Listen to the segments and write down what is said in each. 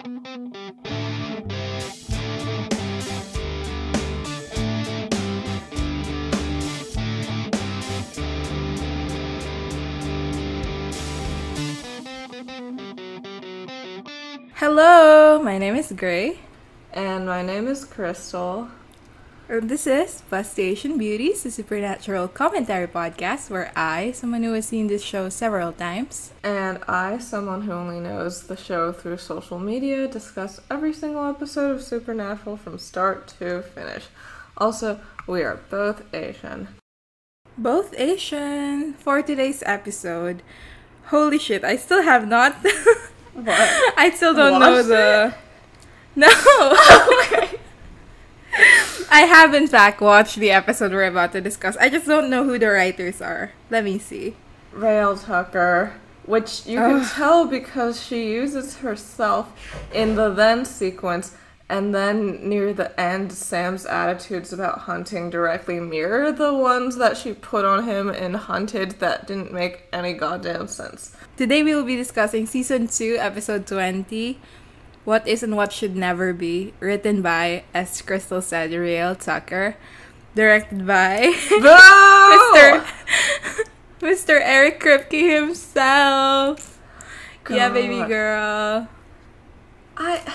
Hello, my name is Grey. And my name is Crystal. This is Busty Asian Beauties, a supernatural commentary podcast where I, someone who has seen this show several times, And I, someone who only knows the show through social media, discuss every single episode of Supernatural from start to finish. Also, we are both Asian. both Asian, for today's episode. Holy shit, I still have not. What? I still don't know Watched the. No! Oh, okay. I have, in fact, watched the episode we're about to discuss. I just don't know who the writers are. Let me see. Raelle Tucker, which you can tell because she uses herself in the then sequence, and then near the end, Sam's attitudes about hunting directly mirror the ones that she put on him in Hunted that didn't make any goddamn sense. Today we will be discussing season 2, episode 20. What is and what should never be, written by, as Crystal said, Raelle Tucker, directed by Mr. Mr. Eric Kripke himself. Yeah, baby girl. I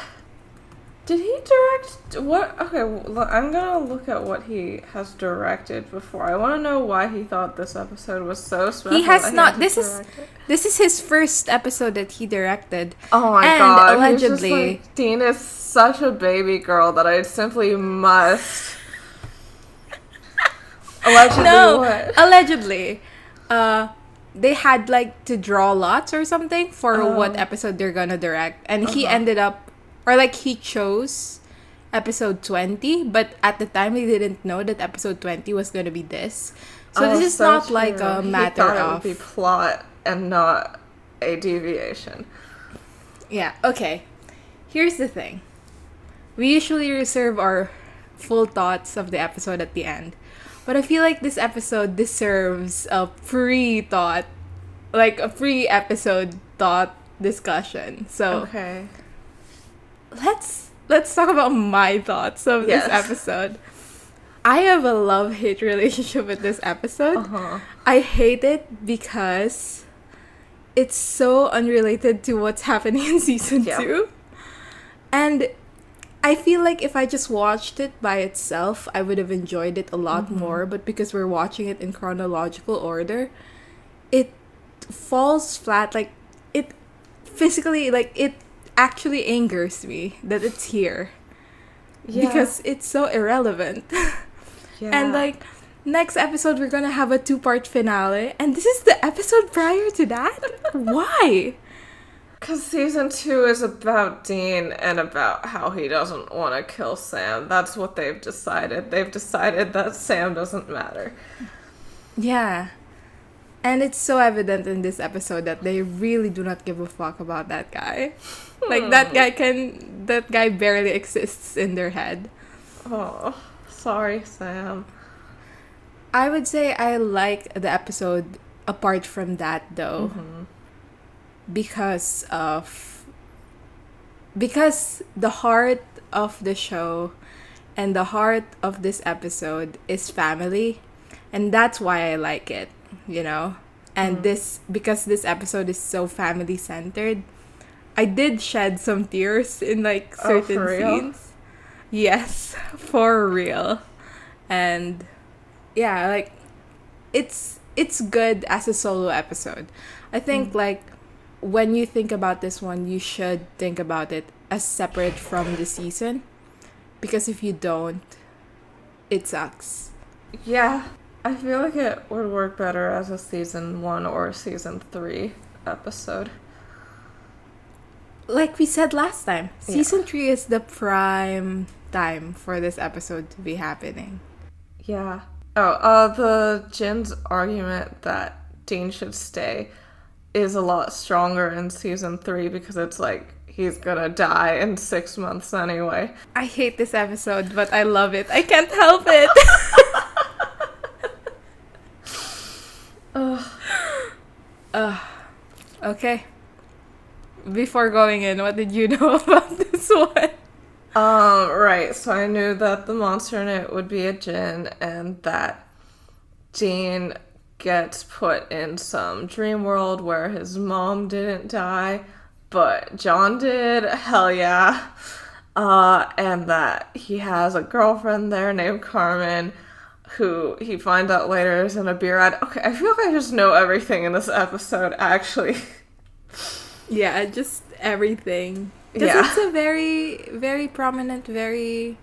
did he direct what? Okay, well, I'm gonna look at what he has directed before. I want to know why he thought this episode was so special. He has not- to this is- it. This is his first episode that he directed. Oh my and god! Allegedly- like, Dean is such a baby girl that I simply must. Allegedly, no, what? allegedly, uh, they had like to draw lots or something for Oh. what episode they're gonna direct, and he Uh-huh. ended up, or like he chose episode twenty, but at the time they didn't know that episode twenty was gonna be this. So Oh, this is so not like true. a He matter of it would be plot and not a deviation. Yeah, okay. Here's the thing. We usually reserve our full thoughts of the episode at the end. But I feel like this episode deserves a pre thought, like a pre episode thought discussion. So Okay. Let's let's talk about my thoughts of Yes. this episode. I have a love hate relationship with this episode. Uh huh. I hate it because it's so unrelated to what's happening in season Yeah. two. And I feel like if I just watched it by itself, I would have enjoyed it a lot Mm-hmm. more. But because we're watching it in chronological order, it falls flat. Like, it physically, like, it actually angers me that it's here. Yeah. Because it's so irrelevant. yeah. And like next episode we're gonna have a two part finale and this is the episode prior to that? Why? Because season two is about Dean and about how he doesn't want to kill Sam. That's what they've decided. They've decided that Sam doesn't matter. Yeah. And it's so evident in this episode that they really do not give a fuck about that guy. Like that guy hmm. can that guy barely exists in their head. Oh, sorry, Sam. I would say I like the episode apart from that though. Mm-hmm. Because of because the heart of the show and the heart of this episode is family and that's why I like it, you know. And mm-hmm. this because this episode is so family centered, I did shed some tears in like Oh, certain for real? scenes. Yes, for real. And yeah, like it's it's good as a solo episode. I think mm. like when you think about this one, you should think about it as separate from the season because if you don't, it sucks. Yeah, I feel like it would work better as a season one or season three episode. Like we said last time, Yeah. season 3 is the prime time for this episode to be happening. Yeah. Oh, uh, the djinn's argument that Dean should stay is a lot stronger in season three because it's like he's gonna die in six months anyway. I hate this episode, but I love it. I can't help it. Ugh. Ugh. Okay. before going in, what did you know about this one? Um, right. So I knew that the monster in it would be a djinn and that Dean gets put in some dream world where his mom didn't die, but John did. Hell yeah. Uh, and that he has a girlfriend there named Carmen who he finds out later is in a beer ad. Okay, I feel like I just know everything in this episode, actually. Yeah, just everything. Because Yeah. it's a very, very prominent, very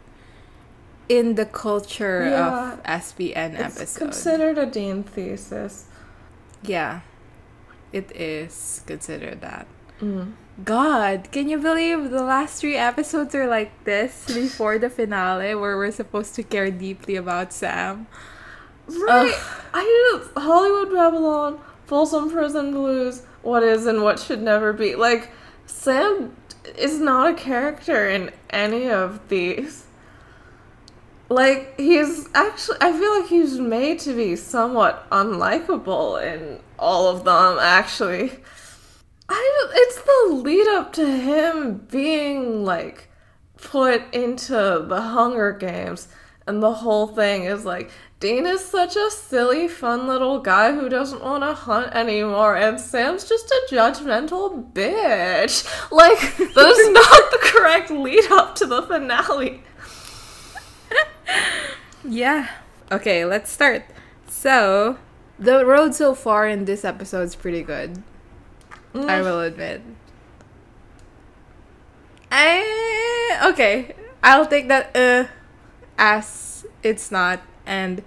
in the culture Yeah. of SPN It's episode. considered a Dean thesis. yeah, it is considered that. Mm. God, can you believe the last three episodes are like this before the finale where we're supposed to care deeply about Sam? Right. I Hollywood Babylon, Folsom Prison Blues, what is and what should never be. Like Sam is not a character in any of these. Like he's actually I feel like he's made to be somewhat unlikable in all of them actually. I it's the lead up to him being like put into the Hunger Games, and the whole thing is like Dean is such a silly, fun little guy who doesn't want to hunt anymore, and Sam's just a judgmental bitch. Like that is not the correct lead up to the finale. Yeah. Okay, let's start. So, the road so far in this episode is pretty good. I will admit. I okay. I'll take that uh as it's not and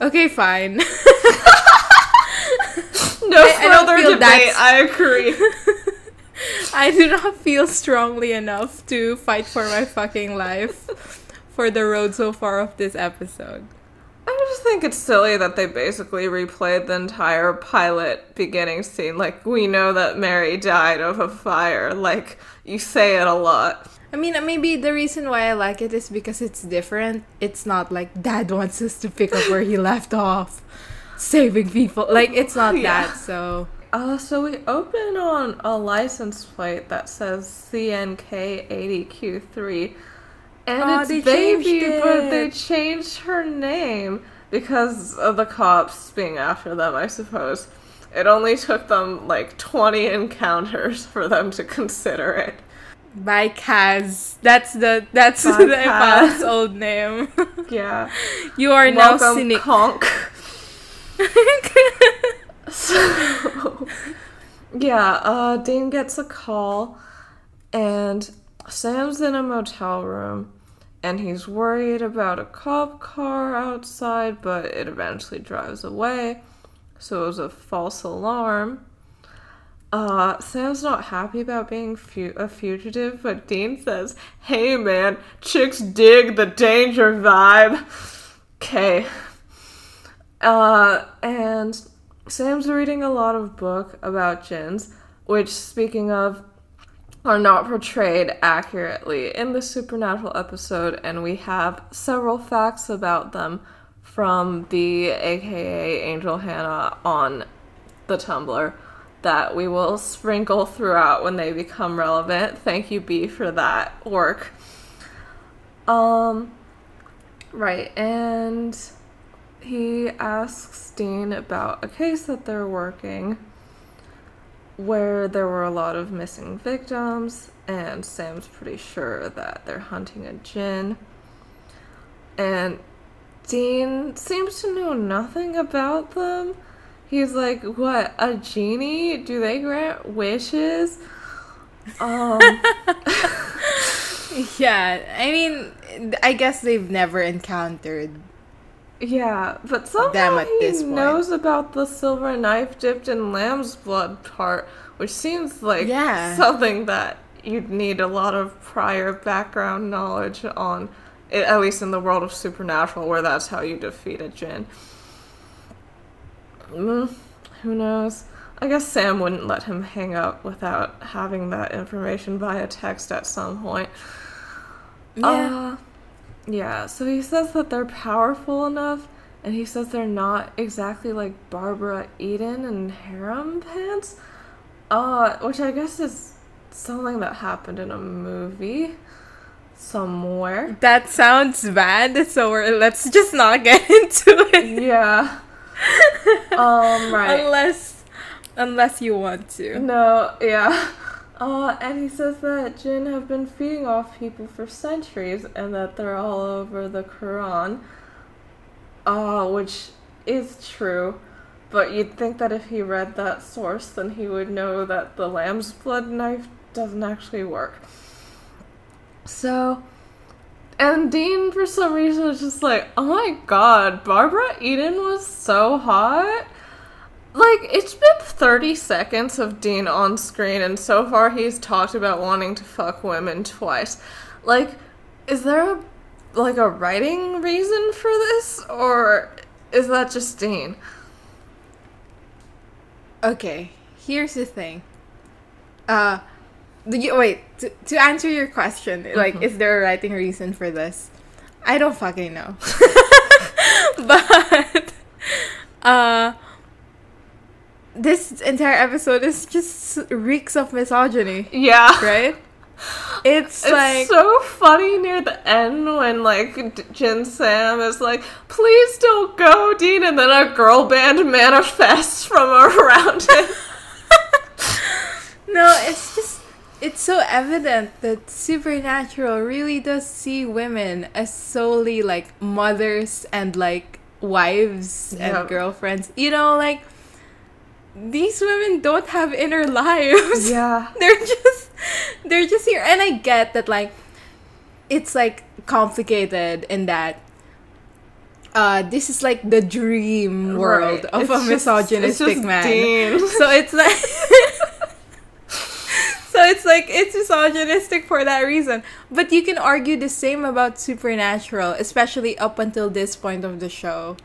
okay fine. No I- I further feel debate. that's- I agree. I do not feel strongly enough to fight for my fucking life for the road so far of this episode. I just think it's silly that they basically replayed the entire pilot beginning scene. Like, we know that Mary died of a fire. Like, you say it a lot. I mean, maybe the reason why I like it is because it's different. It's not like dad wants us to pick up where he left off, saving people. Like, it's not Yeah. that. So, Uh, so we open on a license plate that says CNK80Q3. And it's they baby, changed but they changed her name because of the cops being after them, I suppose. It only took them like 20 encounters for them to consider it. by Kaz. That's the that's By the Kaz. Old name. Yeah. you are now cynic. Conk. So, yeah, uh, Dean gets a call, and Sam's in a motel room, and he's worried about a cop car outside, but it eventually drives away. So it was a false alarm. Uh, Sam's not happy about being fu- a fugitive, but Dean says, Hey man, chicks dig the danger vibe. Okay. Uh, and Sam's reading a lot of book about djinns, which, speaking of, are not portrayed accurately in the supernatural episode, and we have several facts about them from the AKA Angel Hannah on the Tumblr that we will sprinkle throughout when they become relevant. Thank you, B, for that work. Um, right, and he asks Dean about a case that they're working where there were a lot of missing victims, and Sam's pretty sure that they're hunting a djinn. And Dean seems to know nothing about them. He's like, "What? A genie? Do they grant wishes?" Um, yeah, I mean, I guess they've never encountered. Yeah, but somehow he knows about the silver knife dipped in lamb's blood part, which seems like Yeah. something that you'd need a lot of prior background knowledge on. At least in the world of supernatural, where that's how you defeat a djinn. Mm, who knows? I guess Sam wouldn't let him hang up without having that information via text at some point. Yeah. Uh, yeah, so he says that they're powerful enough, and he says they're not exactly like Barbara Eden and Harem Pants, uh, which I guess is something that happened in a movie somewhere. That sounds bad, so we're, let's just not get into it. Yeah. um, right. Unless, unless you want to. No, yeah. Uh, and he says that jinn have been feeding off people for centuries and that they're all over the Quran. Uh, which is true. But you'd think that if he read that source, then he would know that the lamb's blood knife doesn't actually work. So, and Dean, for some reason, was just like, oh my god, Barbara Eden was so hot. Like, it's been 30 seconds of Dean on screen, and so far he's talked about wanting to fuck women twice. Like, is there a, like, a writing reason for this, or is that just Dean? Okay, here's the thing. Uh, the, you, wait, to, to answer your question, like, is there a writing reason for this? I don't fucking know. but, uh, this entire episode is just reeks of misogyny, Yeah. right? It's, It's like, so funny near the end when like D- djinn Sam is like, "Please don't go, Dean," and then a girl band manifests from around him. no, it's just, it's so evident that Supernatural really does see women as solely like mothers and like wives Yeah. and girlfriends. You know, like these women don't have inner lives. yeah, they're just they're just here and I get that like it's like complicated in that uh this is like the dream world Right. of It's a misogynistic just man. Dean. So it's like So it's like it's misogynistic for that reason. But you can argue the same about Supernatural, especially up until this point of the show.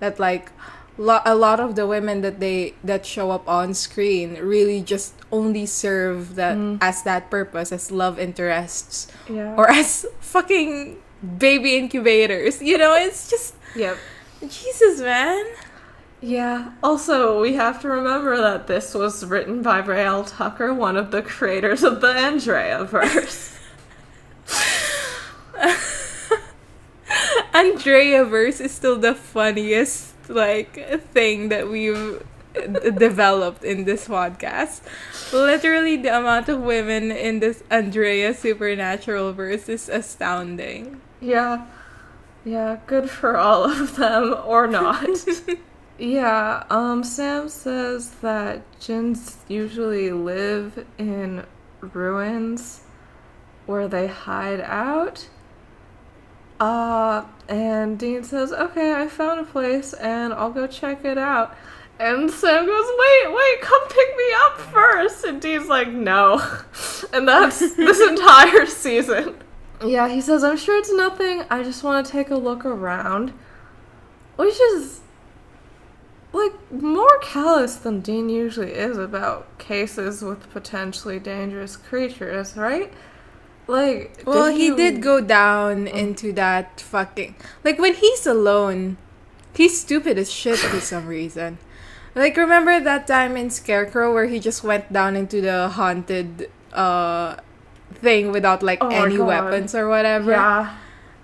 That like lo- a lot of the women that they that show up on screen really just only serve that mm. as that purpose as love interests yeah, or as fucking baby incubators. You know, it's just yep. Jesus, man. Yeah. Also, we have to remember that this was written by Raelle Tucker, one of the creators of the Andrea verse. Andrea verse is still the funniest like a thing that we've d- developed in this podcast. Literally, the amount of women in this Andrea supernatural verse is astounding. yeah. Yeah, good for all of them or not. yeah, um Sam says that djinns usually live in ruins where they hide out. Uh, and Dean says, "Okay, I found a place and I'll go check it out." And Sam goes, "Wait, wait, come pick me up first. And Dean's like, "No." And that's this entire season. Yeah, he says, "I'm sure it's nothing. I just want to take a look around." Which is like more callous than Dean usually is about cases with potentially dangerous creatures, right? Like, Well, he did go down into that fucking like when he's alone, he's stupid as shit for some reason. Like remember that time in Scarecrow where he just went down into the haunted uh thing without like Oh any weapons or whatever. Yeah.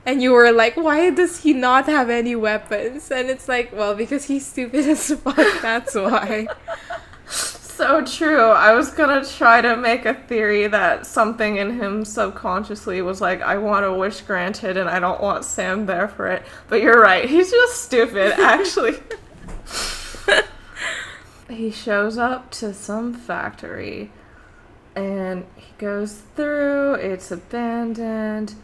And you were like, why does he not have any weapons? And it's like, well, because he's stupid as fuck, that's why. So true. I was gonna try to make a theory that something in him subconsciously was like, I want a wish granted and I don't want Sam there for it. But you're right, he's just stupid, actually. he shows up to some factory and he goes through, it's abandoned,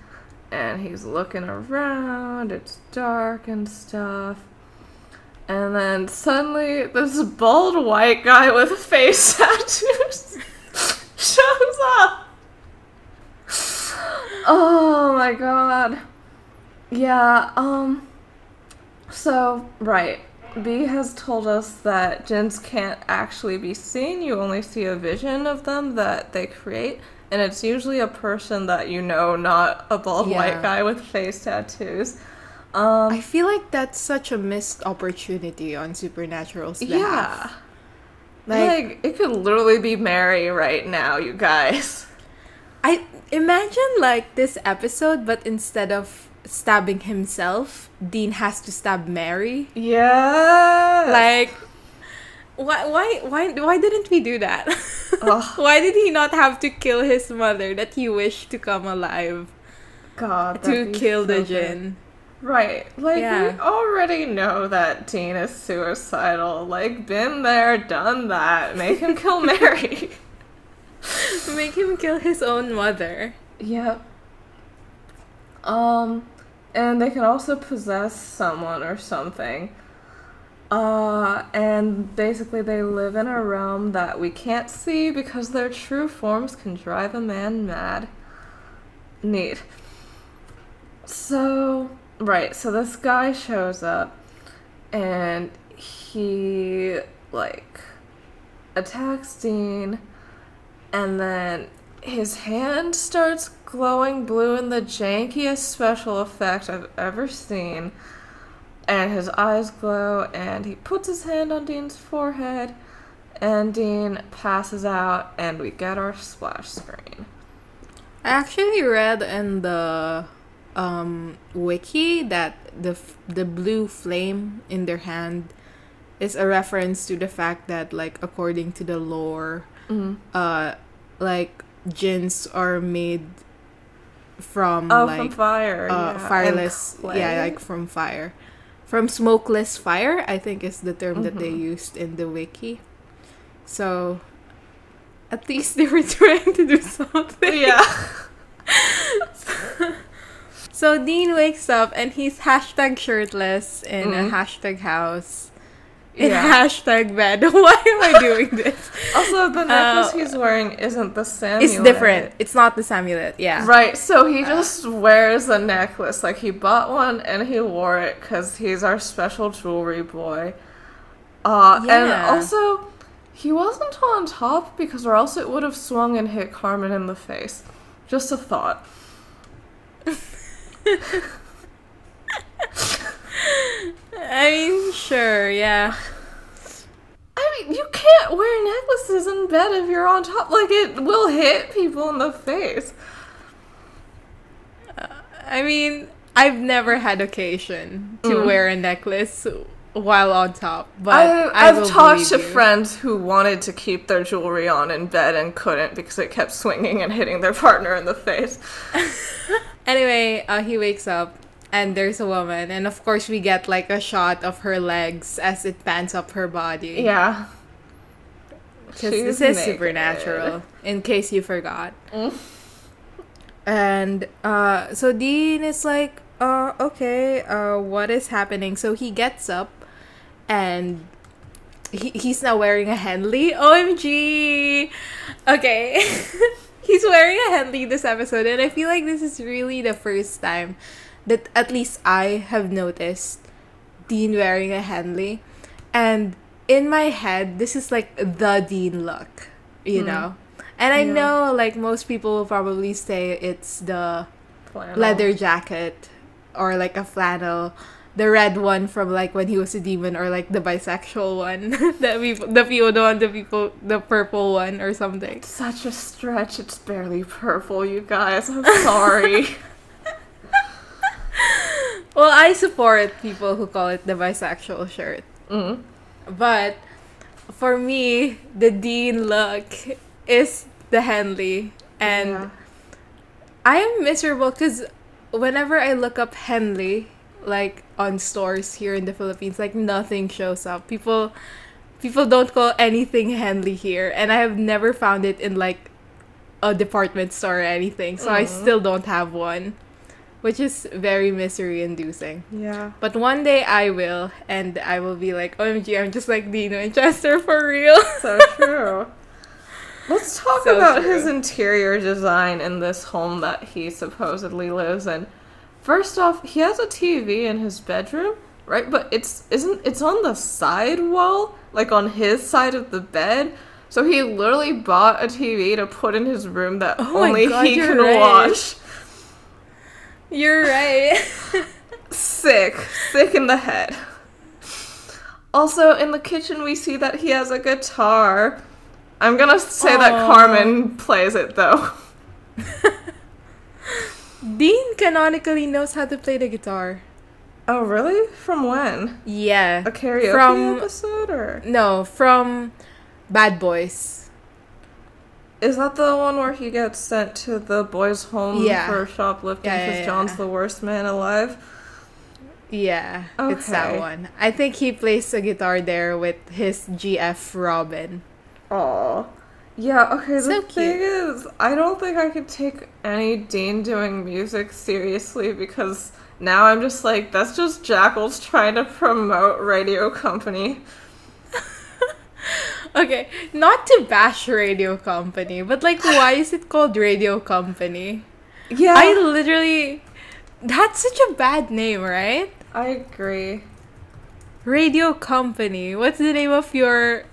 and he's looking around, it's dark and stuff. And then suddenly, this bald white guy with face tattoos shows up. Oh my god. Yeah, um. So, right. B has told us that jinns can't actually be seen. You only see a vision of them that they create. And it's usually a person that you know, not a bald Yeah. white guy with face tattoos. Um, I feel like that's such a missed opportunity on Supernatural's behalf. yeah. Like, it could literally be Mary right now, you guys. I imagine like this episode, but instead of stabbing himself, Dean has to stab Mary. Yeah. Like, why, why, why, why didn't we do that? Why did he not have to kill his mother that he wished to come alive God. to kill the so good. djinn? Right. Like, Yeah. we already know that Dean is suicidal. Like, been there, done that. Make him kill Mary. Make him kill his own mother. Yep. Um, and they can also possess someone or something. Uh, and basically they live in a realm that we can't see because their true forms can drive a man mad. Neat. So, right, so this guy shows up and he, like, attacks Dean and then his hand starts glowing blue in the jankiest special effect I've ever seen. And his eyes glow, and he puts his hand on Dean's forehead, and Dean passes out, and we get our splash screen. I actually read in the um, wiki that the f- the blue flame in their hand is a reference to the fact that, like, according to the lore, Mm. uh, like jinns are made from Oh, like from fire. uh, yeah. fireless, yeah, like from fire, from smokeless fire. I think is the term that they Mhm. used in the wiki. So, at least they were trying to do something. Yeah. So Dean wakes up and he's hashtag shirtless in a Mhm. hashtag house. In Yeah. hashtag bed. Why am I doing this? Also, the necklace Uh, he's wearing isn't the same. It's different. It's not the Samulet. Yeah. Right, so he just wears a necklace. Like, he bought one and he wore it because he's our special jewelry boy. Uh, and also, he wasn't on top because, or else it would have swung and hit Carmen in the face. Just a thought. I mean, sure. Yeah. I mean, you can't wear necklaces in bed if you're on top. Like, it will hit people in the face. I mean, I've never had occasion to Mm. wear a necklace while on top, but I, will talked to you. friends who wanted to keep their jewelry on in bed and couldn't because it kept swinging and hitting their partner in the face. Anyway, uh, he wakes up and there's a woman, and of course we get like a shot of her legs as it pans up her body. Yeah. because this is naked. supernatural. In case you forgot. Mm. And uh, so Dean is like, uh, okay, uh, what is happening? So he gets up and he, he's now wearing a Henley. OMG! Okay. he's wearing a Henley this episode, and I feel like this is really the first time that at least I have noticed Dean wearing a Henley. And in my head, this is like the Dean look, you Hmm. know? And I Yeah. know like most people will probably say it's the Flannel. leather jacket or like a flannel the red one from like when he was a demon or like the bisexual one the people the people the one the people the purple one or something Such a stretch. It's barely purple, you guys. I'm sorry. well i support people who call it the bisexual shirt mm. but for me the dean look is the henley and Yeah. I am miserable because whenever I look up Henley, like on stores here in the Philippines, like nothing shows up. People, people don't call anything Henley here, and I have never found it in like a department store or anything. So I Mm. still don't have one, which is very misery-inducing. Yeah. But one day I will, and I will be like, OMG, I'm just like Dino and Chester for real. So true. Let's talk So about true. his interior design in this home that he supposedly lives in. First off, he has a TV in his bedroom, right? But it's isn't it's on the side wall, like on his side of the bed. So he literally bought a TV to put in his room that Oh only God, he can right. watch. You're right. Sick, sick in the head. Also, in the kitchen, we see that he has a guitar. I'm gonna say that Carmen plays it though. Dean canonically knows how to play the guitar. Oh, really? From when? Yeah. A karaoke From- episode, or No, from Bad Boys. is that the one where he gets sent to the boys' home Yeah. for shoplifting Yeah, because yeah, John's yeah. the worst man alive? Yeah, it's that one. I think he plays the guitar there with his GF Robin. Aw. Yeah, okay, the So thing is, I don't think I could take any Dean doing music seriously because now I'm just like, that's just Jackles trying to promote Radio Company. Okay, not to bash Radio Company, but like, why is it called Radio Company? Yeah, I literally. That's such a bad name, right? I agree. Radio Company. What's the name of your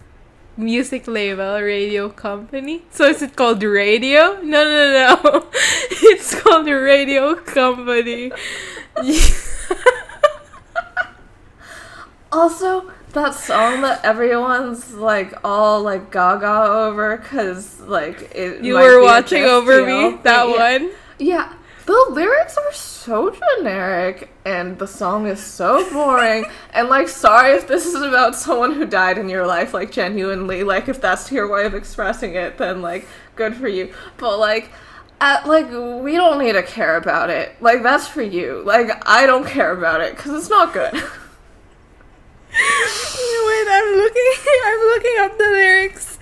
music label? Radio Company? So is it called Radio? No, no, no. It's called Radio Company. Also, that song that everyone's like all like gaga over because like it you were watching over deal, me? That yeah. one? Yeah, the lyrics are so generic and the song is so boring. and like, sorry if this is about someone who died in your life, like genuinely. Like, if that's your way of expressing it, then like, good for you. But like, at, like we don't need to care about it. Like, that's for you. Like, I don't care about it because it's not good. Wait, I'm looking. I'm looking up the lyrics.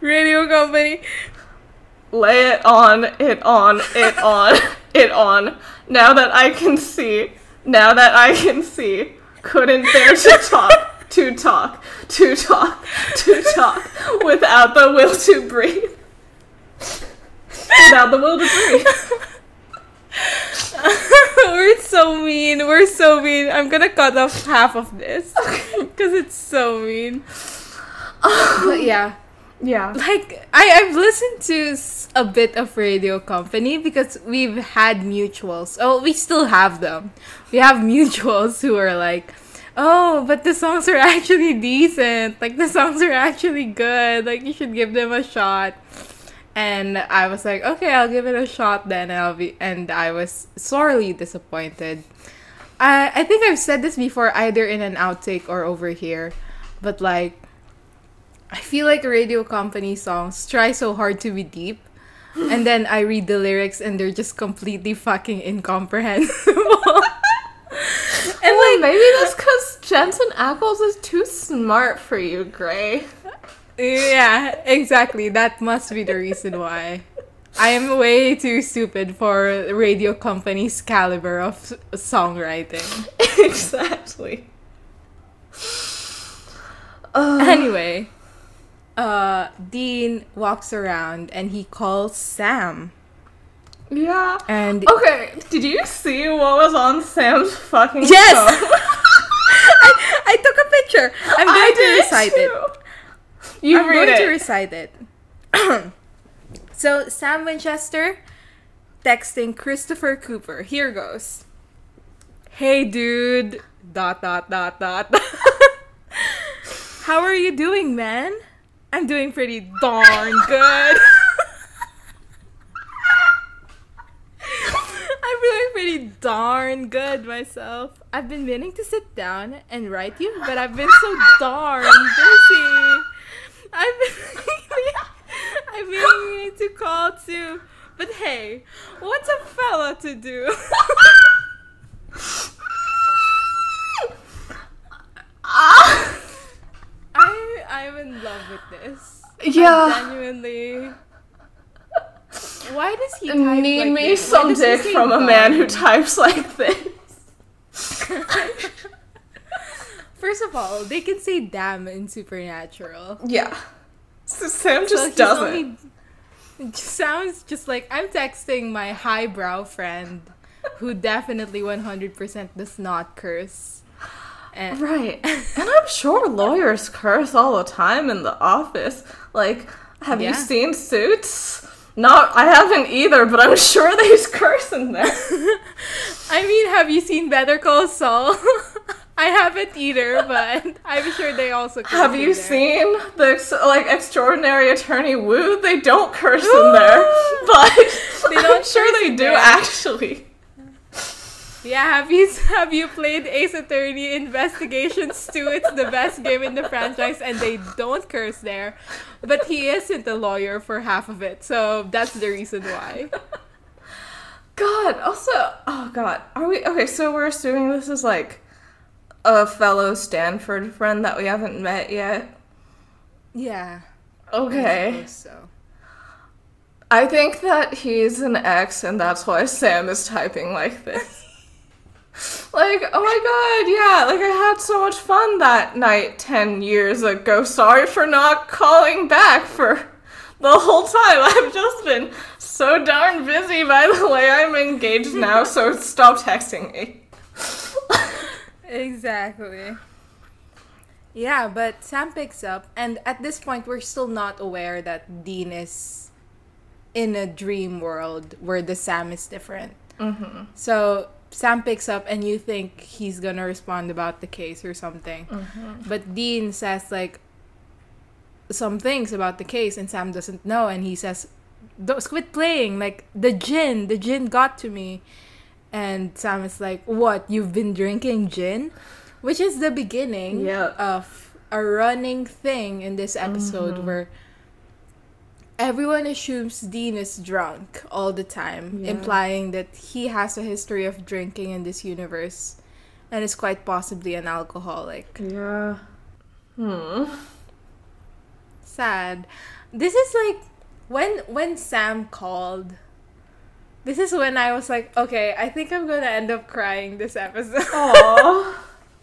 Radio Company. Lay it on, it on, it on, it on. Now that I can see, now that I can see, couldn't bear to talk, to talk, to talk, to talk, without the will to breathe. Without the will to breathe. We're so mean. We're so mean. I'm gonna cut off half of this because it's so mean. but yeah, Yeah. like I I've listened to a bit of Radio Company because we've had mutuals. Oh, we still have them. We have mutuals who are like, oh, but the songs are actually decent. Like the songs are actually good. Like you should give them a shot. And I was like, okay, I'll give it a shot then. And I'll be, and I was sorely disappointed. I I think I've said this before, either in an outtake or over here, but like, I feel like radio company songs try so hard to be deep, and then I read the lyrics and they're just completely fucking incomprehensible. and Well, like, maybe that's because Jensen Ackles is too smart for you, Grey. yeah, exactly. That must be the reason why. I am way too stupid for radio company's caliber of songwriting. exactly. Uh, Anyway, uh, Dean walks around and he calls Sam. yeah. And Okay, did you see what was on Sam's fucking Yes! phone? I, I took a picture. I'm going I to recite it. You I'm going it. to recite it. so Sam Winchester texting Christopher Cooper. Here goes. Hey dude. Dot dot dot dot. How are you doing, man? I'm doing pretty darn good. I'm doing pretty darn good myself. I've been meaning to sit down and write you, but I've been so darn busy. I've been I've been meaning to call too. But hey, what's a fella to do? Ah! I I'm in love with this. I'm Yeah. genuinely. Why does he type Need like me this? Some dick from a man who types like this. First of all, they can say damn in Supernatural. Yeah. So Sam just he's doesn't. only- sounds just like I'm texting my highbrow friend who definitely 100% does not curse. And Right. And I'm sure lawyers curse all the time in the office. Like, have Yeah. you seen Suits? Not, I haven't either, but I'm sure there's curse in there. I mean, have you seen Better Call Saul? I haven't either, but I'm sure they also curse Have you there. seen the like extraordinary attorney Woo? They don't curse in there, but They don't I'm sure they do there. actually. Yeah, have you have you played Ace Attorney Investigations 2? It's the best game in the franchise and they don't curse there. But he isn't a lawyer for half of it, so that's the reason why. God, also, oh God, are we okay? So we're assuming this is like a fellow Stanford friend that we haven't met yet. Yeah. Okay, suppose so. I think that he's an ex, and that's why Sam is typing like this. Like, oh my God, yeah, like I had so much fun that night ten years ago. Sorry for not calling back for the whole time. I've just been so darn busy. By the way, I'm engaged now, so stop texting me. Exactly. Yeah, but Sam picks up, and at this point, we're still not aware that Dean is in a dream world where the Sam is different. Mm-hmm. So Sam picks up, and you think he's gonna respond about the case or something, Mm-hmm. but Dean says like some things about the case, and Sam doesn't know, and he says, "Don't quit playing! Like the djinn, the djinn got to me." And Sam is like, "What? You've been drinking gin?" Which is the beginning of a running thing in this episode Mhm. where everyone assumes Dean is drunk all the time, Yeah. implying that he has a history of drinking in this universe and is quite possibly an alcoholic. Yeah. Hmm. Sad. This is like when when Sam called. This is when I was like, okay, I think I'm gonna end up crying this episode. Aww.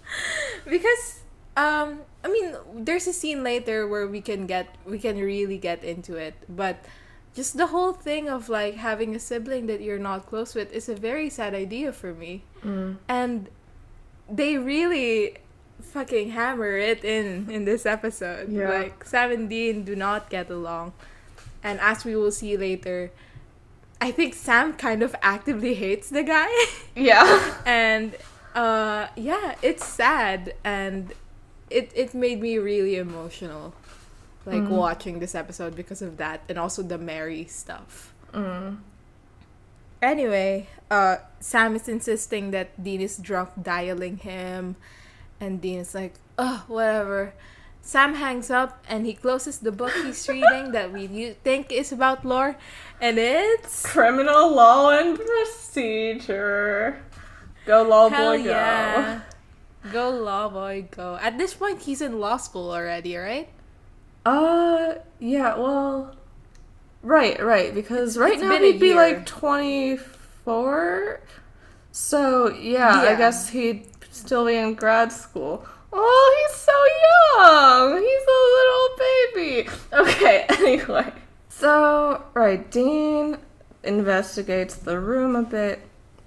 because um i mean there's a scene later where we can get we can really get into it but just the whole thing of like having a sibling that you're not close with is a very sad idea for me Mm. and they really fucking hammer it in in this episode Yeah. like sam and dean do not get along and as we will see later i think sam kind of actively hates the guy Yeah. and uh yeah it's sad and it it made me really emotional like Mm. watching this episode because of that and also the mary stuff Mm. anyway uh sam is insisting that dean is drunk dialing him and dean is like oh whatever sam hangs up and he closes the book he's reading that we think is about lore and it's Criminal law and procedure. Go law Hell boy go. yeah. Go law boy go. At this point he's in law school already, right? Uh yeah, well Right, right, because right It's now he'd be year. like twenty four. So yeah, I guess he'd still be in grad school. Oh, he's so young. He's a little baby. Okay, anyway. So, right, Dean investigates the room a bit.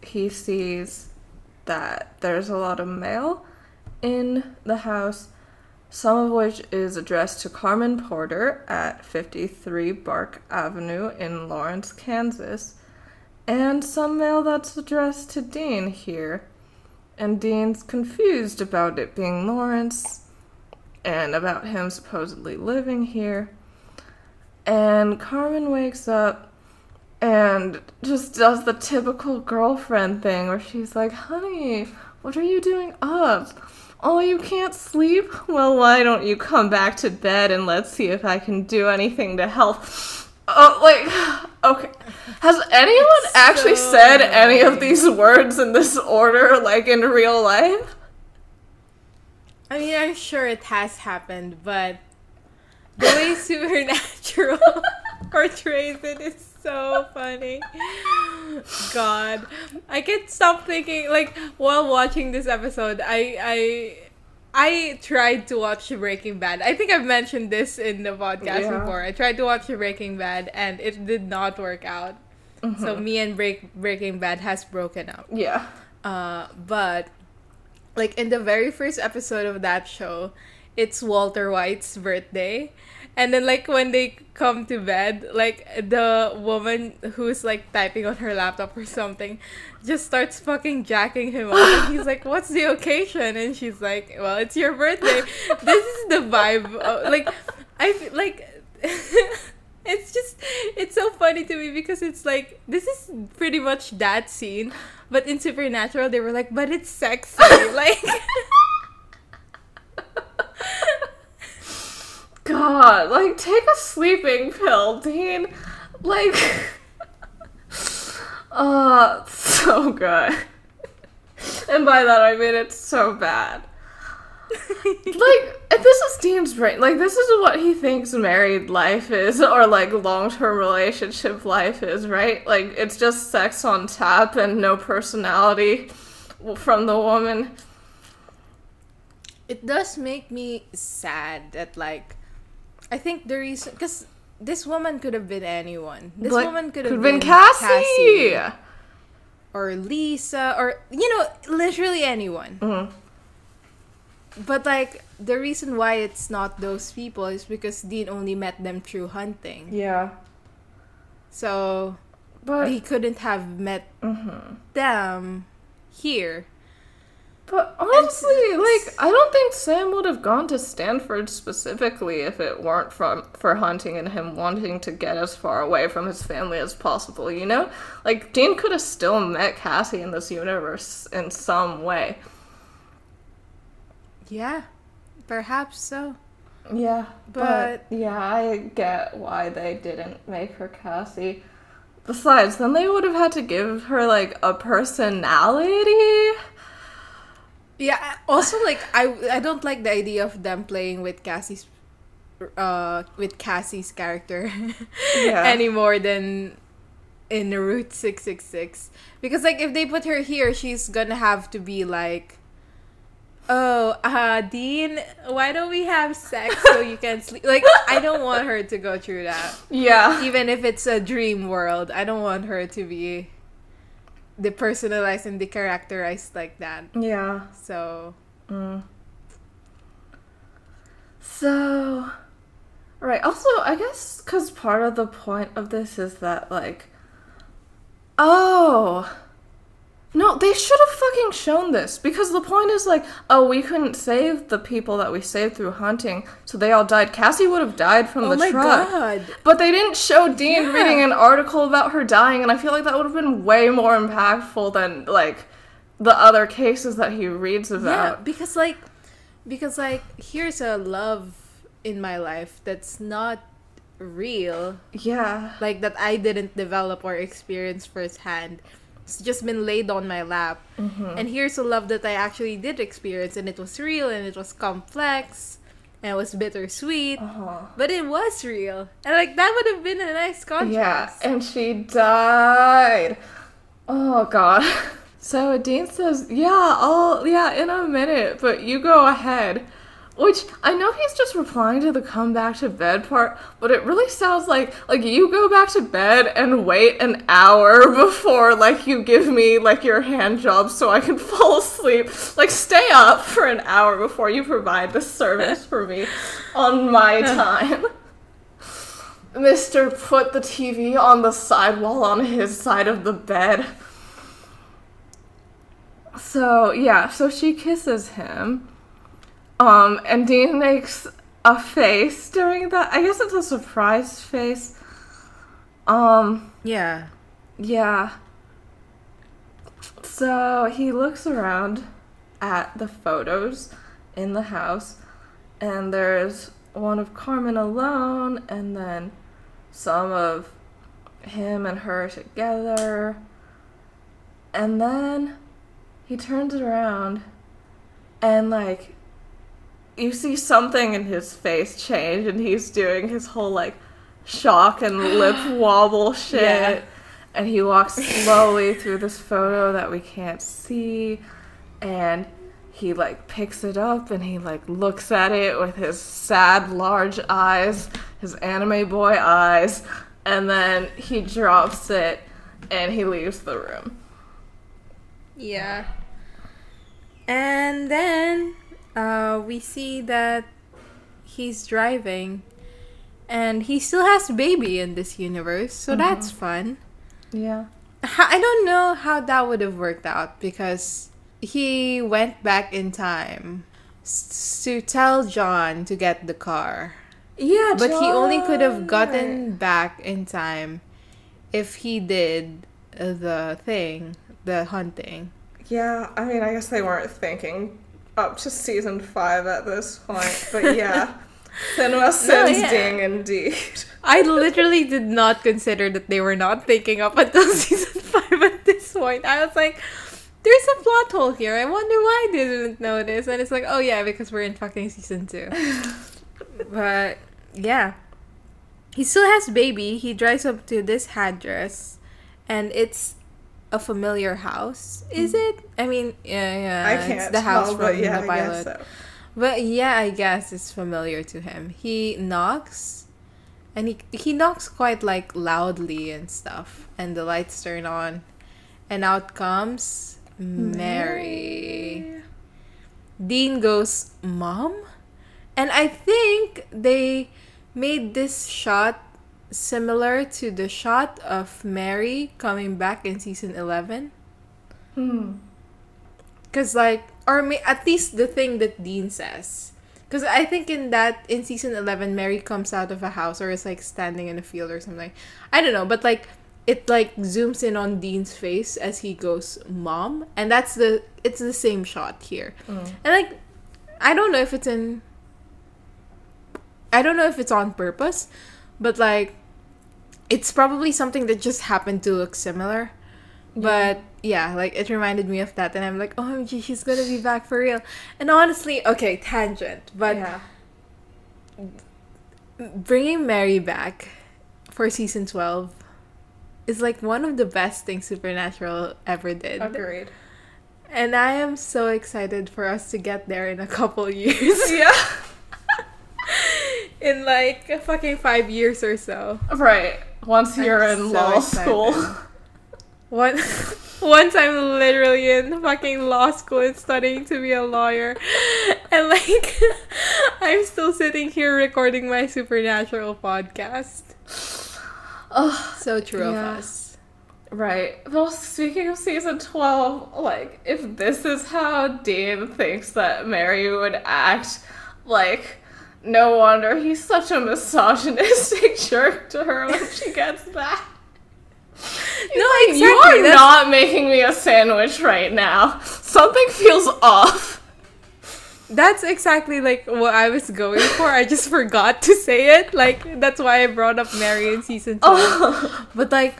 He sees that there's a lot of mail in the house, some of which is addressed to Carmen Porter at 53 Bark Avenue in Lawrence, Kansas, and some mail that's addressed to Dean here. And Dean's confused about it being Lawrence and about him supposedly living here. And Carmen wakes up and just does the typical girlfriend thing where she's like, honey, what are you doing up? Oh, you can't sleep? Well, why don't you come back to bed and let's see if I can do anything to help? Oh, like, okay. Has anyone It's actually so said any of these words in this order, like in real life? I mean I'm sure it has happened, but the way Supernatural portrays it is so funny. God. I can't stop thinking like while watching this episode, I I I tried to watch Breaking Bad. I think I've mentioned this in the podcast Yeah. before. I tried to watch Breaking Bad and it did not work out. So me and Break Breaking Bad has broken up. Yeah. Uh, but like in the very first episode of that show, it's Walter White's birthday, And then like when they come to bed, like the woman who's like typing on her laptop or something just starts fucking jacking him up. And he's like, "What's the occasion?" And she's like, "Well, it's your birthday." this is the vibe. Of, like I like it's just it's so funny to me because it's like this is pretty much that scene, but in Supernatural they were like, "But it's sexy." like God, like take a sleeping pill, Dean. Like, uh, so good. And by that I mean it's so bad. like this is Dean's brain. Like this is what he thinks married life is, or like long term relationship life is, right? Like it's just sex on tap and no personality from the woman. it does make me sad that like I think the reason because this woman could have been anyone. This Like, woman could have been, been Cassie. or Lisa or you know literally anyone. Mhm. But like the reason why it's not those people is because Dean only met them through hunting. Yeah, So but he couldn't have met mhm. them here. But honestly, like I don't think Sam would have gone to Stanford specifically if it weren't from for hunting and him wanting to get as far away from his family as possible, you know? Like Dean could have still met Cassie in this universe in some way. Yeah, perhaps so. Yeah, but- yeah, I get why they didn't make her Cassie. Besides, then they would have had to give her like a personality. Yeah. Also, like I, I don't like the idea of them playing with Cassie's, uh, with Cassie's character, Yeah. any more than in Route Six Six Six. Because like if they put her here, she's gonna have to be like, oh, uh, Dean, why don't we have sex so you can sleep? Like I don't want her to go through that. Yeah. Even if it's a dream world, I don't want her to be depersonalized and decharacterized like that. Yeah. So Mm. So, right. Also, I guess because part of the point of this is that, like, oh, no, they should have fucking shown this because the point is like, oh, we couldn't save the people that we saved through hunting, so they all died. Cassie would have died from Oh the my truck. god. But they didn't show Dean Yeah. reading an article about her dying, and I feel like that would have been way more impactful than like the other cases that he reads about. Yeah, because like because like here's a love in my life that's not real, Yeah. like that I didn't develop or experience firsthand. It's just been laid on my lap. Mm-hmm. And here's a love that I actually did experience and it was real and it was complex and it was bittersweet. Uh-huh. But it was real. And like that would have been a nice contrast. Yeah, and she died. Oh god. So Dean says, "Yeah, I'll yeah, in a minute, but you go ahead." Which I know he's just replying to the come back to bed part, but it really sounds like like you go back to bed and wait an hour before like you give me like your hand job so I can fall asleep. Like stay up for an hour before you provide the service for me on my time. Mr. put the TV on the sidewall on his side of the bed. So, yeah, so she kisses him. Um, and Dean makes a face during that. I guess it's a surprise face. Um, Yeah. yeah. So he looks around at the photos in the house, and there's one of Carmen alone, and then some of him and her together. And then he turns it around, and like, you see something in his face change, and he's doing his whole like shock and lip wobble shit. Yeah. And he walks slowly through this photo that we can't see, and he like picks it up and he like looks at it with his sad large eyes, his anime boy eyes, and then he drops it and he leaves the room. Yeah. And then uh, we see that he's driving And he still has baby in this universe, so that's fun. Yeah. I don't know how that would have worked out because he went back in time s- to tell John to get the car. Yeah, But he only could have gotten back in time if he did uh, the thing, the hunting. Yeah, I mean, I guess they weren't thinking up to season five at this point, but yeah. CinemaSins yeah. ding indeed. I literally did not consider that they were not thinking up until season five at this point. I was like, there's a plot hole here. I wonder why I didn't notice. And it's like, oh yeah, because we're in fucking season two. but yeah. He still has baby. He drives up to this address and it's a familiar house. Is hmm. it? I mean, yeah, yeah. I it's can't the house tell, from but yeah, the I pilot. guess so. But yeah, I guess it's familiar to him. He knocks and he he knocks quite like loudly and stuff and the lights turn on and out comes Mary. Dean goes, "Mom?" And I think they made this shot similar to the shot of Mary coming back in season 11. Hmm. Cause like, or may, at least the thing that Dean says. Cause I think in that in season eleven, Mary comes out of a house or is like standing in a field or something. I don't know, but like it like zooms in on Dean's face as he goes, "Mom," and that's the it's the same shot here. Mm. And like, I don't know if it's in. I don't know if it's on purpose, but like, it's probably something that just happened to look similar. But yeah, like it reminded me of that, and I'm like, oh, OMG, she's gonna be back for real. And honestly, okay, tangent, but yeah. bringing Mary back for season 12 is like one of the best things Supernatural ever did. Agreed. And I am so excited for us to get there in a couple years. Yeah. in like fucking five years or so. Right. Once you're in so law excited. school. One, once I'm literally in fucking law school and studying to be a lawyer, and like I'm still sitting here recording my supernatural podcast. Oh, So true Yeah. of us. Right. Well, speaking of season 12, like, if this is how Dean thinks that Mary would act, like, no wonder he's such a misogynistic jerk to her when she gets back. No, You exactly. are that's- not making me a sandwich right now. Something feels off. That's exactly like what I was going for. I just forgot to say it. Like that's why I brought up Mary in season two. Oh. But like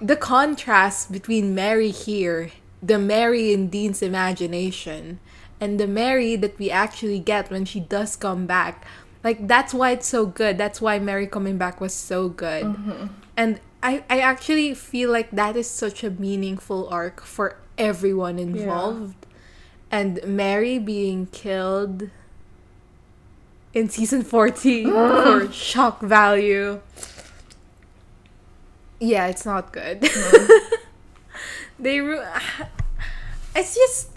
the contrast between Mary here, the Mary in Dean's imagination, and the Mary that we actually get when she does come back. Like that's why it's so good. That's why Mary coming back was so good. Mm-hmm. And I, I actually feel like that is such a meaningful arc for everyone involved. And Mary being killed in season 14 for shock value. Yeah, it's not good. they ru- it's just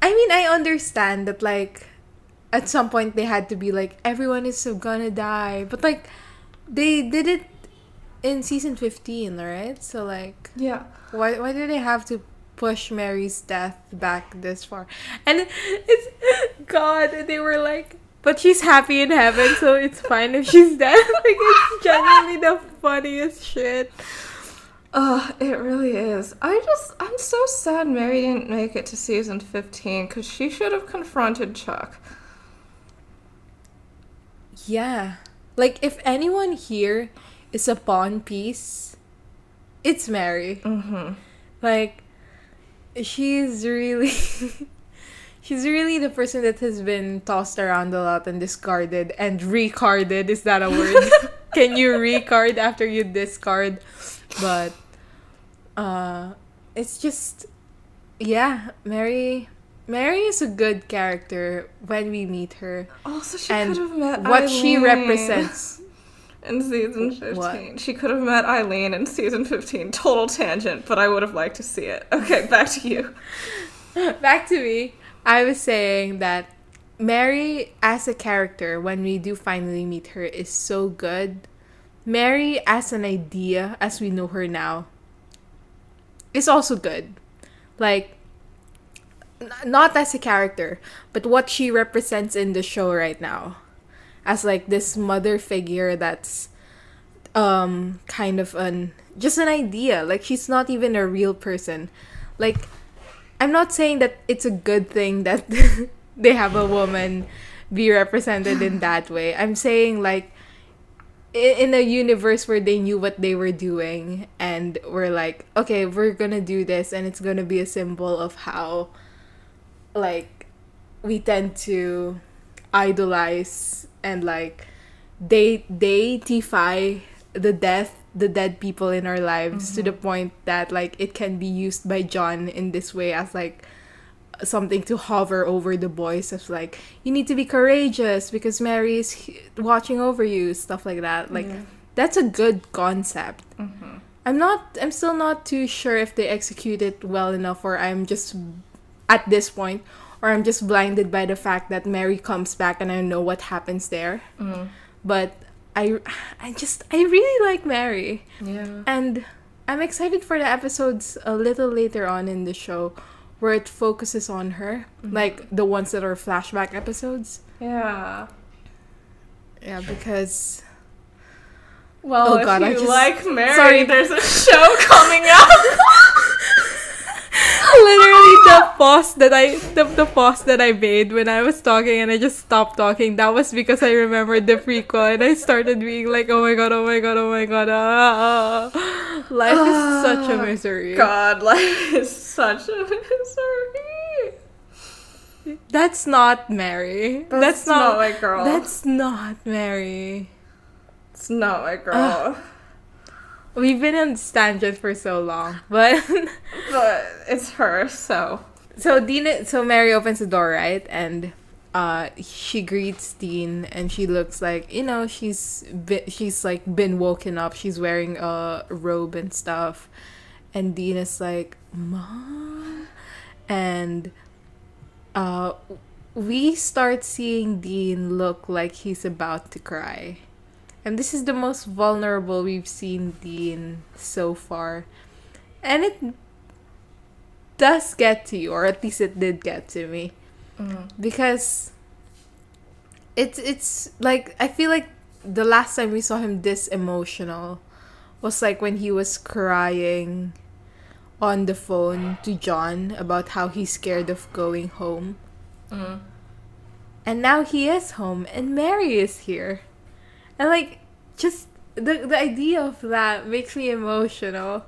I mean, I understand that like at some point they had to be like everyone is so gonna die, but like they did it in season 15, right? So like yeah. why why do they have to push Mary's death back this far? And it's God, they were like but she's happy in heaven, so it's fine if she's dead. like it's genuinely the funniest shit. Ugh, it really is. I just, I'm so sad Mary didn't make it to season 15 because she should have confronted Chuck. Yeah. Like if anyone here is a pawn piece, it's Mary. Mm-hmm. Like she's really she's really the person that has been tossed around a lot and discarded and recarded. Is that a word? Can you recard after you discard? But uh it's just yeah, Mary Mary is a good character when we meet her. Also, she could have met what she represents. in season 15. What? She could have met Eileen in season 15. Total tangent, but I would have liked to see it. Okay, back to you. Back to me. I was saying that Mary as a character, when we do finally meet her, is so good. Mary as an idea, as we know her now, is also good. Like, n- not as a character, but what she represents in the show right now. As like this mother figure that's um kind of an just an idea. Like she's not even a real person. Like I'm not saying that it's a good thing that they have a woman be represented in that way. I'm saying like in a universe where they knew what they were doing and were like, okay, we're gonna do this and it's gonna be a symbol of how like we tend to idolize and like they deify the death the dead people in our lives to mm-hmm. the point that like it can be used by John in this way as like something to hover over the boys of like you need to be courageous because Mary is watching over you stuff like that like Yeah. that's a good concept Mhm. I'm not I'm still not too sure if they execute it well enough or I'm just at this point or I'm just blinded by the fact that Mary comes back and I know what happens there. Mm. But I I just I really like Mary Yeah. and I'm excited for the episodes a little later on in the show where it focuses on her, mm-hmm. like the ones that are flashback episodes. Yeah. Yeah, because Well, Oh, if God, I you just- like Mary, Sorry. there's a show coming up. literally the pause that I the, the pause that I made when I was talking and I just stopped talking. That was because I remembered the prequel and I started being like, oh my god, oh my god, oh my god. Ah. Life is such a Ah, misery. God, life is such a misery. That's not Mary. That's, That's, not, not. my girl. That's not Mary. It's not my girl. We've been on this tangent for so long, but but it's her, so. so Dean, so Mary opens the door, right, and uh, she greets Dean, and she looks like you know she's been, she's like been woken up. She's wearing a robe and stuff, and Dean is like, "Mom," and uh, we start seeing Dean look like he's about to cry. And this is the most vulnerable we've seen Dean so far. And it does get to you, or at least it did get to me. Mm. Because it's it's like I feel like the last time we saw him this emotional was like when he was crying on the phone to John about how he's scared of going home. Mm. And now he is home and Mary is here. And like just the the idea of that makes me emotional.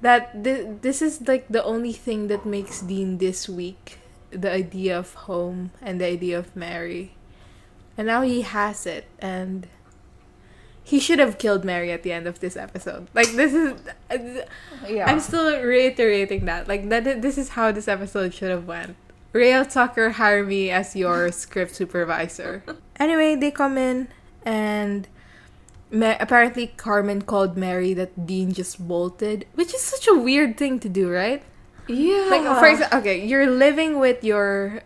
That th- this is like the only thing that makes Dean this weak. The idea of home and the idea of Mary. And now he has it and he should have killed Mary at the end of this episode. Like this is Yeah. I'm still reiterating that. Like that this is how this episode should have went. Raelle Tucker hire me as your script supervisor. Anyway, they come in and Ma- apparently Carmen called Mary that Dean just bolted, which is such a weird thing to do, right? yeah. Like for example, okay, you're living with your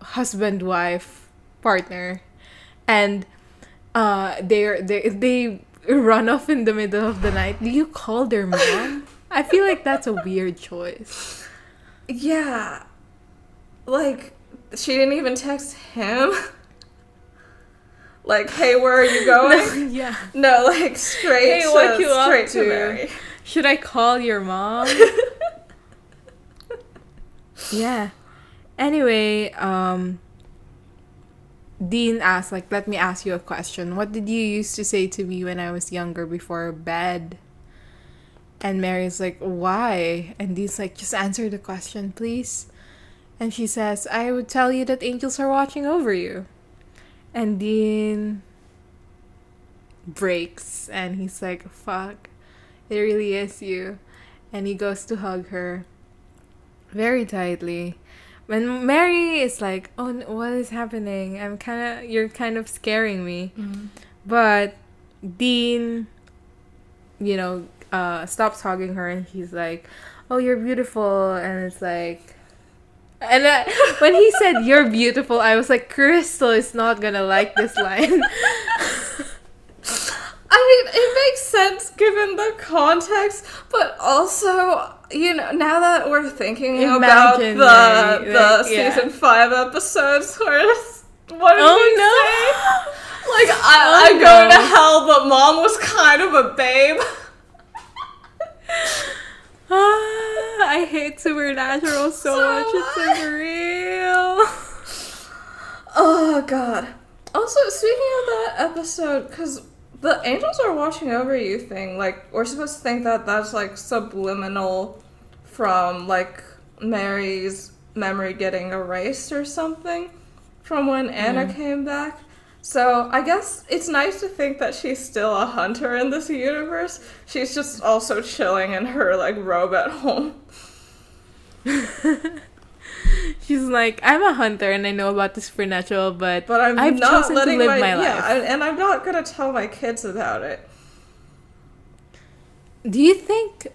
husband, wife, partner, and uh, they're they they run off in the middle of the night. Do you call their mom? I feel like that's a weird choice. Yeah. Like, she didn't even text him. like, hey, where are you going? yeah. no, like straight Hey, to what you up straight to? to Mary. Should I call your mom? yeah. Anyway, um Dean asked like let me ask you a question. What did you used to say to me when I was younger before bed? And Mary's like, "Why?" And Dean's like, "Just answer the question, please." And she says, "I would tell you that angels are watching over you." And Dean breaks and he's like, "Fuck. It really is you." And he goes to hug her very tightly. When Mary is like, "Oh, what is happening? I'm kind of you're kind of scaring me." But Dean, you know, uh, stops hugging her and he's like, "Oh, you're beautiful," and it's like, And I, when he said "You're beautiful," I was like, "Crystal is not gonna like this line." I mean, it makes sense given the context, but also, you know, now that we're thinking about the Imagine, the like, yeah. season five episodes, where what did Oh, we no. say? Like, I, Oh, I'm going to hell, but mom was kind of a babe. Ah, I hate Supernatural so, So much. It's much. like real. Oh god. Also, speaking of that episode, because the angels are watching over you thing, like we're supposed to think that that's like subliminal from like Mary's memory getting erased or something from when Anna came back. So I guess it's nice to think that she's still a hunter in this universe. She's just also chilling in her like robe at home. She's like, I'm a hunter and I know about the supernatural, but, But I'm I've not letting my, my, yeah, and I'm not gonna tell my kids about it. Do you think?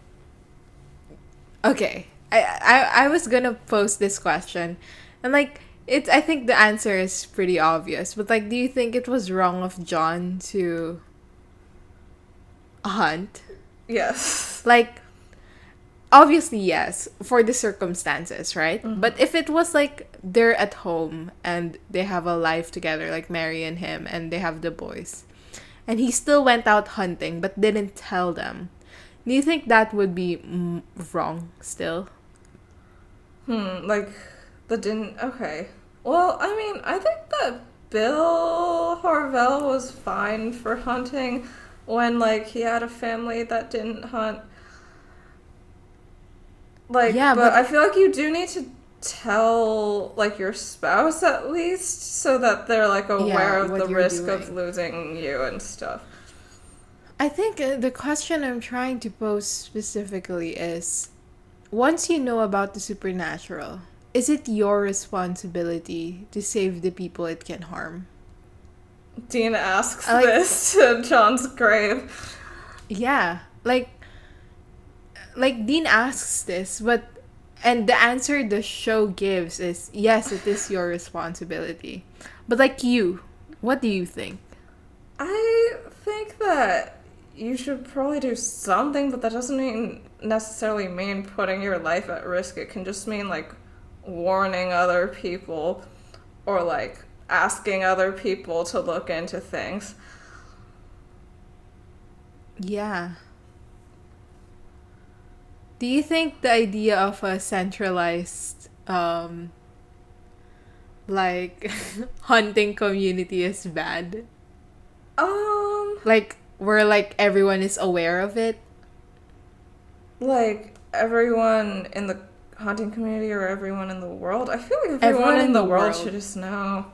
Okay, I, I I was gonna post this question, and like it's I think the answer is pretty obvious. But like, do you think it was wrong of John to hunt? Yes. Like, obviously yes for the circumstances, right? But if it was like they're at home and they have a life together, like Mary and him, and they have the boys, and he still went out hunting but didn't tell them. Do you think that would be wrong still? Hmm, like the didn't okay. Well, I mean, I think that Bill Harvelle was fine for hunting when like he had a family that didn't hunt. Like, Yeah, but, but- I feel like you do need to tell like your spouse at least so that they're like aware Yeah, of the risk of losing you and stuff. I think uh, the question I'm trying to pose specifically is once you know about the supernatural, is it your responsibility to save the people it can harm? Dean asks like- this to John's grave. Yeah, like like Dean asks this, but and the answer the show gives is yes, it is your responsibility. But like you, what do you think? I think that you should probably do something, but that doesn't mean necessarily mean putting your life at risk. It can just mean like warning other people or like asking other people to look into things. Yeah. Do you think the idea of a centralized um like hunting community is bad? Um, Like where like everyone is aware of it? like everyone in the hunting community or everyone in the world. I feel like everyone, in, the, world, should just know.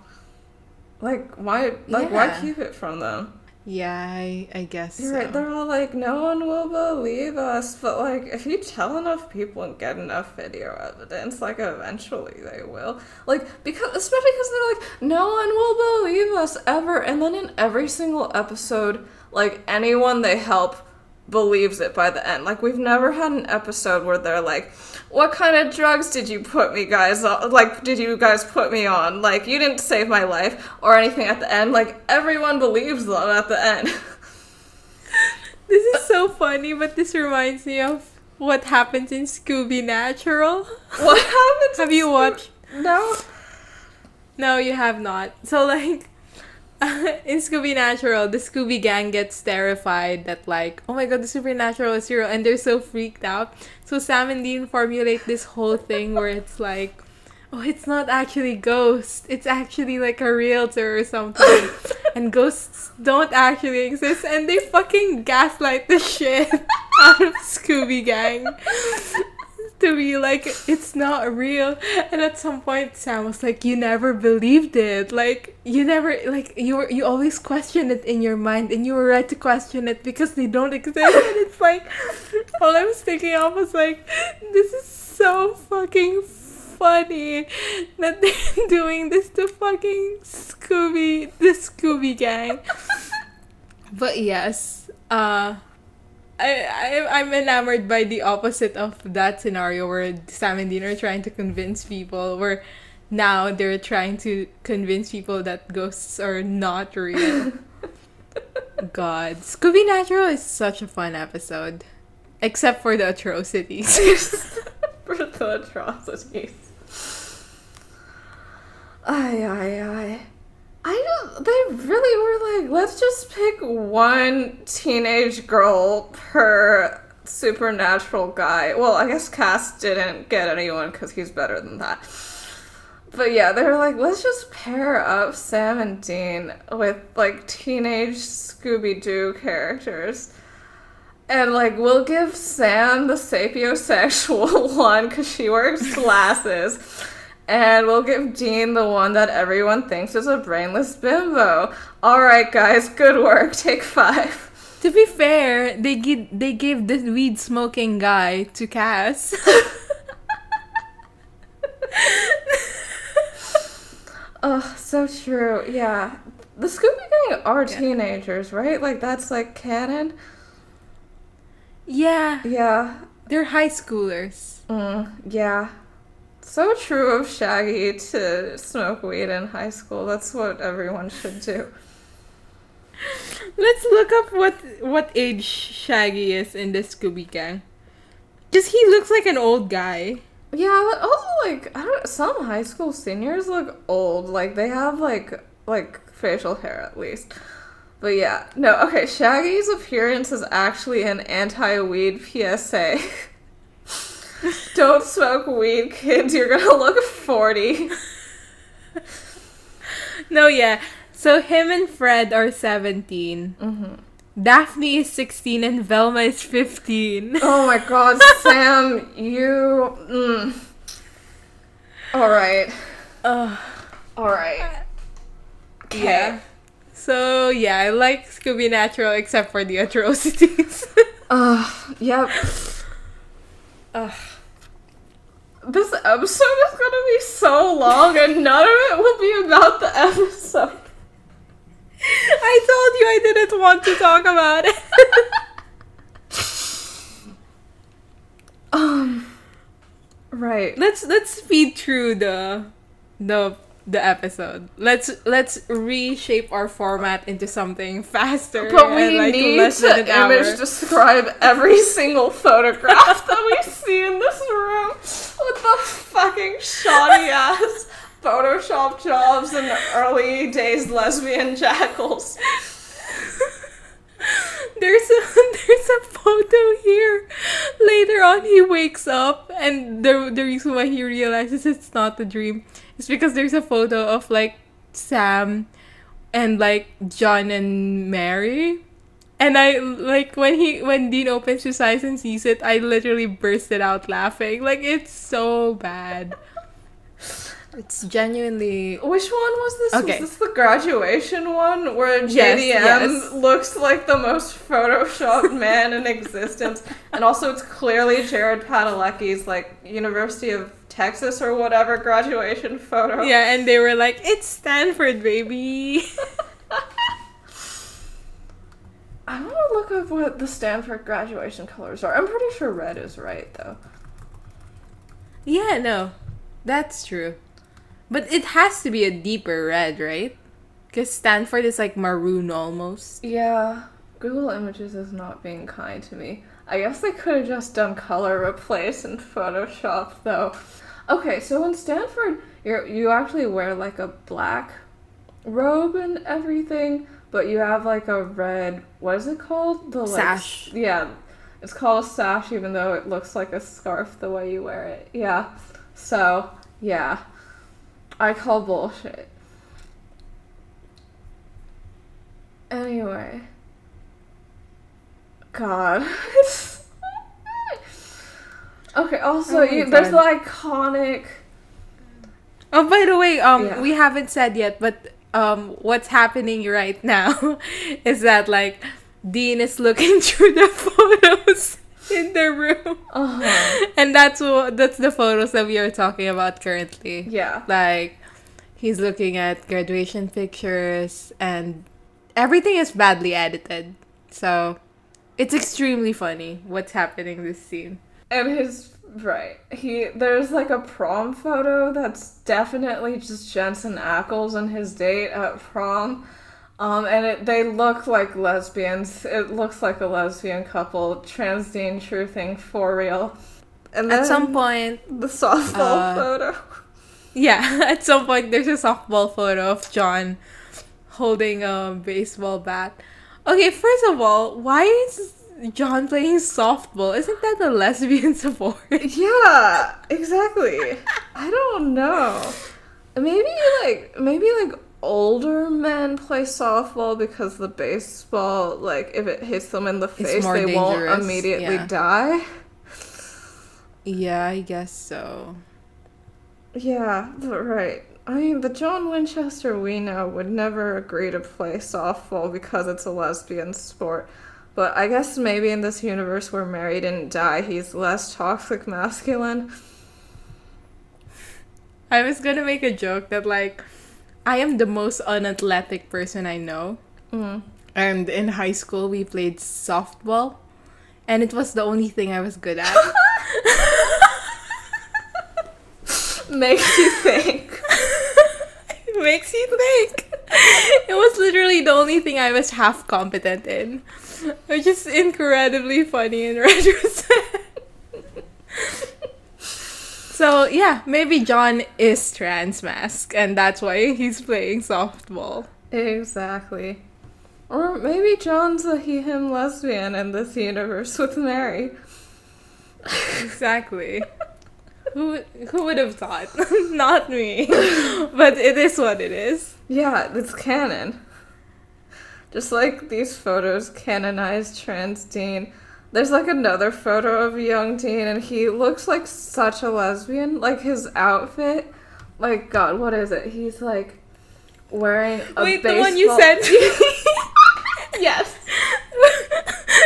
Like why? Like why keep it from them? Yeah, I, I guess. You're so. right. They're all like, no one will believe us. But like, if you tell enough people and get enough video evidence, like eventually they will. Like because especially because they're like, no one will believe us ever. And then in every single episode, like anyone they help believes it by the end. Like we've never had an episode where they're like, "What kind of drugs did you put me guys on? Like did you guys put me on? Like you didn't save my life or anything at the end." Like everyone believes them at the end. This is so funny, but this reminds me of what happens in Scooby Natural. what happens? Have in you Scoo- watched? No. No, you have not. So like in Scooby Natural, the Scooby gang gets terrified that like, oh my god, the supernatural is real, and they're so freaked out. So Sam and Dean formulate this whole thing where it's like, oh, it's not actually ghosts. It's actually like a realtor or something, and ghosts don't actually exist, and they fucking gaslight the shit out of Scooby gang to be like it's not real. And at some point sam was like you never believed it. Like you never like you were you always question it in your mind and you were right to question it because they don't exist. And it's like all i was thinking of was like this is so fucking funny that they're doing this to fucking scooby the scooby gang. But yes uh I, I I'm enamored by the opposite of that scenario where Sam and Dean are trying to convince people where now they're trying to convince people that ghosts are not real. God. Scooby Natural is such a fun episode. Except for the atrocities. for the atrocities. Ay, ay, ay. I don't, they really were like, let's just pick one teenage girl per supernatural guy. Well, I guess Cass didn't get anyone because he's better than that. But yeah, they were like, let's just pair up Sam and Dean with like teenage Scooby Doo characters. And like, we'll give Sam the sapiosexual one because she wears glasses. And we'll give Dean the one that everyone thinks is a brainless bimbo. Alright, guys, good work. Take five. To be fair, they give they gave the weed smoking guy to Cass. Oh, so true. Yeah. The Scooby Gang are Yeah. teenagers, right? Like, that's like canon. yeah, Yeah. they're high schoolers. Mm, yeah. So true of Shaggy to smoke weed in high school. That's what everyone should do. Let's look up what what age Shaggy is in the Scooby Gang. Cause he looks like an old guy. Yeah, but also like I don't some high school seniors look old. Like they have like like facial hair at least. But yeah, no, okay, Shaggy's appearance is actually an anti-weed PSA. Don't smoke weed, kids. You're gonna look 40. No, yeah. So him and Fred are 17. Mm-hmm. Daphne is 16 and Velma is 15. Oh my god, Sam, you. Mm. Alright. Ugh. Alright. Yeah. So yeah, I like Scooby Natural except for the atrocities. Ugh, yep. Ugh. This episode is gonna be so long and none of it will be about the episode. I told you I didn't want to talk about it. Um. Right. let's let's speed through the the the episode. Let's let's reshape our format into something faster. But we like, need less to an hour. image describe every single photograph that we see in this room with the fucking shoddy ass Photoshop jobs and early days lesbian Jackles. There's a there's a photo here. Later on, he wakes up, and the the reason why he realizes it's not a dream is because there's a photo of like Sam and like John and Mary. And I like when he when Dean opens his eyes and sees it, I literally bursted out laughing. Like it's so bad. It's genuinely Which one was this? Okay. Was this the graduation one where JDM Yes, yes. looks like the most photoshopped man in existence? And also it's clearly Jared Padalecki's like University of Texas or whatever graduation photo. yeah, and they were like, "It's Stanford, baby." I want to look up what the Stanford graduation colors are. I'm pretty sure red is right though. Yeah, no. That's true. But it has to be a deeper red, right? Because Stanford is like maroon almost. Yeah, Google Images is not being kind to me. I guess they could have just done color replace in Photoshop though. Okay, so in Stanford, you you actually wear like a black robe and everything, but you have like a red. What is it called? The like, Sash. Yeah, it's called a sash, even though it looks like a scarf the way you wear it. Yeah. So yeah, I call bullshit. Anyway. God. okay, also, Oh you, there's the iconic. Oh, by the way, um, Yeah. we haven't said yet, but um, what's happening right now is that like Dean is looking through the photos in the room, Uh-huh. and that's what that's the photos that we are talking about currently. Yeah. Like, he's looking at graduation pictures, and everything is badly edited. So, It's extremely funny what's happening this scene. And his right, he there's like a prom photo that's definitely just Jensen Ackles and his date at prom. Um, and it, they look like lesbians. It looks like a lesbian couple. Trans Dean True Thing for real. And At some point, the softball uh, photo. yeah, at some point there's a softball photo of John holding a baseball bat. Okay, first of all, why is John playing softball? Isn't that a lesbian sport? Yeah, exactly. I don't know. Maybe like maybe like older men play softball because the baseball, like if it hits them in the face, they dangerous, won't immediately yeah. die. yeah, I guess so. Yeah, right. I mean, the John Winchester we know would never agree to play softball because it's a lesbian sport. But I guess maybe in this universe where Mary didn't die, he's less toxic masculine. I was gonna make a joke that like I am the most unathletic person I know. Mm. And in high school we played softball and it was the only thing I was good at. Makes you think. it makes you think. It was literally the only thing I was half competent in. Which is incredibly funny in retrospect. So yeah, maybe John is trans mask and that's why he's playing softball. Exactly. Or maybe John's a he him lesbian in this universe with Mary. Exactly. who who would have thought? Not me. but it is what it is. Yeah, it's canon. Just like these photos canonize trans Dean. There's like another photo of a young teen, and he looks like such a lesbian. Like his outfit. Like God, what is it? He's like wearing a Wait, the one you baseball- sent me. Yes.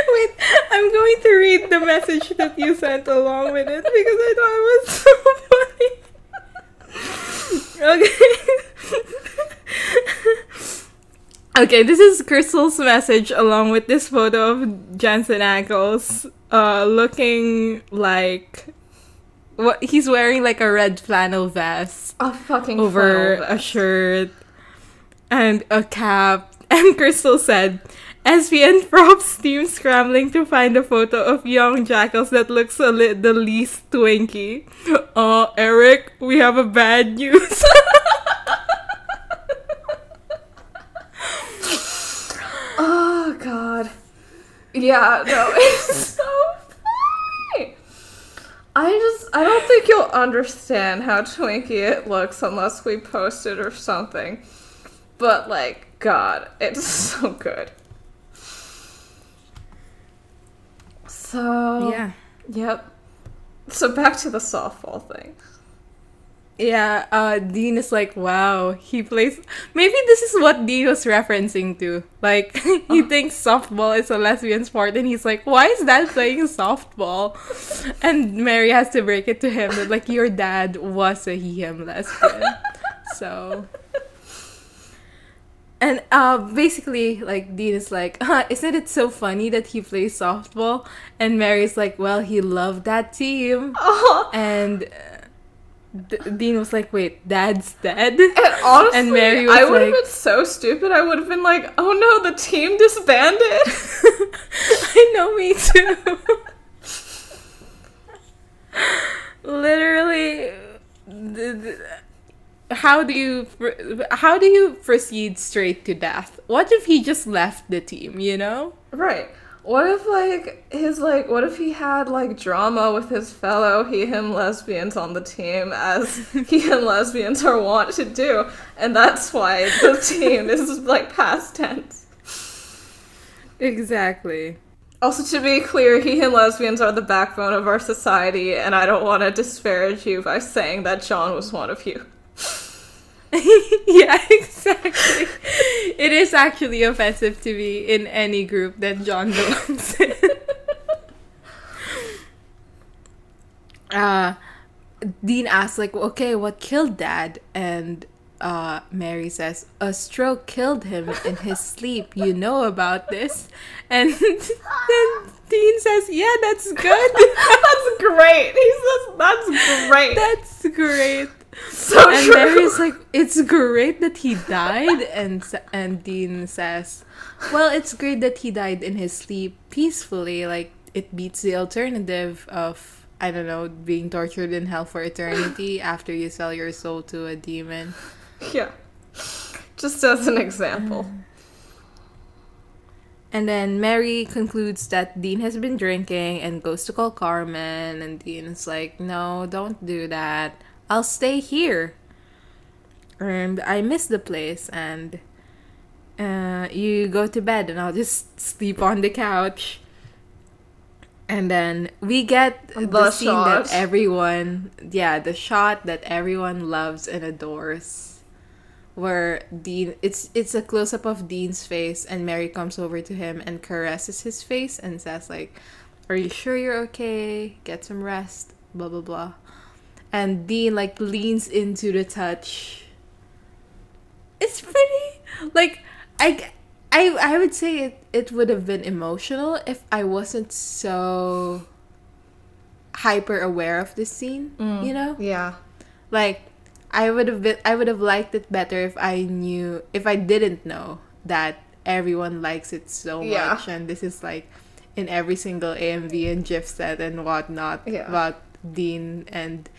Wait, I'm going to read the message that you sent along with it because I thought it was so funny. Okay. Okay, this is Crystal's message along with this photo of Jensen Ackles uh looking like what he's wearing like a red flannel vest A fucking over a shirt and a cap. And Crystal said, SPN props team scrambling to find a photo of young Jackles that looks a li- the least twinky. Uh, Eric, we have a bad news. Oh God. Yeah, no, it's so funny. I just I don't think you'll understand how twinky it looks unless we post it or something. But like, God, it's so good. So yeah. Yep. So back to the softball thing. Yeah, uh, Dean is like, wow, he plays. Maybe this is what Dean was referencing to. Like, he thinks softball is a lesbian sport, and he's like, why is that playing softball? And Mary has to break it to him that, like, your dad was a he him lesbian. so. And uh, basically, like, Dean is like, huh, isn't it so funny that he plays softball? And Mary's like, well, he loved that team. Oh, And uh, D- Dean was like, "Wait, Dad's dead." and honestly, And Mary was I would have like- been so stupid. I would have been like, "Oh no, the team disbanded." I know, me too. Literally, th- th- how do you how do you proceed straight to death? What if he just left the team? You know? Right. What if like his like what if he had like drama with his fellow he him lesbians on the team as he and lesbians are wont to do and that's why the team is like past tense. Exactly. Also to be clear, he and lesbians are the backbone of our society and I don't want to disparage you by saying that John was one of you. yeah, exactly. It is actually offensive to be in any group that John belongs in. uh, Dean asks, like, okay, what killed dad? And uh, Mary says, A stroke killed him in his sleep. You know about this. And then Dean says, Yeah, that's good. that's great. He says, That's great. that's great. so And true. Mary's like, It's great that he died. And, and Dean says, Well, it's great that he died in his sleep peacefully. Like, it beats the alternative of, I don't know, being tortured in hell for eternity after you sell your soul to a demon. yeah. Just as an example. And then Mary concludes that Dean has been drinking and goes to call Carmen. And Dean is like, no, don't do that. I'll stay here. And I miss the place. And uh, you go to bed and I'll just sleep on the couch. And then we get the, The scene shot. that everyone, yeah, the shot that everyone loves and adores where Dean it's it's a close up of Dean's face and Mary comes over to him and caresses his face and says like are you sure you're okay get some rest blah blah blah and Dean like leans into the touch it's pretty like I I I would say it it would have been emotional if I wasn't so hyper aware of this scene mm. you know Yeah. like I would have been I would have liked it better if I knew if I didn't know that everyone likes it so Yeah. much and this is like in every single AMV and GIF set and whatnot Yeah. about Dean and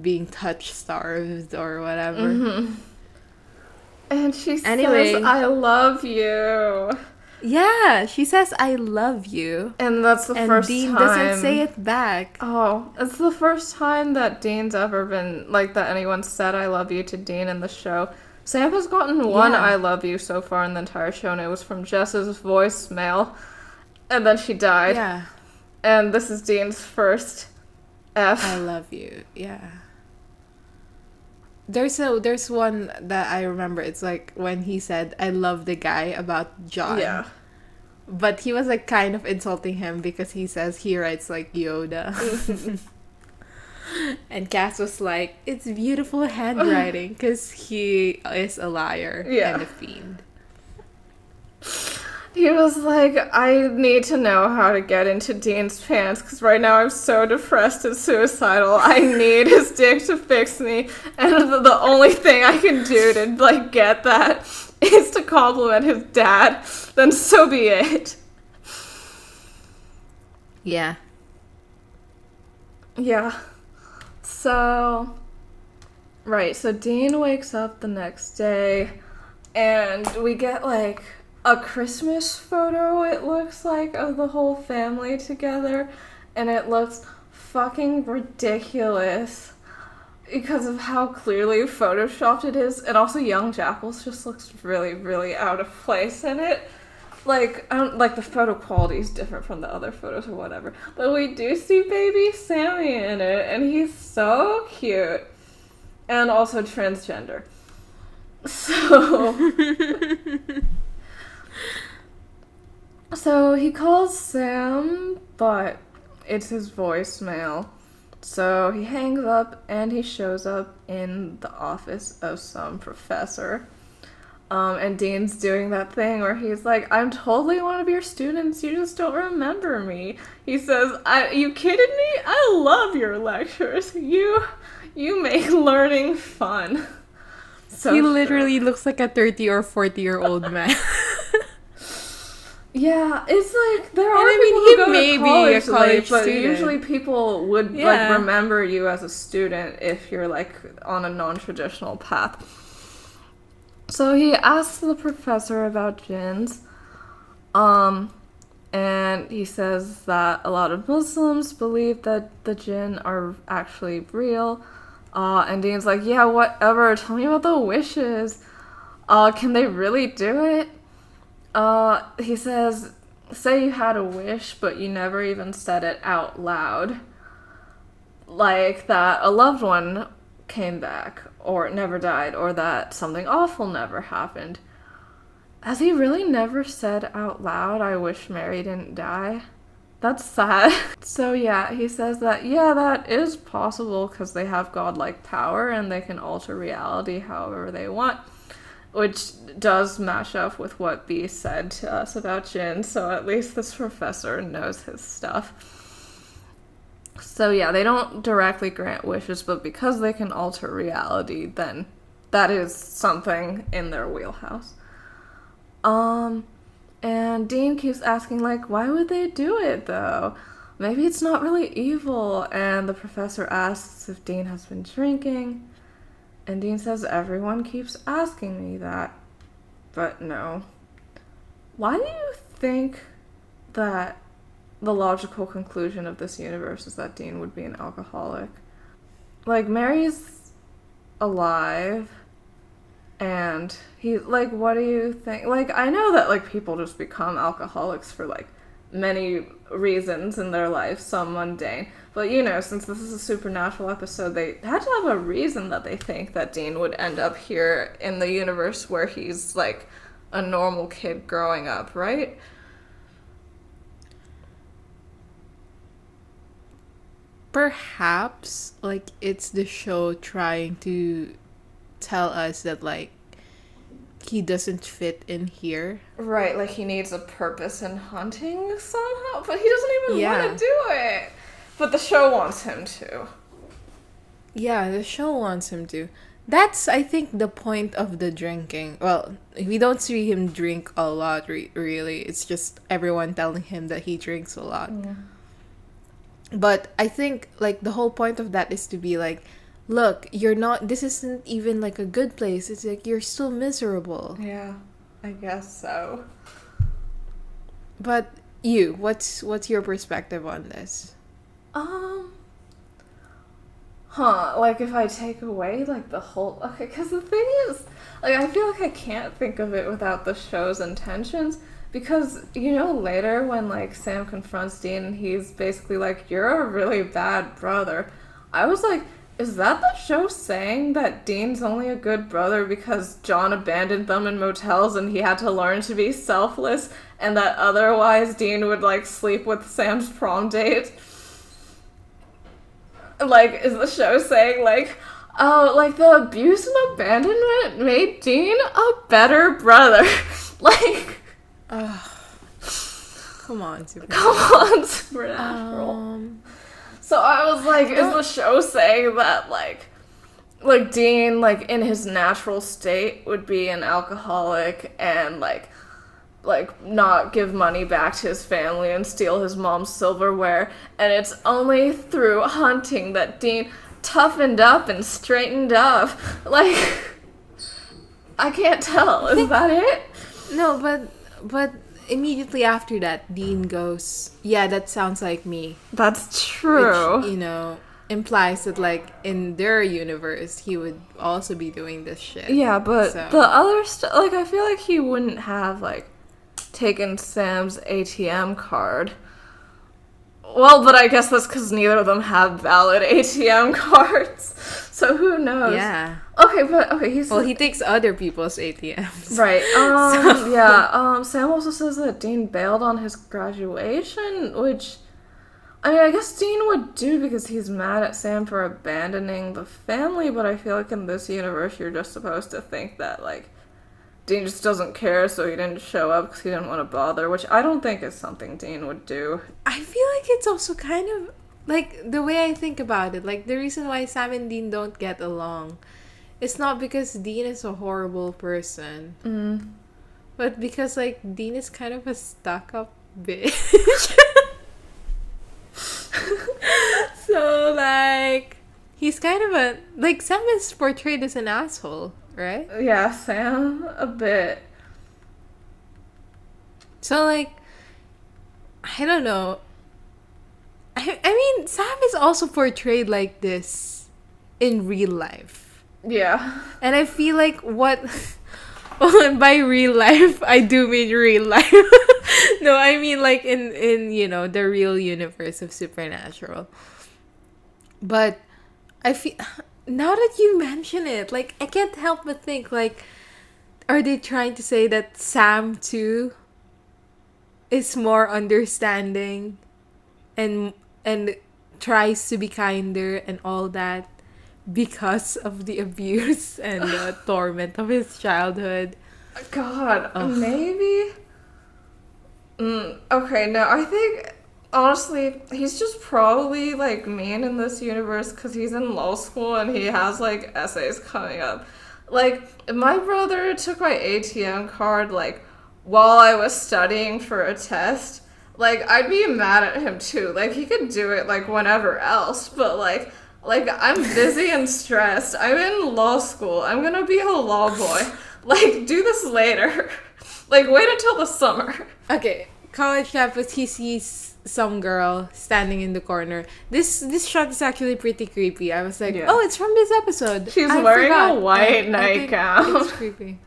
being touch starved or whatever. Mm-hmm. And she Anyway. says, I love you. Yeah, she says I love you. And that's the and first Dean time. doesn't say it back. Oh, it's the first time that Dean's ever been like that anyone said I love you to Dean in the show. Sam has gotten one Yeah. I love you so far in the entire show, and it was from Jess's voicemail. And then she died. Yeah. And this is Dean's first F. I love you. Yeah. There's a there's one that I remember. It's like when he said I love the guy about John. yeah. But he was like kind of insulting him because he says he writes like Yoda. and Cass was like, "It's beautiful handwriting because he is a liar Yeah. and a fiend." He was like, I need to know how to get into Dean's pants because right now I'm so depressed and suicidal. I need his dick to fix me, and the, the only thing I can do to like get that is to compliment his dad. Then so be it. Yeah. Yeah. So, right. So Dean wakes up the next day, and we get like a Christmas photo. It looks like of the whole family together, and it looks fucking ridiculous because of how clearly photoshopped it is, and also Young Jackles just looks really, really out of place in it. Like I don't like the photo quality is different from the other photos or whatever, but we do see baby Sammy in it, and he's so cute, and also transgender. So. So he calls Sam, but it's his voicemail. So he hangs up and he shows up in the office of some professor. Um, and Dean's doing that thing where he's like, I'm totally one of your students, you just don't remember me. He says, I, you kidding me? I love your lectures. You you make learning fun. So he literally looks like a 30 or 40 year old man. Yeah, it's like there are I people mean, who he go may to be college, a college late, but usually people would Yeah. like remember you as a student if you're like on a non-traditional path. So he asks the professor about djinns, um, and he says that a lot of Muslims believe that the djinn are actually real. Uh, and Dean's like, yeah, whatever. Tell me about the wishes. Uh, can they really do it? Uh, he says, say you had a wish, but you never even said it out loud. Like that a loved one came back, or never died, or that something awful never happened. Has he really never said out loud, I wish Mary didn't die? That's sad. So yeah, he says that yeah, that is possible because they have godlike power and they can alter reality however they want, which does match up with what B said to us about djinn. So at least this professor knows his stuff. So yeah, they don't directly grant wishes, but because they can alter reality, then that is something in their wheelhouse. Um, and Dean keeps asking, like, why would they do it though? Maybe it's not really evil. And the professor asks if Dean has been drinking. And Dean says, everyone keeps asking me that. But no. Why do you think that the logical conclusion of this universe is that Dean would be an alcoholic? Like, Mary's alive and he like what do you think like i know that like people just become alcoholics for like many reasons in their life some mundane but you know since this is a supernatural episode they had to have a reason that they think that dean would end up here in the universe where he's like a normal kid growing up right Perhaps like it's the show trying to tell us that like he doesn't fit in here. right like he needs a purpose in hunting somehow but he doesn't even Yeah. want to do it but the show wants him to Yeah, the show wants him to. That's I think the point of the drinking. Well, we don't see him drink a lot re- really. It's just everyone telling him that he drinks a lot. But I think like the whole point of that is to be like look, you're not this isn't even like a good place. It's like you're still miserable. Yeah, I guess so. But you, what's what's your perspective on this? Um. Huh, like if I take away like the whole okay, because the thing is, like I feel like I can't think of it without the show's intentions. Because you know later when like Sam confronts Dean and he's basically like, "You're a really bad brother," I was like, "Is that the show saying that Dean's only a good brother because John abandoned them in motels and he had to learn to be selfless, and that otherwise Dean would like sleep with Sam's prom date?" Like is the show saying like oh like the abuse and abandonment made dean a better brother? Like Come on, Super. come on supernatural Um, so i was like is the show saying that like like dean like in his natural state would be an alcoholic and like like not give money back to his family and steal his mom's silverware. And it's only through hunting that dean toughened up and straightened up. Like i can't tell. Is that it? No, but but immediately after that, Dean goes, "Yeah, that sounds like me." that's true. Which, you know, implies that like in their universe, he would also be doing this shit. yeah but So- the other stuff like i feel like he wouldn't have like taken sam's atm card well but i guess that's because neither of them have valid atm cards so who knows Yeah. okay but okay he's Well, he takes other people's ATMs. Right. Um. Yeah. Um. Sam also says that Dean bailed on his graduation, which, I mean, I guess Dean would do because he's mad at Sam for abandoning the family. But I feel like in this universe, you're just supposed to think that like Dean just doesn't care, so he didn't show up because he didn't want to bother. Which I don't think is something Dean would do. I feel like it's also kind of like the way I think about it. Like the reason why Sam and Dean don't get along, it's not because Dean is a horrible person, Mm. but because like Dean is kind of a stuck-up bitch. so like he's kind of a like Sam is portrayed as an asshole, right? Yeah, Sam a bit. So like I don't know. I I mean Sam is also portrayed like this in real life. Yeah. And I feel like what well, by real life I do mean real life. no, I mean like in in you know the real universe of supernatural. But I feel now that you mention it, like I can't help but think like are they trying to say that Sam too is more understanding and and tries to be kinder and all that because of the abuse and the torment of his childhood. God, Ugh. maybe. Mm, okay, no, I think honestly, he's just probably like mean in this universe because he's in law school and he has like essays coming up. Like, my brother took my ATM card like while I was studying for a test. Like, I'd be mad at him too. Like, he could do it like whenever else, but like, like I'm busy and stressed. I'm in law school. I'm gonna be a law boy. Like, do this later. like, wait until the summer. Okay, college campus. He sees some girl standing in the corner. This this shot is actually pretty creepy. I was like, Yeah. oh, it's from this episode. She's I wearing a white nightgown. It's creepy.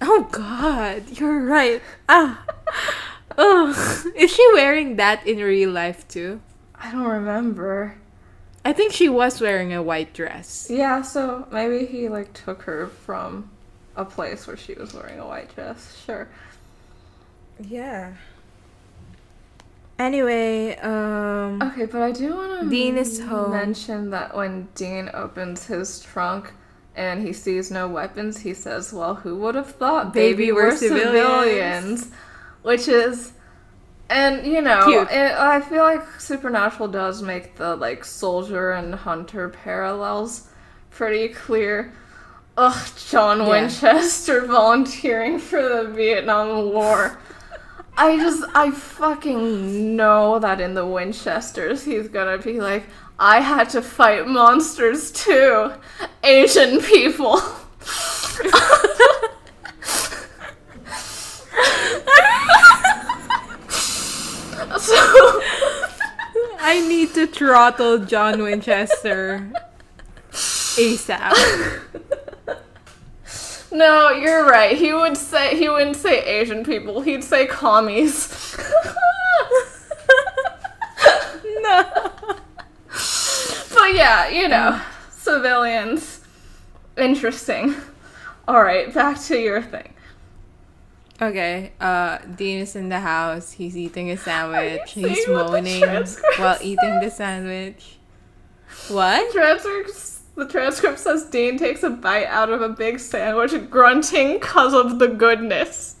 Oh God, you're right. Ah, oh, is she wearing that in real life too? I don't remember. I think she was wearing a white dress. Yeah, so maybe he like took her from a place where she was wearing a white dress. Sure. Yeah. Anyway, um, Okay, but I do want to Dean is home. mention that when Dean opens his trunk and he sees no weapons, he says, "Well, who would have thought Baby, baby, we're were civilians." civilians?" Which is, and you know, it, I feel like Supernatural does make the like soldier and hunter parallels pretty clear. Ugh, John Yeah. Winchester volunteering for the Vietnam War. I just, I fucking know that in the Winchesters, he's gonna be like, I had to fight monsters too. Asian people. so, I need to throttle John Winchester ASAP. No, you're right. He would say, he wouldn't say Asian people, he'd say commies. no. But yeah, you know, civilians. Interesting. Alright, back to your thing. Okay, uh, Dean is in the house. He's eating a sandwich. He's moaning while eating the sandwich. What? Transcript, the transcript says Dean takes a bite out of a big sandwich, grunting because of the goodness.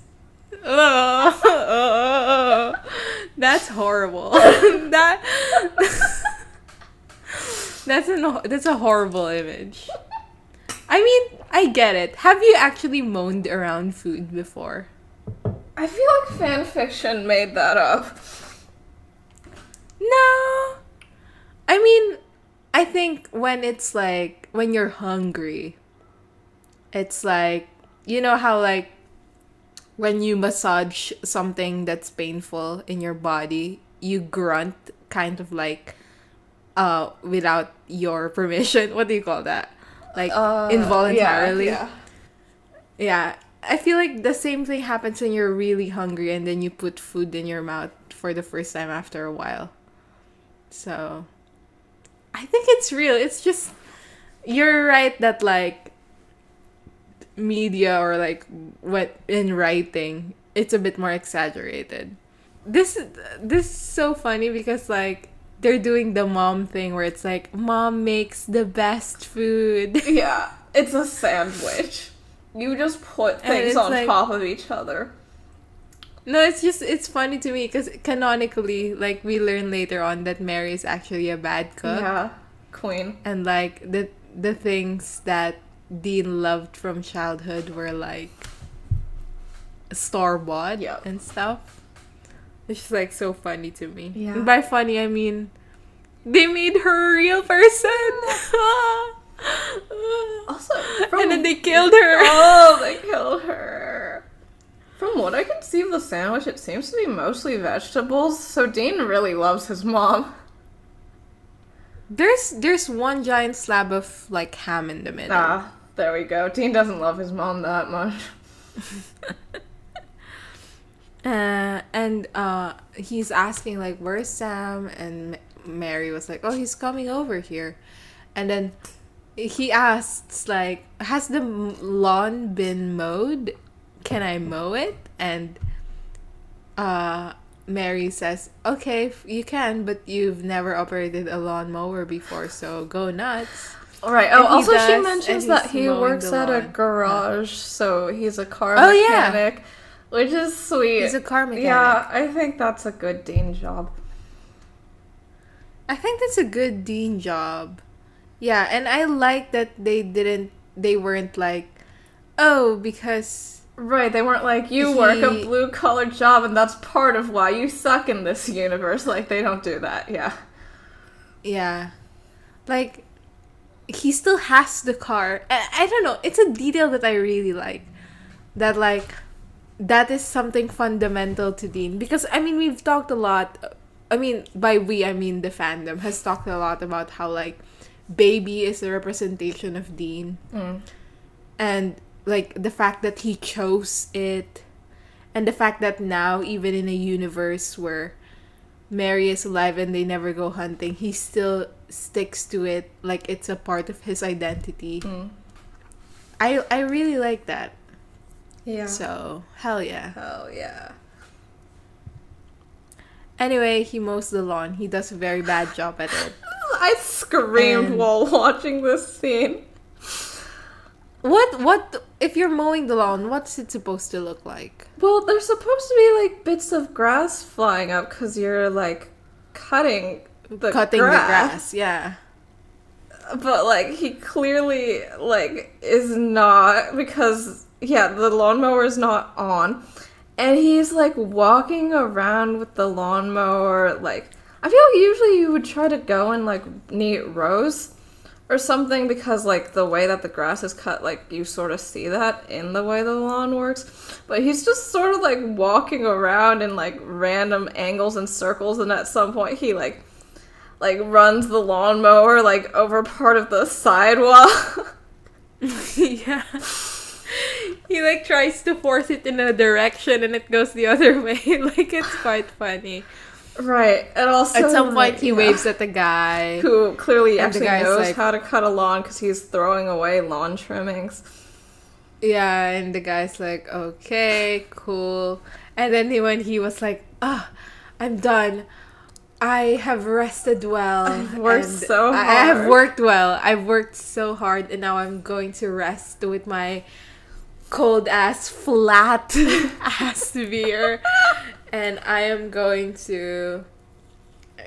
That's horrible. that that's an that's a horrible image. I mean, I get it. Have you actually moaned around food before? I feel like fan fiction made that up. No. I mean, I think when it's like when you're hungry, it's like you know how like when you massage something that's painful in your body, you grunt kind of like uh without your permission. What do you call that? Like Uh, involuntarily. Yeah, Yeah, I feel like the same thing happens when you're really hungry and then you put food in your mouth for the first time after a while. So, I think it's real. It's just you're right that like media or like what in writing, it's a bit more exaggerated. This this is so funny because like they're doing the mom thing where it's like mom makes the best food. yeah. It's a sandwich. You just put things on like- top of each other. No, it's just it's funny to me because canonically, like we learn later on that Mary is actually a bad cook, Yeah, queen. and like the the things that Dean loved from childhood were like store bought Yep. and stuff. It's just like so funny to me. Yeah. And by funny, I mean they made her a real person. Also, and then they killed her. Oh, they killed her. From what I can see of the sandwich, it seems to be mostly vegetables, so Dean really loves his mom. There's there's one giant slab of like ham in the middle. Ah, there we go. Dean doesn't love his mom that much. Uh, and uh, he's asking like, "Where's Sam?" And M- Mary was like, "Oh, he's coming over here." And then he asks like, "Has the m- lawn been mowed? Can I mow it?" And uh, Mary says, "Okay, you can, but you've never operated a lawnmower before, so go nuts." All right. Oh, also does, she mentions that he works at a garage, so he's a car Oh, yeah. mechanic, which is sweet. He's a car mechanic. Yeah, I think that's a good Dean job. I think that's a good Dean job. Yeah, and I like that they didn't they weren't like, "Oh, because Right, they weren't like you work a blue collar job and that's part of why you suck in this universe. Like they don't do that. Yeah. yeah." Like he still has the car. I, I don't know. It's a detail that I really like. That like that is something fundamental to Dean because I mean, we've talked a lot I mean, by we I mean the fandom has talked a lot about how like baby is a representation of Dean. Mm. and like the fact that he chose it and the fact that now even in a universe where Mary is alive and they never go hunting he still sticks to it like it's a part of his identity Mm. I I really like that Yeah. so hell yeah Hell yeah. anyway he mows the lawn he does a very bad job at it I screamed And- while watching this scene. What what if you're mowing the lawn what's it supposed to look like Well, there's supposed to be like bits of grass flying up because you're like cutting the cutting grass. the grass yeah But like he clearly like is not because yeah, the lawnmower is not on. And he's like walking around with the lawnmower like I feel like usually you would try to go in like neat rows or something because like the way that the grass is cut like you sort of see that in the way the lawn works but he's just sort of like walking around in like random angles and circles and at some point he like like runs the lawnmower like over part of the sidewalk yeah. He like tries to force it in a direction and it goes the other way. like it's quite funny. Right and also At some point like, he yeah, waves at the guy. who clearly actually knows like- how to cut a lawn because he's throwing away lawn trimmings Yeah, and the guy's like, "Okay, cool." And then he, when he was like, "Ah, I'm done. I have rested well. I've worked so I I have worked well. I've worked so hard, and now I'm going to rest with my cold ass flat ass beer, and I am going to."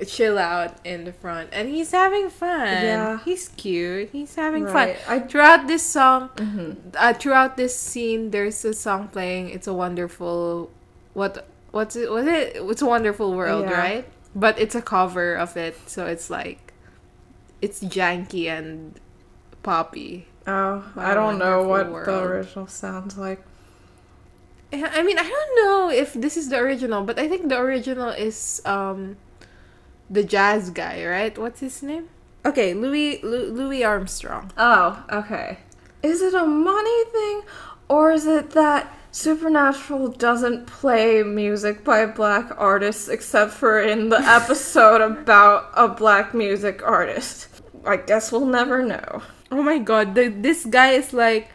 chill out in the front and he's having fun Yeah. he's cute he's having Right. fun I- throughout this song mm-hmm. uh, throughout this scene, there's a song playing. It's a wonderful, what what's it? Was it? It's a wonderful world, Yeah. right? But it's a cover of it, so it's like, it's janky and poppy. oh i don't know what wonderful the original sounds like I mean, I don't know if this is the original, but I think the original is um, the jazz guy, right? What's his name? Okay, Louis Lu- Louis Armstrong. Oh, okay. Is it a money thing, or is it that Supernatural doesn't play music by black artists except for in the episode about a black music artist? I guess we'll never know. Oh my god, the, this guy is like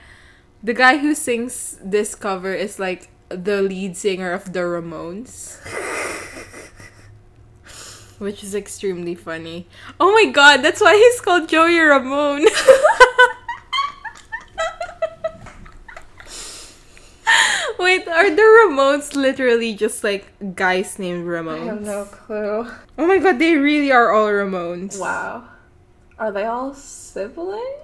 the guy who sings this cover is like the lead singer of the Ramones. Which is extremely funny. Oh my god, that's why he's called Joey Ramone. Wait, are the Ramones literally just like guys named Ramones? I have no clue. Oh my god, they really are all Ramones. Wow. Are they all siblings?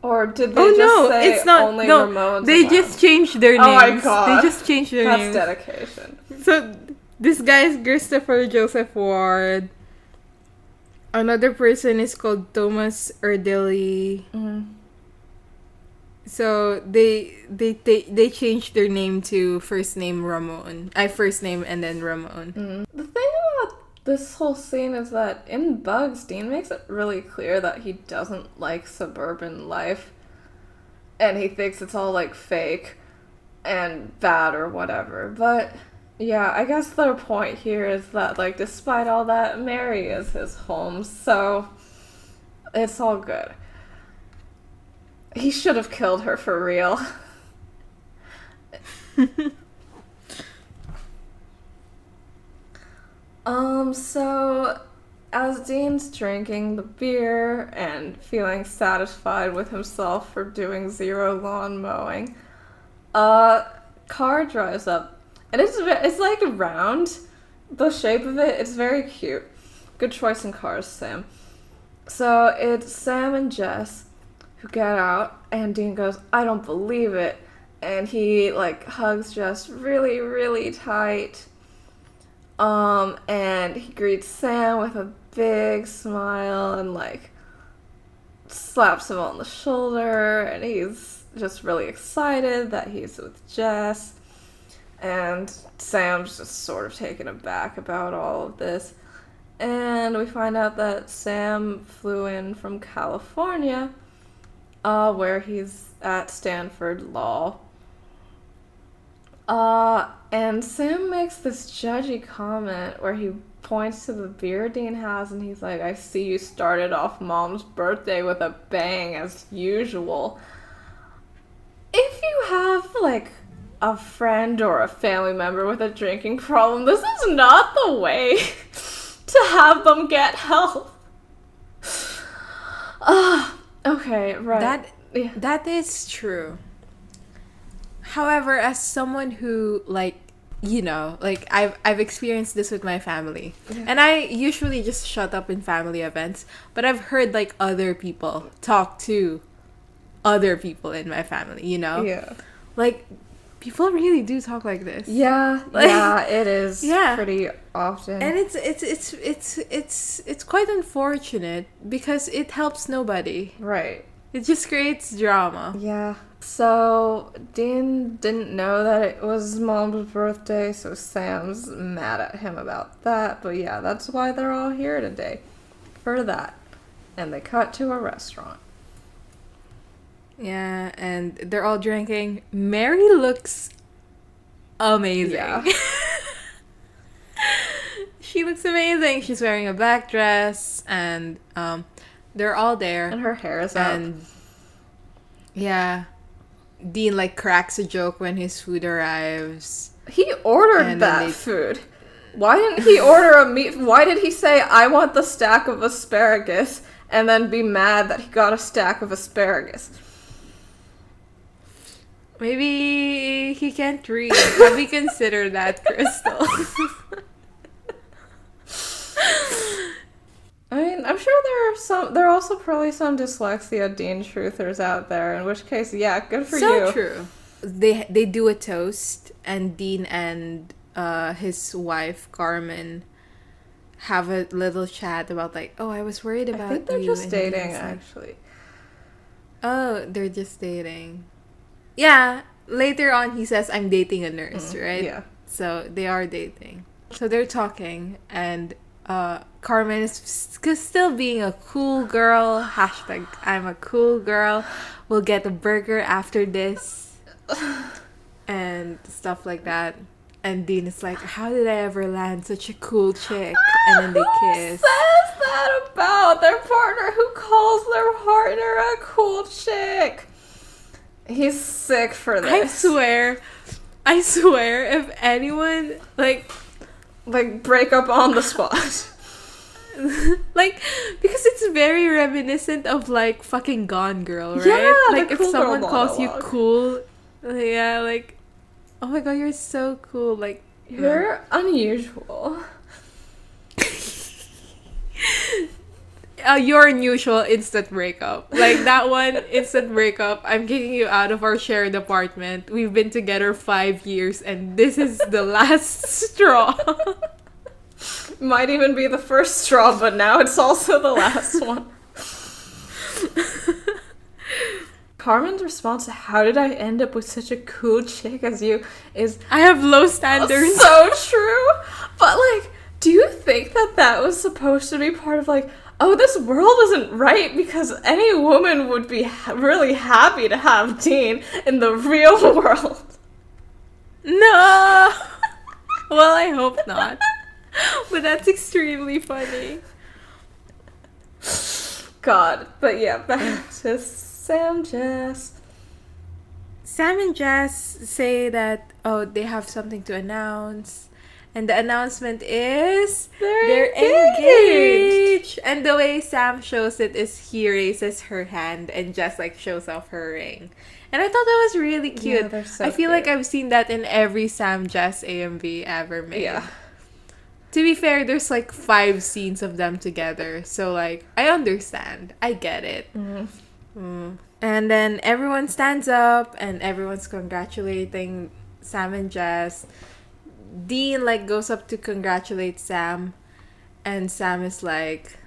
Or did they Oh just no, say it's not. only no, Ramones? they just changed their names. Oh my God. They just changed their That's names. dedication. So this guy is Christopher Joseph Ward. Another person is called Thomas Erdelyi. Mm. So they they they they changed their name to first name Ramone. I first name and then Ramone. Mm. The thing about this whole scene is that in Bugs, Dean makes it really clear that he doesn't like suburban life. And he thinks it's all like fake and bad or whatever. But yeah, I guess their point here is that like despite all that, Mary is his home, so it's all good. He should have killed her for real. Um, so as Dean's drinking the beer and feeling satisfied with himself for doing zero lawn mowing, a car drives up, and it's it's like round. The shape of it, it's very cute. Good choice in cars, Sam. So it's Sam and Jess who get out, and Dean goes, "I don't believe it," and he like hugs Jess really, really tight. Um, and he greets Sam with a big smile and like slaps him on the shoulder, and he's just really excited that he's with Jess. And Sam's just sort of taken aback about all of this. And we find out that Sam flew in from California, uh, where he's at Stanford Law. Uh, and Sam makes this judgy comment where he points to the beer Dean has and he's like, I see you started off mom's birthday with a bang as usual. If you have, like, a friend or a family member with a drinking problem, this is not the way to have them get help. Ah, okay, right. That yeah. that is true. However, as someone who like you know, like I've I've experienced this with my family. Yeah. And I usually just shut up in family events, but I've heard like other people talk to other people in my family, you know? yeah. Like people really do talk like this. Yeah, Like- yeah, it is Yeah. pretty often. And it's it's it's it's it's it's quite unfortunate because it helps nobody. right. It just creates drama. Yeah. So Dean didn't know that it was mom's birthday, so Sam's mad at him about that. But yeah, that's why they're all here today. For that. And they cut to a restaurant. Yeah, and they're all drinking. Mary looks amazing. Yeah. she looks amazing. She's wearing a black dress, and um, they're all there. And her hair is up. Yeah, Dean like cracks a joke when his food arrives. He ordered that they- food. Why didn't he order a meat? Why did he say, I want the stack of asparagus, and then be mad that he got a stack of asparagus? Maybe he can't read. Have you considered that, Crystal? I mean, I'm sure there are some. There are also probably some dyslexia Dean truthers out there. In which case, yeah, good for so you. true. They they do a toast, and Dean and uh, his wife Carmen have a little chat about like, oh, I was worried about I think they're you," just dating, like, actually. Oh, they're just dating. Yeah. Later on, he says, "I'm dating a nurse," right? Mm, Yeah. So they are dating. So they're talking, and uh, Carmen is still being a cool girl. Hashtag I'm a cool girl. We'll get a burger after this, and stuff like that. And Dean is like, "How did I ever land such a cool chick?" And then they Who kiss. says that about their partner who calls their partner a cool chick? He's sick for this. I swear, I swear, if anyone like Like, break up on the spot. like because it's very reminiscent of like fucking Gone Girl, right? Yeah, like if cool someone calls you cool, yeah, like oh my god, you're so cool. Like You're unusual. uh, your unusual instant breakup. Like that one instant breakup. I'm kicking you out of our shared apartment. We've been together five years, and this is the last straw. Might even be the first straw, but now it's also the last one. Carmen's response to how did I end up with such a cool chick as you is I have low standards. so true. But like, do you think that that was supposed to be part of like, oh, this world isn't right because any woman would be ha- really happy to have Dean in the real world? No. well, I hope not. But that's extremely funny. God, but yeah, back to Sam Jess. Sam and Jess say that oh they have something to announce, And the announcement is They're engaged. And the way Sam shows it is he raises her hand and just like shows off her ring. And I thought that was really cute. Yeah, they're so I feel like. I've seen that in every Sam Jess AMV ever made. Yeah. To be fair, there's like five scenes of them together. So like I understand. I get it. Mm. And then everyone stands up and everyone's congratulating Sam and Jess. Dean like goes up to congratulate Sam and Sam is like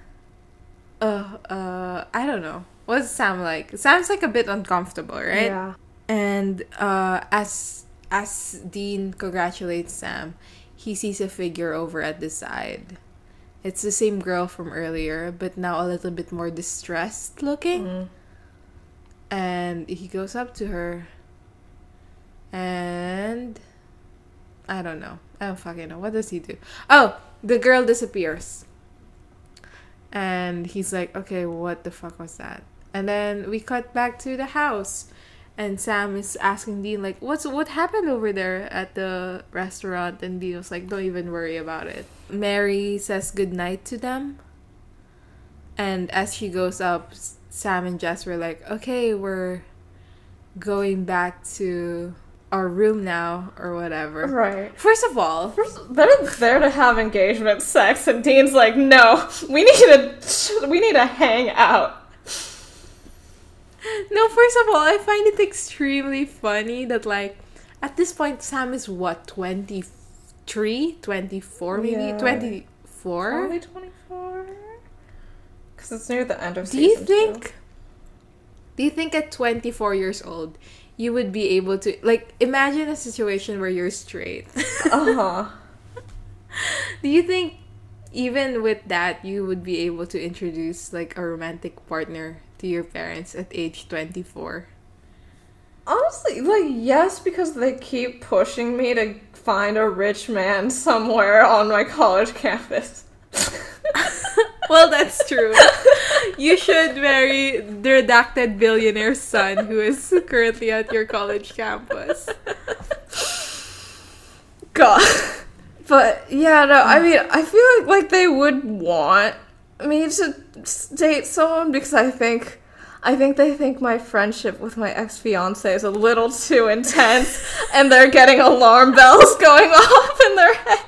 uh uh I don't know. What's Sam like? Sam's like a bit uncomfortable, right? Yeah. And uh as as Dean congratulates Sam, he sees a figure over at the side. It's the same girl from earlier, but now a little bit more distressed looking Mm. and he goes up to her and I don't know. I don't fucking know. What does he do? Oh, the girl disappears. And he's like, okay, what the fuck was that? And then we cut back to the house. And Sam is asking Dean, like, what's what happened over there at the restaurant? And Dean was like, don't even worry about it. Mary says goodnight to them. And as she goes up, Sam and Jess were like, okay, we're going back to our room now, or whatever. Right. First of all, First, they're there to have engagement sex, and Dean's like, "No, we need to, we need to hang out." No, first of all, I find it extremely funny that, like, at this point, Sam is what, 23? 24, maybe? Yeah. 24? Probably twenty four. Because it's near the end of season. Do you think do you think at 24 years old you would be able to like imagine a situation where you're straight Uh huh. do you think even with that you would be able to introduce like a romantic partner to your parents at age 24 Honestly, like yes, because they keep pushing me to find a rich man somewhere on my college campus. well that's true you should marry the redacted billionaire's son who is currently at your college campus God. But yeah, no, I mean, I feel like, like they would want me to date someone because I think I think they think my friendship with my ex-fiance is a little too intense and they're getting alarm bells going off in their head.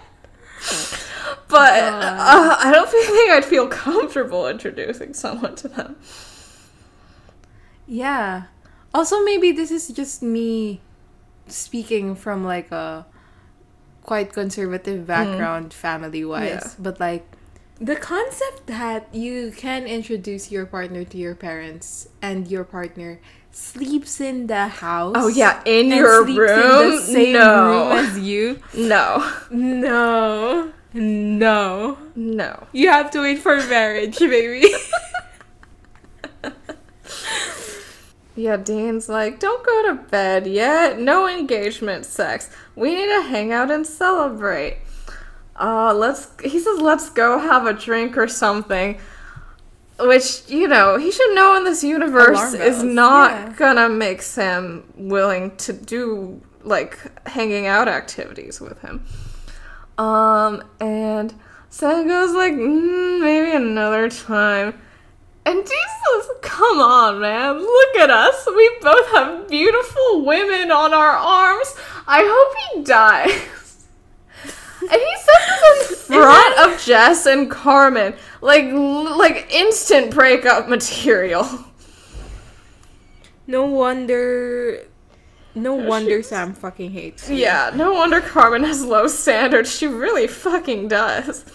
But uh, I don't think I'd feel comfortable introducing someone to them. Yeah. Also, maybe this is just me speaking from like a quite conservative background, family wise. Yeah. But like the concept that you can introduce your partner to your parents and your partner sleeps in the house. Oh yeah, in your sleeps room? in the same no. room as you. no. No. No. No. You have to wait for marriage, baby. Yeah, Dean's like, don't go to bed yet. No engagement sex. We need to hang out and celebrate. Uh, let's. He says, let's go have a drink or something. Which you know he should know in this universe is not yeah. gonna make Sam willing to do like hanging out activities with him. Um, and Sam goes like, mm, maybe another time. And Jesus, come on, man. Look at us. We both have beautiful women on our arms. I hope he dies. And he says this in front of Jess and Carmen. Like, like instant breakup material. no wonder. No wonder Sam fucking hates you. Yeah, no wonder Carmen has low standards. She really fucking does.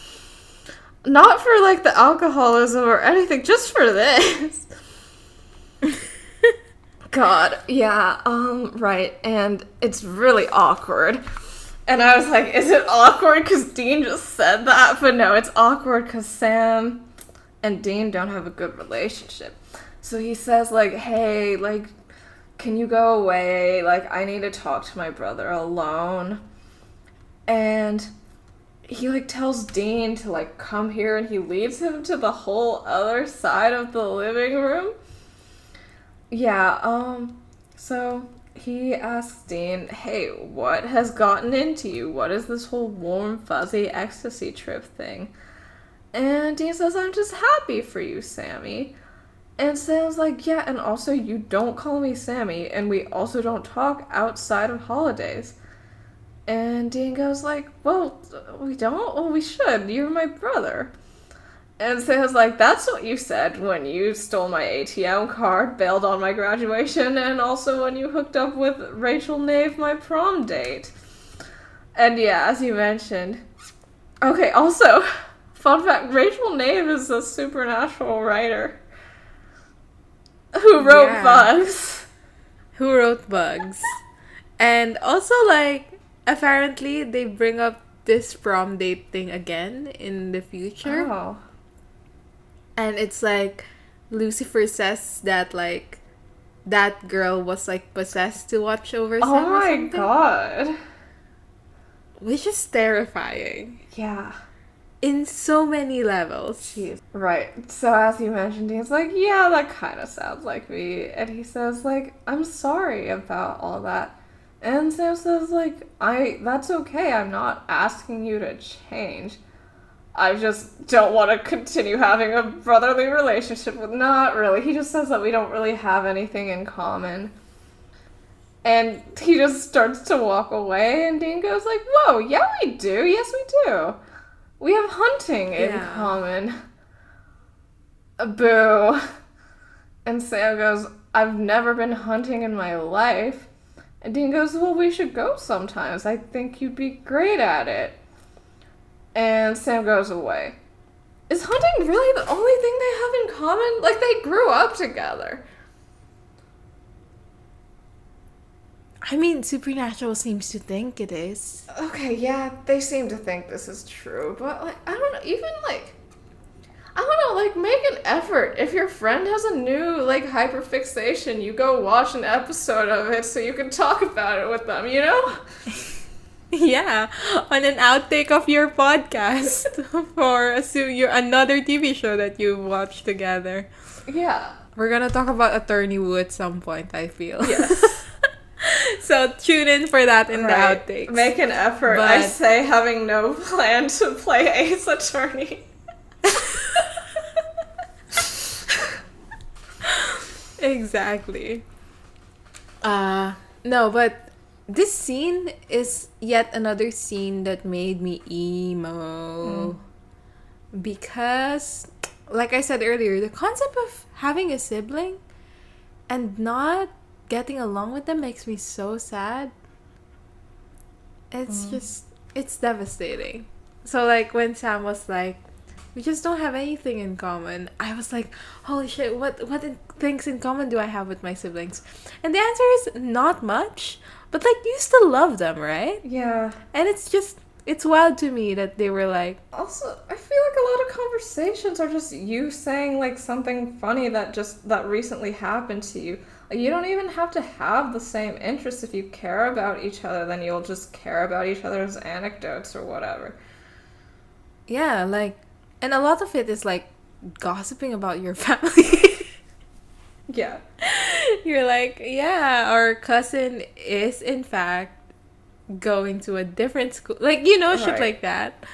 Not for like the alcoholism or anything, just for this. God, yeah, um, right, and it's really awkward. And I was like, is it awkward because Dean just said that? But no, it's awkward because Sam and Dean don't have a good relationship. So he says, like, hey, like, can you go away? Like, I need to talk to my brother alone. And he, like, tells Dean to, like, come here and he leads him to the whole other side of the living room. Yeah, um, so he asks Dean, "Hey, what has gotten into you? What is this whole warm, fuzzy ecstasy trip thing?" And Dean says, "I'm just happy for you, Sammy." And Sam's like, "Yeah, and also you don't call me Sammy, and we also don't talk outside of holidays." And Dean goes like, "Well, we don't. Well, we should. You're my brother." And so I was like, that's what you said when you stole my ATM card, bailed on my graduation, and also when you hooked up with Rachel Nave, my prom date. And yeah, as you mentioned. Okay, also, fun fact Rachel Nave is a supernatural writer who wrote Yeah. Bugs. Who wrote Bugs? And also, like, apparently they bring up this prom date thing again in the future. Oh. And it's like Lucifer says that like that girl was like possessed to watch over oh Sam Oh my god. which is terrifying Yeah. in so many levels. Jeez. Right. So as you mentioned, he's like, yeah, that kind of sounds like me. And he says, like, I'm sorry about all that. And Sam says, like, I that's okay. I'm not asking you to change. I just don't want to continue having a brotherly relationship with not really. He just says that we don't really have anything in common. And he just starts to walk away and Dean goes like, "Whoa, yeah we do. Yes we do. We have hunting in Yeah. common." A boo. And Sam goes, I've never been hunting in my life. And Dean goes, Well, we should go sometimes. I think you'd be great at it. And Sam goes away. Is hunting really the only thing they have in common? Like, they grew up together. I mean, Supernatural seems to think it is. Okay, yeah, they seem to think this is true, but, like, I don't know, even, like, I don't know, like, make an effort. If your friend has a new, like, hyperfixation, you go watch an episode of it so you can talk about it with them, you know? Yeah, on an outtake of your podcast for assume your another TV show that you watched together. Yeah. We're gonna talk about Attorney Woo at some point. I feel. Yes. so tune in for that in Right. the outtakes. Make an effort. I say having no plan to play Ace Attorney. exactly. Uh no, but this scene is yet another scene that made me emo. Mm. Because like I said earlier, the concept of having a sibling and not getting along with them makes me so sad. It's mm. just it's devastating. So like when Sam was like we just don't have anything in common. I was like, holy shit, what what in- things in common do I have with my siblings? And the answer is not much. But like you still love them, right? Yeah. And it's just it's wild to me that they were like, Also, I feel like a lot of conversations are just you saying like something funny that just that recently happened to you. Like you don't even have to have the same interests if you care about each other, then you'll just care about each other's anecdotes or whatever. yeah, like and a lot of it is like gossiping about your family. Yeah. You're like, yeah, our cousin is in fact going to a different school. Like, you know, shit like that.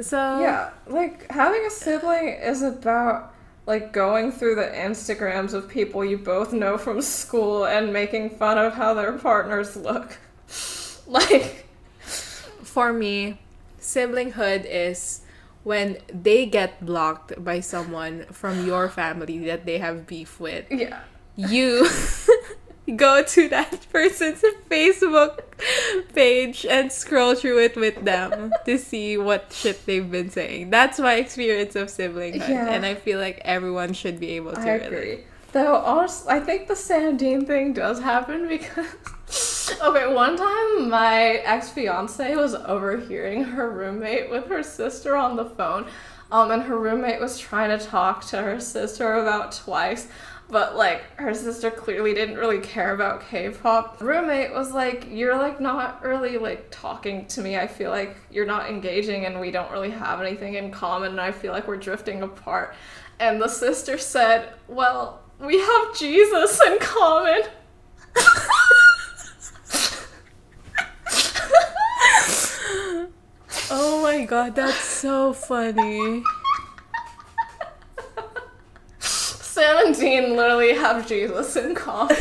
So, Yeah, like having a sibling is about like going through the Instagrams of people you both know from school and making fun of how their partners look. like, for me, siblinghood is when they get blocked by someone from your family that they have beef with. yeah. You go to that person's Facebook page and scroll through it with them to see what shit they've been saying. That's my experience of siblinghood, Yeah. and I feel like everyone should be able to I relate. agree. Though, honestly, I think the Dean thing does happen because. okay, one time my ex fiance was overhearing her roommate with her sister on the phone, um, and her roommate was trying to talk to her sister about twice. But like her sister clearly didn't really care about K-pop. Roommate was like, "You're like not really like talking to me. I feel like you're not engaging, and we don't really have anything in common. And I feel like we're drifting apart." And the sister said, Well, we have Jesus in common. Oh my god, that's so funny. Sam and Dean literally have Jesus in common.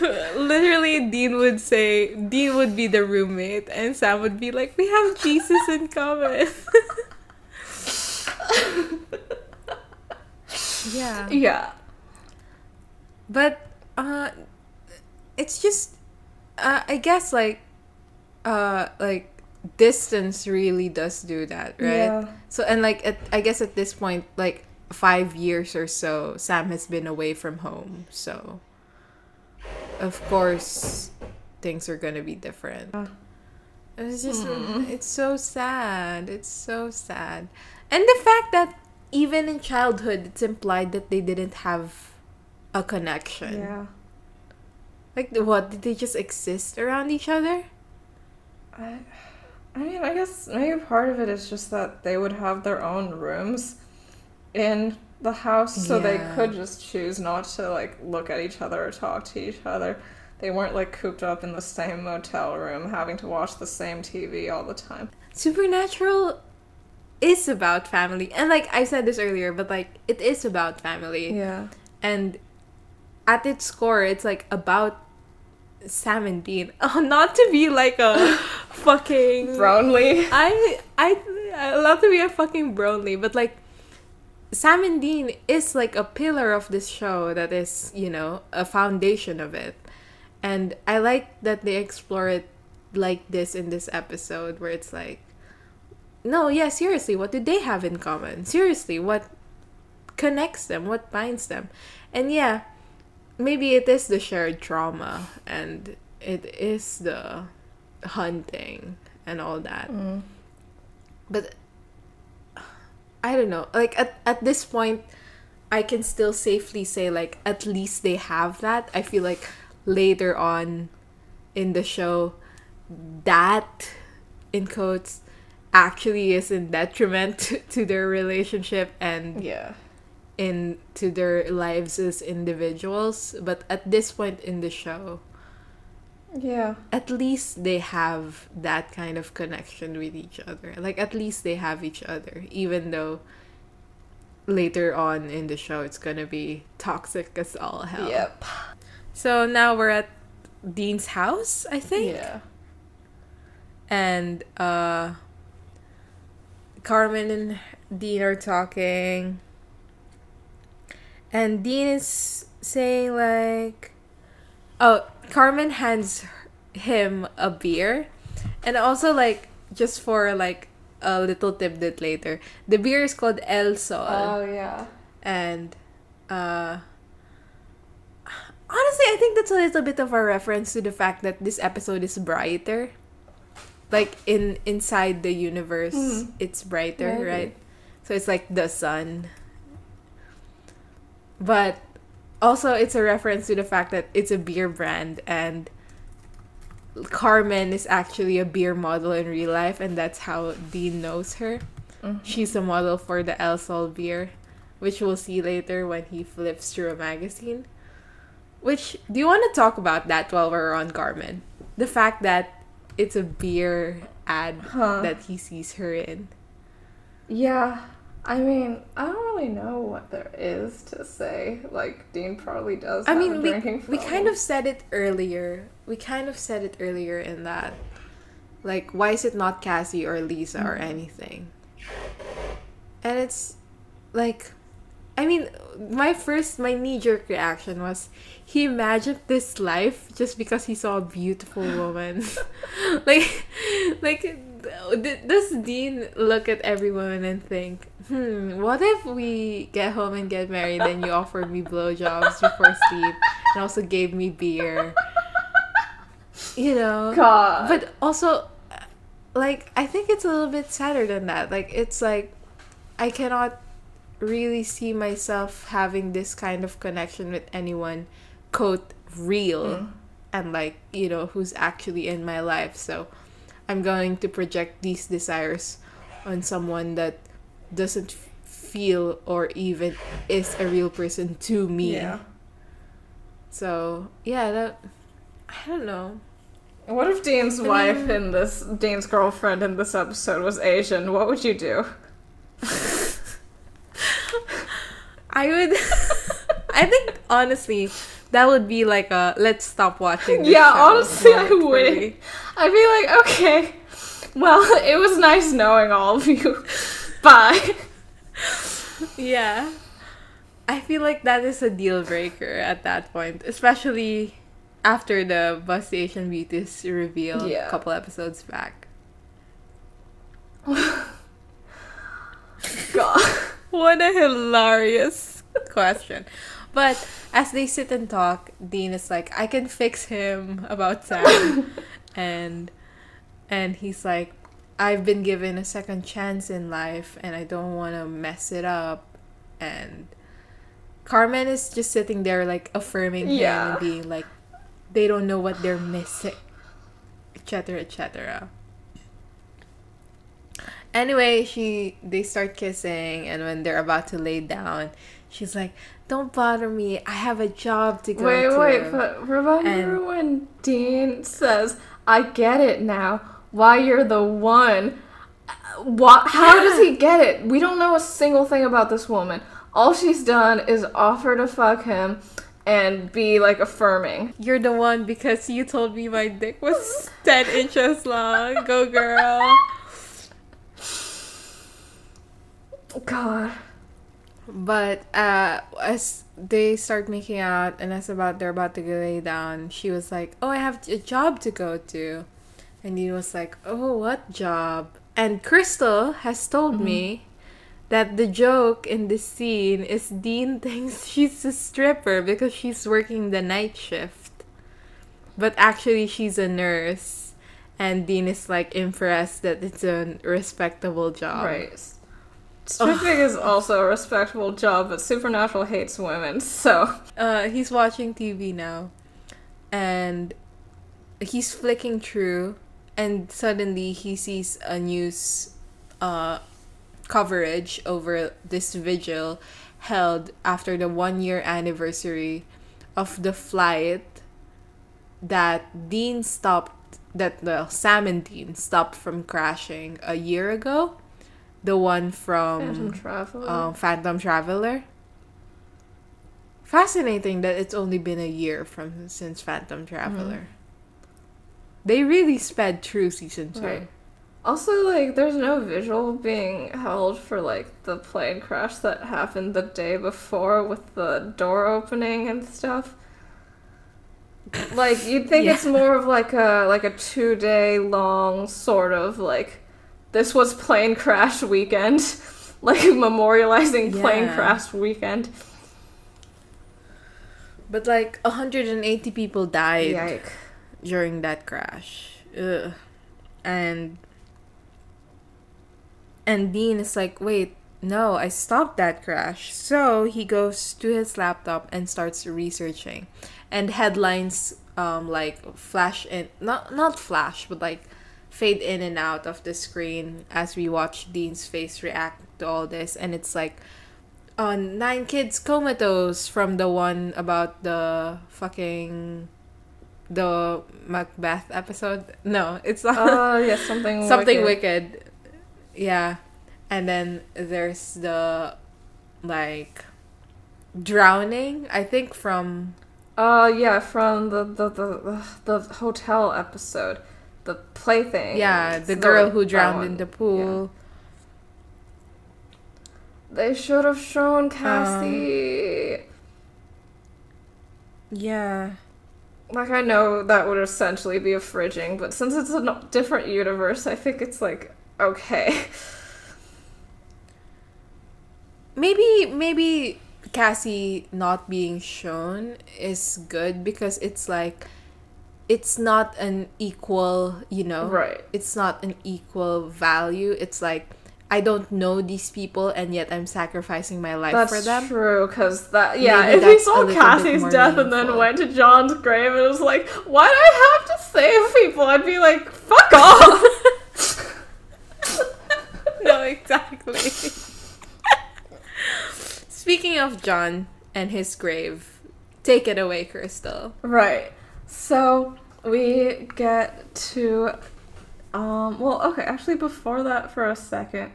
Literally, Dean would say, Dean would be the roommate, and Sam would be like, We have Jesus in common. yeah. yeah. But, uh, it's just, uh, I guess, like, uh, like, distance really does do that, right? Yeah. So, and like, at, I guess at this point, like, five years or so, Sam has been away from home, so of course things are gonna be different. It's just it's so sad. It's so sad. And the fact that even in childhood it's implied that they didn't have a connection. Yeah. Like what? Did they just exist around each other? I, I mean, I guess maybe part of it is just that they would have their own rooms in the house, so they could just choose not to like look at each other or talk to each other. They weren't like cooped up in the same motel room, having to watch the same TV all the time. Supernatural is about family. And like I said this earlier, but like it is about family. Yeah. and at its core it's like about Sam and Dean. Oh, not to be like a fucking Brownlee. I I I love to be a fucking Brownlee, but like Sam and Dean is like a pillar of this show that is, you know, a foundation of it. And I like that they explore it like this in this episode where it's like no, yeah, seriously, what do they have in common? Seriously, what connects them? What binds them? And yeah, maybe it is the shared trauma and it is the hunting and all that. Mm. But I don't know. Like at at this point I can still safely say like at least they have that. I feel like later on in the show that in quotes actually is in detriment to, to their relationship and Yeah. In to their lives as individuals but at this point in the show Yeah. at least they have that kind of connection with each other like at least they have each other even though later on in the show it's gonna be toxic as all hell Yep. so now we're at dean's house i think Yeah. and uh Carmen and Dean are talking and Dean is saying like oh Carmen hands him a beer and also like just for like a little tidbit later the beer is called El Sol Oh yeah. and uh honestly i think that's a little bit of a reference to the fact that this episode is brighter like in inside the universe Hmm. it's brighter Maybe. right so it's like the sun but also it's a reference to the fact that it's a beer brand and Carmen is actually a beer model in real life and that's how Dean knows her. Mhm. She's a model for the El Sol beer, which we'll see later when he flips through a magazine. Which do you want to talk about that while we're on Carmen? The fact that it's a beer ad Huh. that he sees her in. Yeah. I mean, I don't really know what there is to say. Like Dean probably does. I mean, we, we kind of said it earlier. We kind of said it earlier in that. Like, why is it not Cassie or Lisa or mm. anything? And it's like, I mean, my first, my knee jerk reaction was he imagined this life just because he saw a beautiful woman. like, like, does Dean look at every woman and think, hmm, what if we get home and get married and you offered me blowjobs before sleep and also gave me beer? You know? God. But also, like, I think it's a little bit sadder than that. Like, it's like, I cannot really see myself having this kind of connection with anyone, quote, real, Mm. and like, you know, who's actually in my life. So, I'm going to project these desires on someone that doesn't feel or even is a real person to me. Yeah. So, yeah, that, I don't know. What if Dean's wife in this Dean's girlfriend in this episode was Asian? What would you do? I would. I think honestly, that would be like a let's stop watching. This Yeah, honestly, I would. I'd be like, okay, well, it was nice knowing all of you. Bye. Yeah, I feel like that is a deal breaker at that point, especially after the Busty Asian Beauties reveal Yeah. a couple episodes back. God. What a hilarious question. But as they sit and talk, Dean is like, I can fix him about Sam. and and he's like, I've been given a second chance in life and I don't wanna mess it up and Carmen is just sitting there like affirming him Yeah. and being like they don't know what they're missing. Etc. etc. Anyway, she they start kissing, and when they're about to lay down, she's like, "Don't bother me. I have a job to go Wait, to." wait, wait. but remember And- when Dean says, I get it now, why you're the one? What, how does he get it? We don't know a single thing about this woman. All she's done is offer to fuck him and be like affirming. You're the one because you told me my dick was ten inches long. Go, girl. God. But uh, as they start making out, and as about they're about to go lay down, she was like, "Oh, I have a job to go to," and he was like, "Oh, what job?" And Crystal has told me that the joke in this scene is Dean thinks she's a stripper because she's working the night shift, but actually she's a nurse, and Dean is like impressed that it's a respectable job. Right. Stripping is also a respectable job, but Supernatural hates women, so. Uh, he's watching TV now, and he's flicking through, and suddenly he sees a news, uh, coverage over this vigil held after the one year anniversary of the flight that Dean stopped, that the Sam and Dean stopped from crashing a year ago. The one from Phantom Traveler. um, Phantom Traveler. Fascinating that it's only been a year from since Phantom Traveler. They really sped through season two. Right. Also, like, there's no visual being held for, like, the plane crash that happened the day before with the door opening and stuff. Like, you'd think Yeah. it's more of like a like a two day long sort of like this was plane crash weekend, like memorializing plane crash weekend. But like 180 people died Yike. during that crash. Ugh. And and Dean is like, "Wait, no, I stopped that crash." So he goes to his laptop and starts researching. And headlines um like flash in not not flash, but like fade in and out of the screen as we watch Dean's face react to all this and it's like uh, nine kids comatose from the one about the fucking the Macbeth episode. No, it's not Oh, yeah, something something wicked. wicked. Yeah, and then there's the like drowning. I think from Uh, yeah, from the, the, the, the hotel episode. The plaything. yeah the girl who drowned in the pool. They should have shown Cassie. Um, yeah. like, I know that would essentially be a fridging, but since it's a different universe, I think it's like, okay. maybe maybe Cassie not being shown is good because it's like it's not an equal, you know. Right. It's not an equal value. It's like I don't know these people and yet I'm sacrificing my life That's for them. true, because that, yeah, Maybe if he that's saw Cassie's death and then went to John's grave and was like, why do I have to save people? I'd be like, fuck off! no, exactly. Speaking of John and his grave, take it away, Crystal. Right. So, we get to um well okay actually before that for a second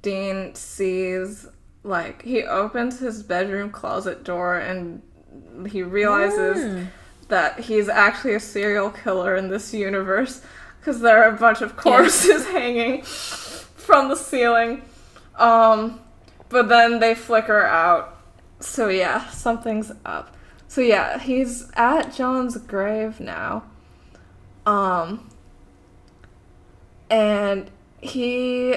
dean sees like he opens his bedroom closet door and he realizes Mm. that he's actually a serial killer in this universe because there are a bunch of corpses hanging from the ceiling. Um but then they flicker out. So yeah something's up so yeah he's at john's grave now um and he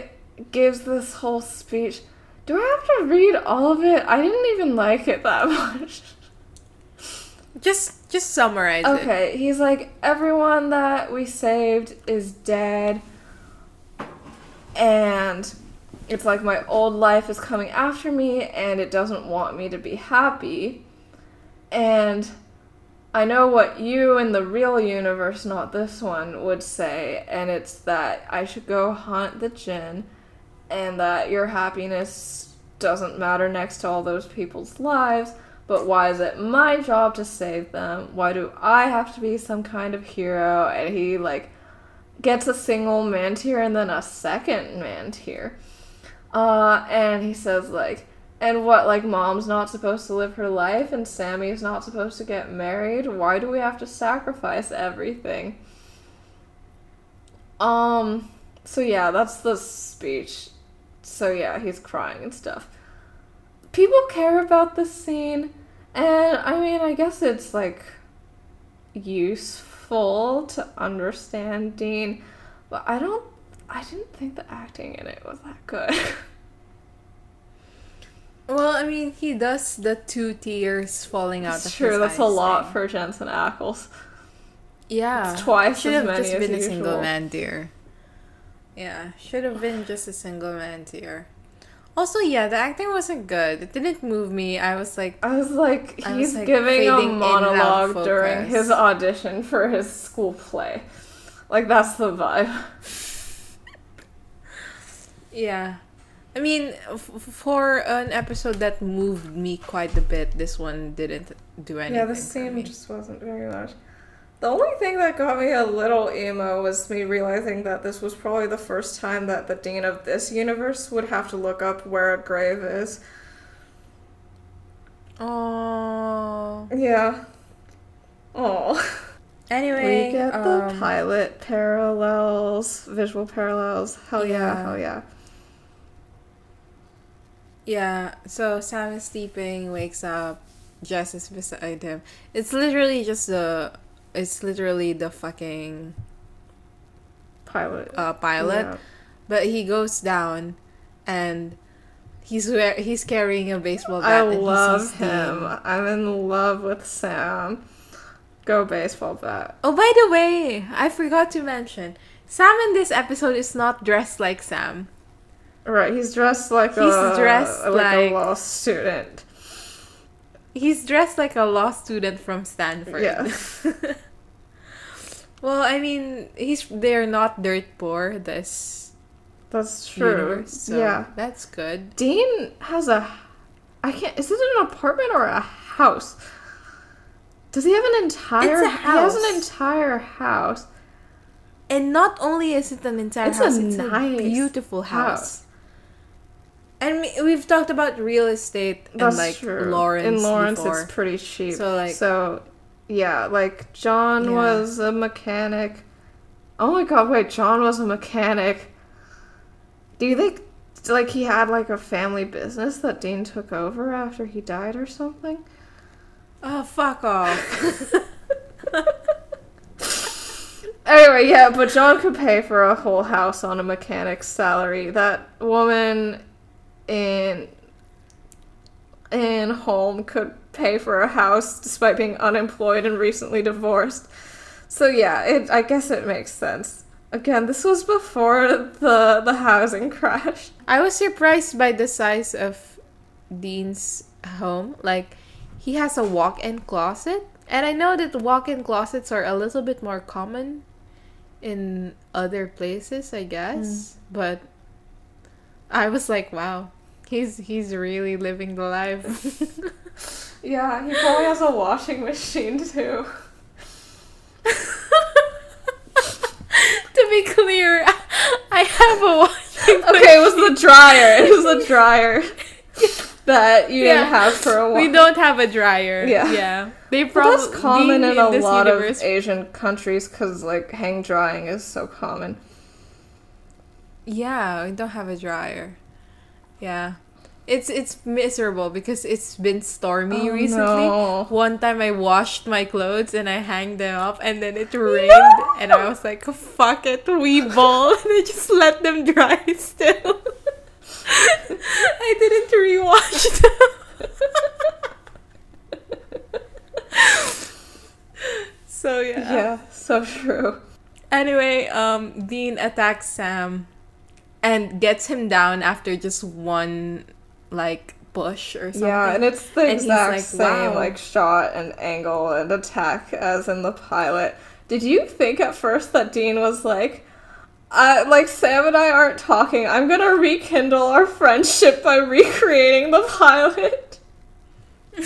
gives this whole speech do i have to read all of it i didn't even like it that much Just just summarize it. Okay, he's like, everyone that we saved is dead. And it's like my old life is coming after me and it doesn't want me to be happy. And I know what you in the real universe, not this one, would say, and it's that I should go hunt the djinn and that your happiness doesn't matter next to all those people's lives. But why is it my job to save them? Why do I have to be some kind of hero? And he like gets a single man tier and then a second man tier. Uh, and he says like, and what like mom's not supposed to live her life and Sammy's not supposed to get married? Why do we have to sacrifice everything? Um. So yeah, that's the speech. So yeah, he's crying and stuff. People care about this scene, and I mean, I guess it's like useful to understand Dean, but I don't. I didn't think the acting in it was that good. Well, I mean, he does the two tears falling out That's of true. his That's a lot thing. for Jensen Ackles. Yeah. It's twice Should as have many just as been a usual. single man deer. Yeah, should have been just a single man deer. Also, yeah, the acting wasn't good. It didn't move me. I was like, I was like, I he's was, like, giving a fading in and out of monologue during his audition for his school play. Like that's the vibe. yeah. I mean, f- for an episode that moved me quite a bit, this one didn't do anything. Yeah, the scene just wasn't very much. The only thing that got me a little emo was me realizing that this was probably the first time that the dean of this universe would have to look up where a grave is. Oh. Yeah. Oh. Anyway, we get the um, pilot parallels, visual parallels. Hell yeah, Yeah. hell yeah. Yeah, so Sam is sleeping, wakes up, Jess is beside him. It's literally just the it's literally the fucking Pilot. uh pilot. Yeah. But he goes down and he's wear- he's carrying a baseball I bat he love him. I'm in love with Sam. Go baseball bat. Oh, by the way, I forgot to mention. Sam in this episode is not dressed like Sam. Right, he's dressed like He's a dressed like, like- a law student. He's dressed like a law student from Stanford. Yeah. well, I mean, he's they're not dirt poor. This That's true. universe, so yeah. that's good. Dean has a I can't is it an apartment or a house? Does he have an entire It's a He has an entire house. And not only is it an entire house, It's a it's nice a beautiful house. house. And we- we've talked about real estate and like true. Lawrence. In Lawrence before. it's pretty cheap. So, like- So yeah, like John Yeah. was a mechanic. Oh my god, wait, John was a mechanic. Do you think like he had like a family business that Dean took over after he died or something? oh fuck off. Anyway, yeah, but John could pay for a whole house on a mechanic's salary. That woman in in home could pay for a house despite being unemployed and recently divorced. So yeah, it I guess it makes sense. Again, this was before the the housing crash. I was surprised by the size of Dean's home. Like, he has a walk-in closet, and I know that walk-in closets are a little bit more common in other places, I guess. Mm. But I was like, wow, He's he's really living the life. yeah, he probably has a washing machine too. to be clear, I have a washing. Okay, machine. it was the dryer. It was the dryer that you yeah. didn't have for a while. We don't have a dryer. Yeah, yeah. They probably that's common in, in a lot universe. of Asian countries because like hang drying is so common. Yeah, we don't have a dryer. Yeah. It's it's miserable because it's been stormy Oh, recently. no. One time I washed my clothes and I hang them up and then it rained and I was like, fuck it, we ball and I just let them dry still. I didn't rewash them. so yeah. Yeah, so true. Anyway, um, Dean attacks Sam and gets him down after just one like push or something. Yeah, and it's the And exact like, same "Wow." like shot and angle and attack as in the pilot. Did you think at first that Dean was like, uh, like Sam and I aren't talking. I'm gonna rekindle our friendship by recreating the pilot.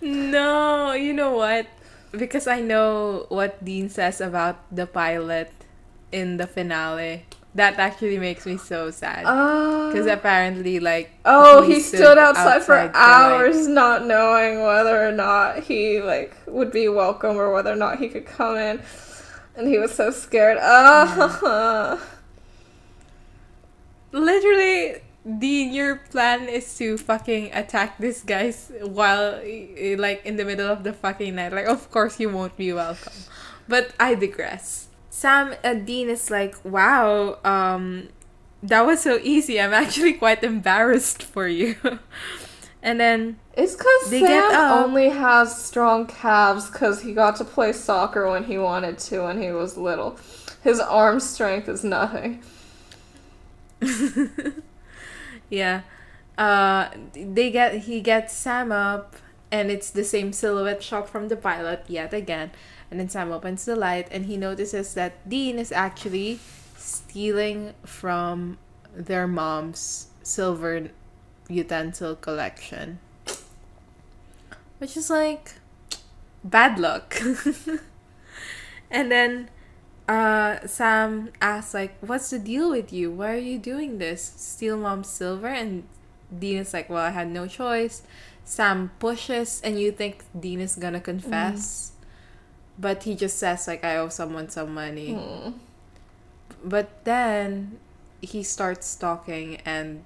No, you know what? Because I know what Dean says about the pilot in the finale. That actually makes me so sad. Uh, Because apparently, like, oh, he, stood, outside, for like- hours, not knowing whether or not he like would be welcome or whether or not he could come in, and he was so scared. Ah. literally, Dean, your plan is to fucking attack this guys while, like, in the middle of the fucking night. Like, of course, you won't be welcome. But I digress. Sam uh, Dean is like, wow, um, that was so easy. I'm actually quite embarrassed for you. and then It's because Sam get only has strong calves because he got to play soccer when he wanted to when he was little. His arm strength is nothing. yeah, uh, they get he gets Sam up, and it's the same silhouette shot from the pilot yet again. And then Sam opens the light, and he notices that Dean is actually stealing from their mom's silver utensil collection, which is like bad luck. and then uh, Sam asks like, "What's the deal with you? Why are you doing this? Steal mom's silver?" And Dean is like, "Well, I had no choice." Sam pushes, and you think Dean is gonna confess, but he just says like, "I owe someone some money." Hmm. But then he starts talking and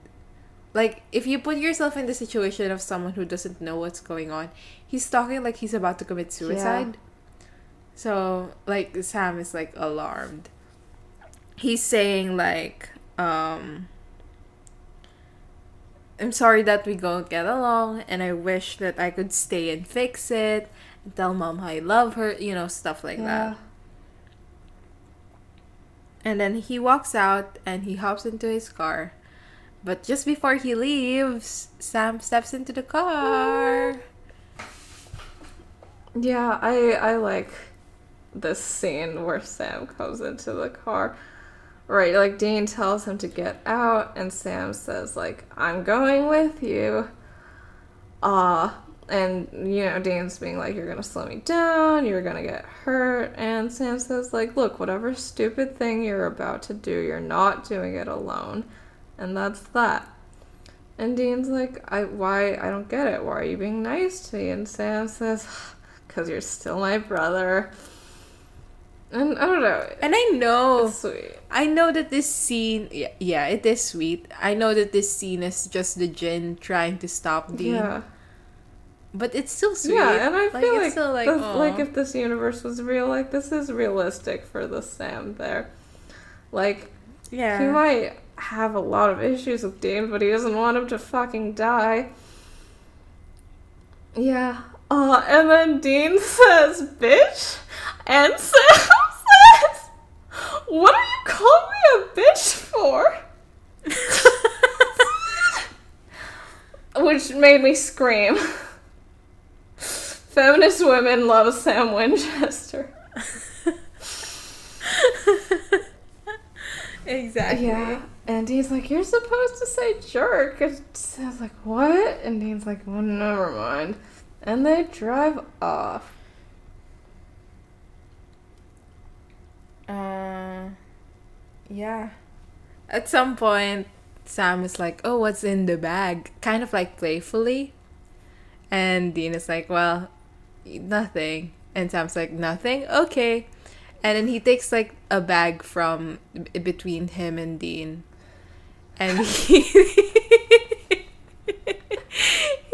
like if you put yourself in the situation of someone who doesn't know what's going on, he's talking like he's about to commit suicide. So like Sam is like alarmed. He's saying like um I'm sorry that we don't get along and I wish that I could stay and fix it and tell mom how I love her, you know, stuff like that. And then he walks out and he hops into his car. But just before he leaves, Sam steps into the car. Yeah, I I like this scene where Sam comes into the car. Right, like Dean tells him to get out, and Sam says like, "I'm going with you." Ah, and you know Dean's being like, "You're gonna slow me down. You're gonna get hurt." And Sam says like, "Look, whatever stupid thing you're about to do, you're not doing it alone, and that's that." And Dean's like, "I why I don't get it. Why are you being nice to me?" And Sam says, "Cause you're still my brother." And I don't know. And I know, sweet. I know that this scene, yeah, yeah, it is sweet. I know that this scene is just the djinn trying to stop Dean, Yeah. but it's still sweet. Yeah, and I feel like, still like, this- oh. like if this universe was real, like this is realistic for the Sam there. Like yeah, he might have a lot of issues with Dean, but he doesn't want him to fucking die. Yeah. Uh, and then Dean says, "Bitch," and Sam says, "What are you calling me a bitch for?" Which made me scream. Feminist women love Sam Winchester. exactly. Yeah. And Dean's like, You're supposed to say jerk. And Sam's like, What? And Dean's like, Well, never mind. And they drive off. Uh, Yeah. At some point, Sam is like, "Oh, what's in the bag?" Kind of like playfully, and Dean is like, "Well, nothing." And Sam's like, "Nothing, okay." And then he takes like a bag from b- between him and Dean, and he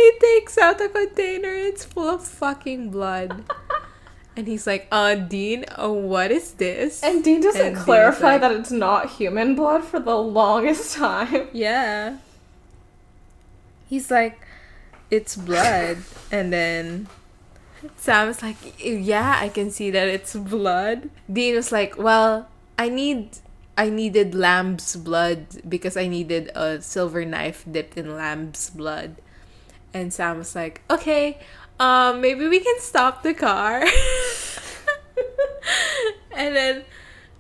he takes out a container. It's full of fucking blood. And he's like, uh, Dean, uh, what is this? And Dean doesn't And clarify like- that it's not human blood for the longest time. Yeah. He's like, it's blood. and then Sam's like, yeah, I can see that it's blood. Dean was like, well, I need. I needed lamb's blood because I needed a silver knife dipped in lamb's blood. And Sam was like, okay, um, maybe we can stop the car. and then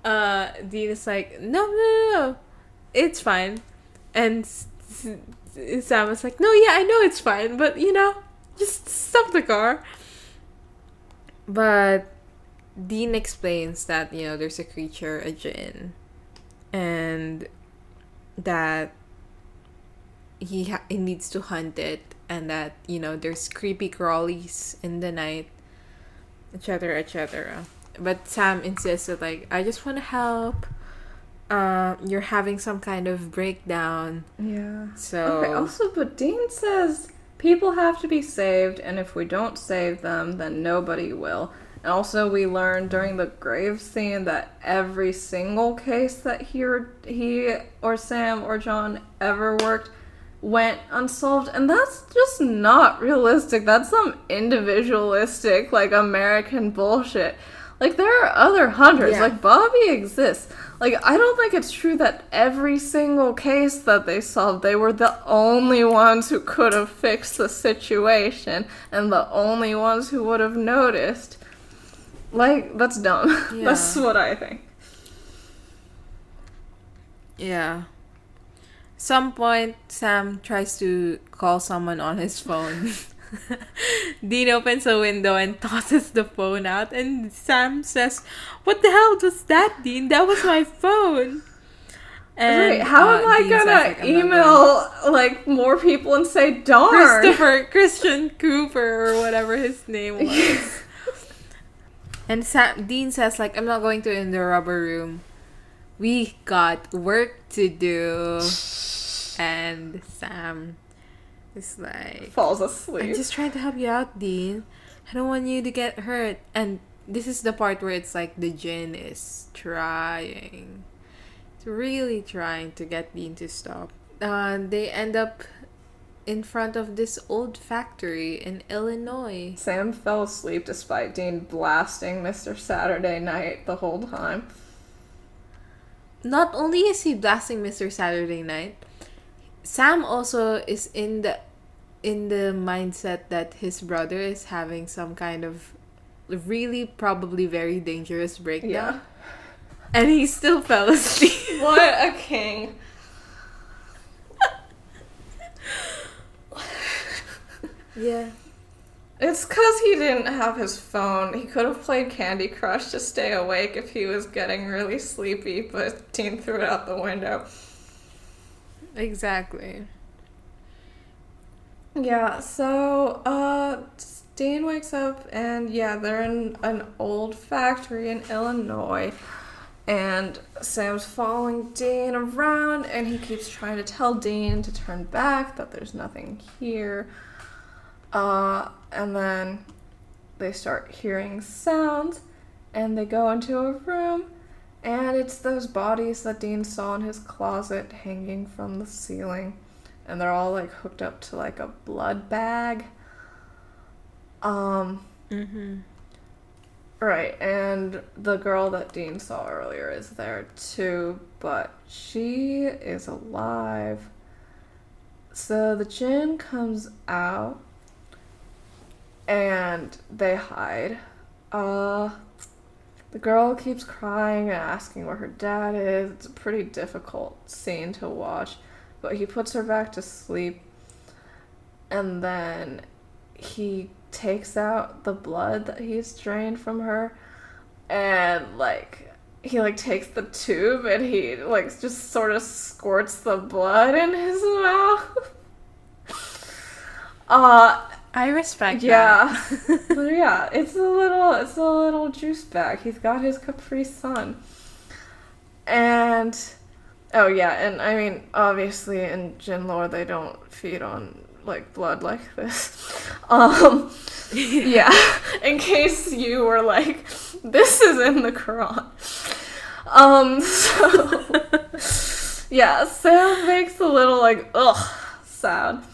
uh, Dean is like, no, no, no, no, it's fine. And Sam was like, no, yeah, I know it's fine, but you know, just stop the car. But Dean explains that, you know, there's a creature, a djinn, and that he, ha- he needs to hunt it, and that, you know, there's creepy crawlies in the night, etc., etc. But Sam insists that, like, I just want to help. Uh, you're having some kind of breakdown. Yeah. So Okay, also, but Dean says people have to be saved, and if we don't save them, then nobody will. And also, we learned during the grave scene that every single case that he or, he or Sam or John ever worked went unsolved, and that's just not realistic. That's some individualistic, like American bullshit. Like there are other hunters. Yeah. Like Bobby exists. Like I don't think it's true that every single case that they solved, they were the only ones who could have fixed the situation and the only ones who would have noticed. Like that's dumb. that's what I think. Yeah. Some point, Sam tries to call someone on his phone. Dean opens a window and tosses the phone out, and Sam says, "What the hell was that, Dean? That was my phone." And, Right, how uh, am I gonna like, email like more people and say darn? Christopher Christian Cooper or whatever his name was. and Sam, Dean says like I'm not going to in the rubber room. We got work to do. And Sam is like Falls asleep. I'm just trying to help you out, Dean. I don't want you to get hurt. And this is the part where it's like the djinn is trying. It's really trying to get Dean to stop. Uh, they end up in front of this old factory in Illinois. Sam fell asleep despite Dean blasting Mr. Saturday Night the whole time. Not only is he blasting Mr. Saturday Night, Sam also is in the in the mindset that his brother is having some kind of really probably very dangerous breakdown. Yeah. And he still fell asleep. What a king. yeah. It's because he didn't have his phone. He could have played Candy Crush to stay awake if he was getting really sleepy, but Dean threw it out the window. Exactly. Yeah, so uh Dean wakes up and yeah, they're in an old factory in Illinois. And Sam's following Dean around and he keeps trying to tell Dean to turn back, that there's nothing here. Uh and then they start hearing sounds and they go into a room and it's those bodies that Dean saw in his closet hanging from the ceiling and they're all like hooked up to like a blood bag. Um, Mm-hmm. right, and the girl that Dean saw earlier is there too, but she is alive. So the djinn comes out and they hide. Uh the girl keeps crying and asking where her dad is. It's a pretty difficult scene to watch, but he puts her back to sleep and then he takes out the blood that he's drained from her and like he like takes the tube and he like just sort of squirts the blood in his mouth. uh I respect yeah. yeah, it's a little it's a little juice bag. He's got his Capri Sun. And oh yeah, and I mean obviously in djinn lore they don't feed on like blood like this. Um yeah, in case you were like this is in the Quran. Um so yeah, Sam makes a little like ugh sound.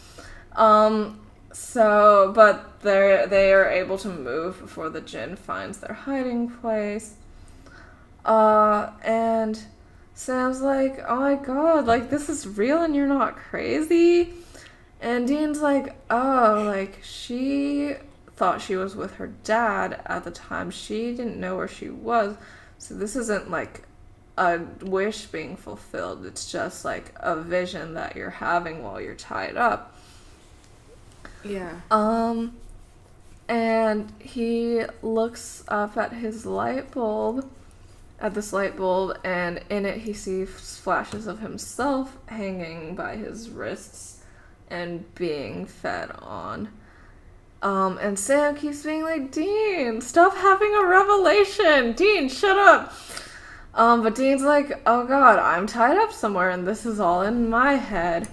Um so, but they they are able to move before the djinn finds their hiding place. Uh, and Sam's like, "Oh my god, like this is real and you're not crazy." And Dean's like, "Oh, like she thought she was with her dad at the time. She didn't know where she was. So this isn't like a wish being fulfilled. It's just like a vision that you're having while you're tied up." Yeah. Um, and he looks up at his light bulb, at this light bulb, and in it he sees flashes of himself hanging by his wrists and being fed on. Um, and Sam keeps being like, Dean, stop having a revelation. Dean, shut up. Um, but Dean's like, oh god, I'm tied up somewhere and this is all in my head.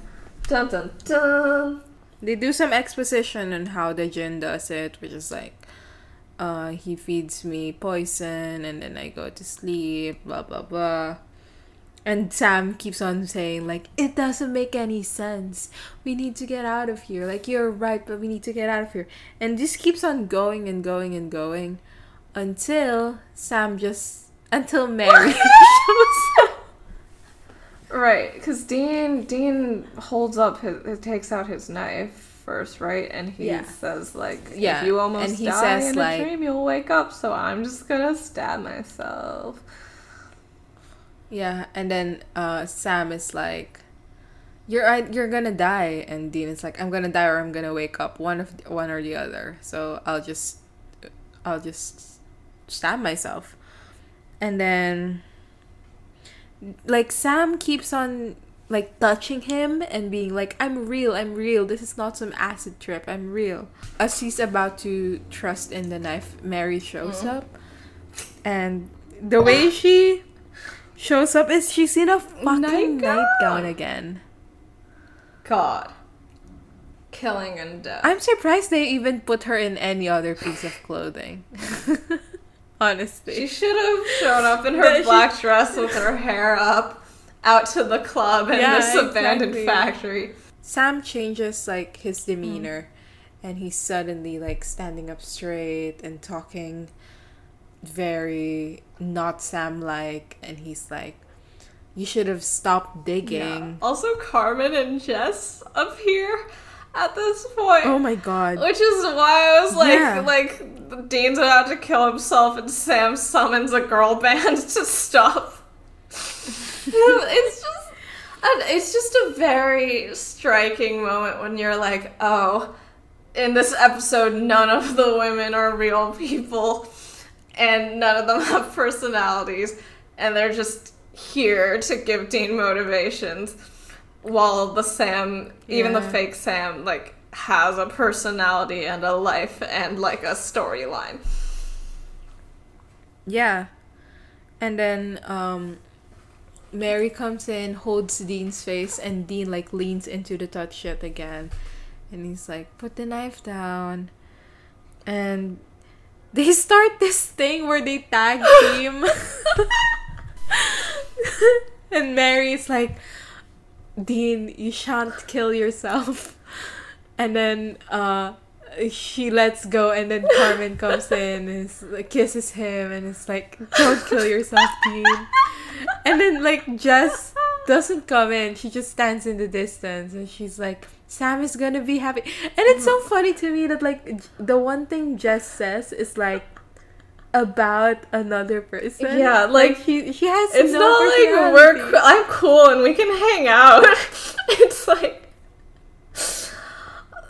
Dun dun dun. They do some exposition on how the Jinn does it, which is like, uh, he feeds me poison and then I go to sleep, blah blah blah. And Sam keeps on saying, like, it doesn't make any sense. We need to get out of here. Like, you're right, but we need to get out of here. And this keeps on going and going and going until Sam just. Until Mary shows up. Right, because Dean Dean holds up his, takes out his knife first, right? And he Yeah. says like, Yeah, if you almost and he die says, in like- a dream, you'll wake up. So I'm just gonna stab myself. Yeah, and then uh, Sam is like, "You're I- you're gonna die," and Dean is like, "I'm gonna die or I'm gonna wake up, one of one or the other." So I'll just, I'll just stab myself, and then, like Sam keeps on like touching him and being like, "I'm real, I'm real. This is not some acid trip. I'm real." As he's about to trust in the knife, Mary shows mm-hmm. up, and the way she shows up is she's in a fucking Nightgown. nightgown again. God, killing and death. I'm surprised they even put her in any other piece of clothing. She should have shown up in her she- black dress with her hair up, out to the club in Yeah, this abandoned exactly. factory. Sam changes like his hmm. demeanor and he's suddenly like standing up straight and talking very not Sam like and he's like you should have stopped digging. Also, Carmen and Jess appear at this point. Oh my god. Which is why I was like, Yeah. like Dean's about to kill himself, and Sam summons a girl band to stop. it's just, and it's just a very striking moment when you're like, oh, in this episode, none of the women are real people, and none of them have personalities, and they're just here to give Dean motivations, while the Sam, even the fake Sam, like has a personality and a life and like a storyline. Yeah. And then um Mary comes in, holds Dean's face, and Dean like leans into the touch shit again. And he's like, put the knife down. And they start this thing where they tag team. and Mary's like, Dean, you shan't kill yourself. And then uh she lets go and then Carmen comes in and is, like, kisses him and it's like, Don't kill yourself, Dean. And then like Jess doesn't come in. She just stands in the distance and she's like, Sam is gonna be happy. And it's so funny to me that like the one thing Jess says is like about another person. Yeah, like, she she has It's no not like we're I'm cool and we can hang out. it's like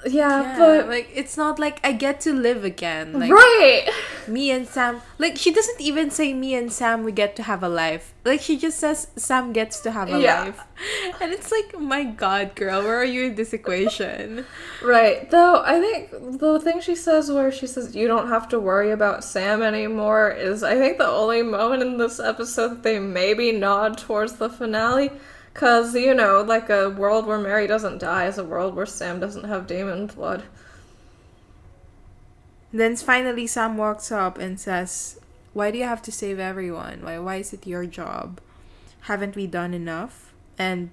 yeah, Yeah, but like it's not like I get to live again. Like right. me and Sam like she doesn't even say me and Sam we get to have a life. Like she just says Sam gets to have a Yeah. life. And it's like, my god, girl, where are you in this equation? Right. Though I think the thing she says where she says you don't have to worry about Sam anymore is I think the only moment in this episode that they maybe nod towards the finale. Cause, you know, like a world where Mary doesn't die is a world where Sam doesn't have demon blood. Then finally Sam walks up and says, Why do you have to save everyone? Why why is it your job? Haven't we done enough? And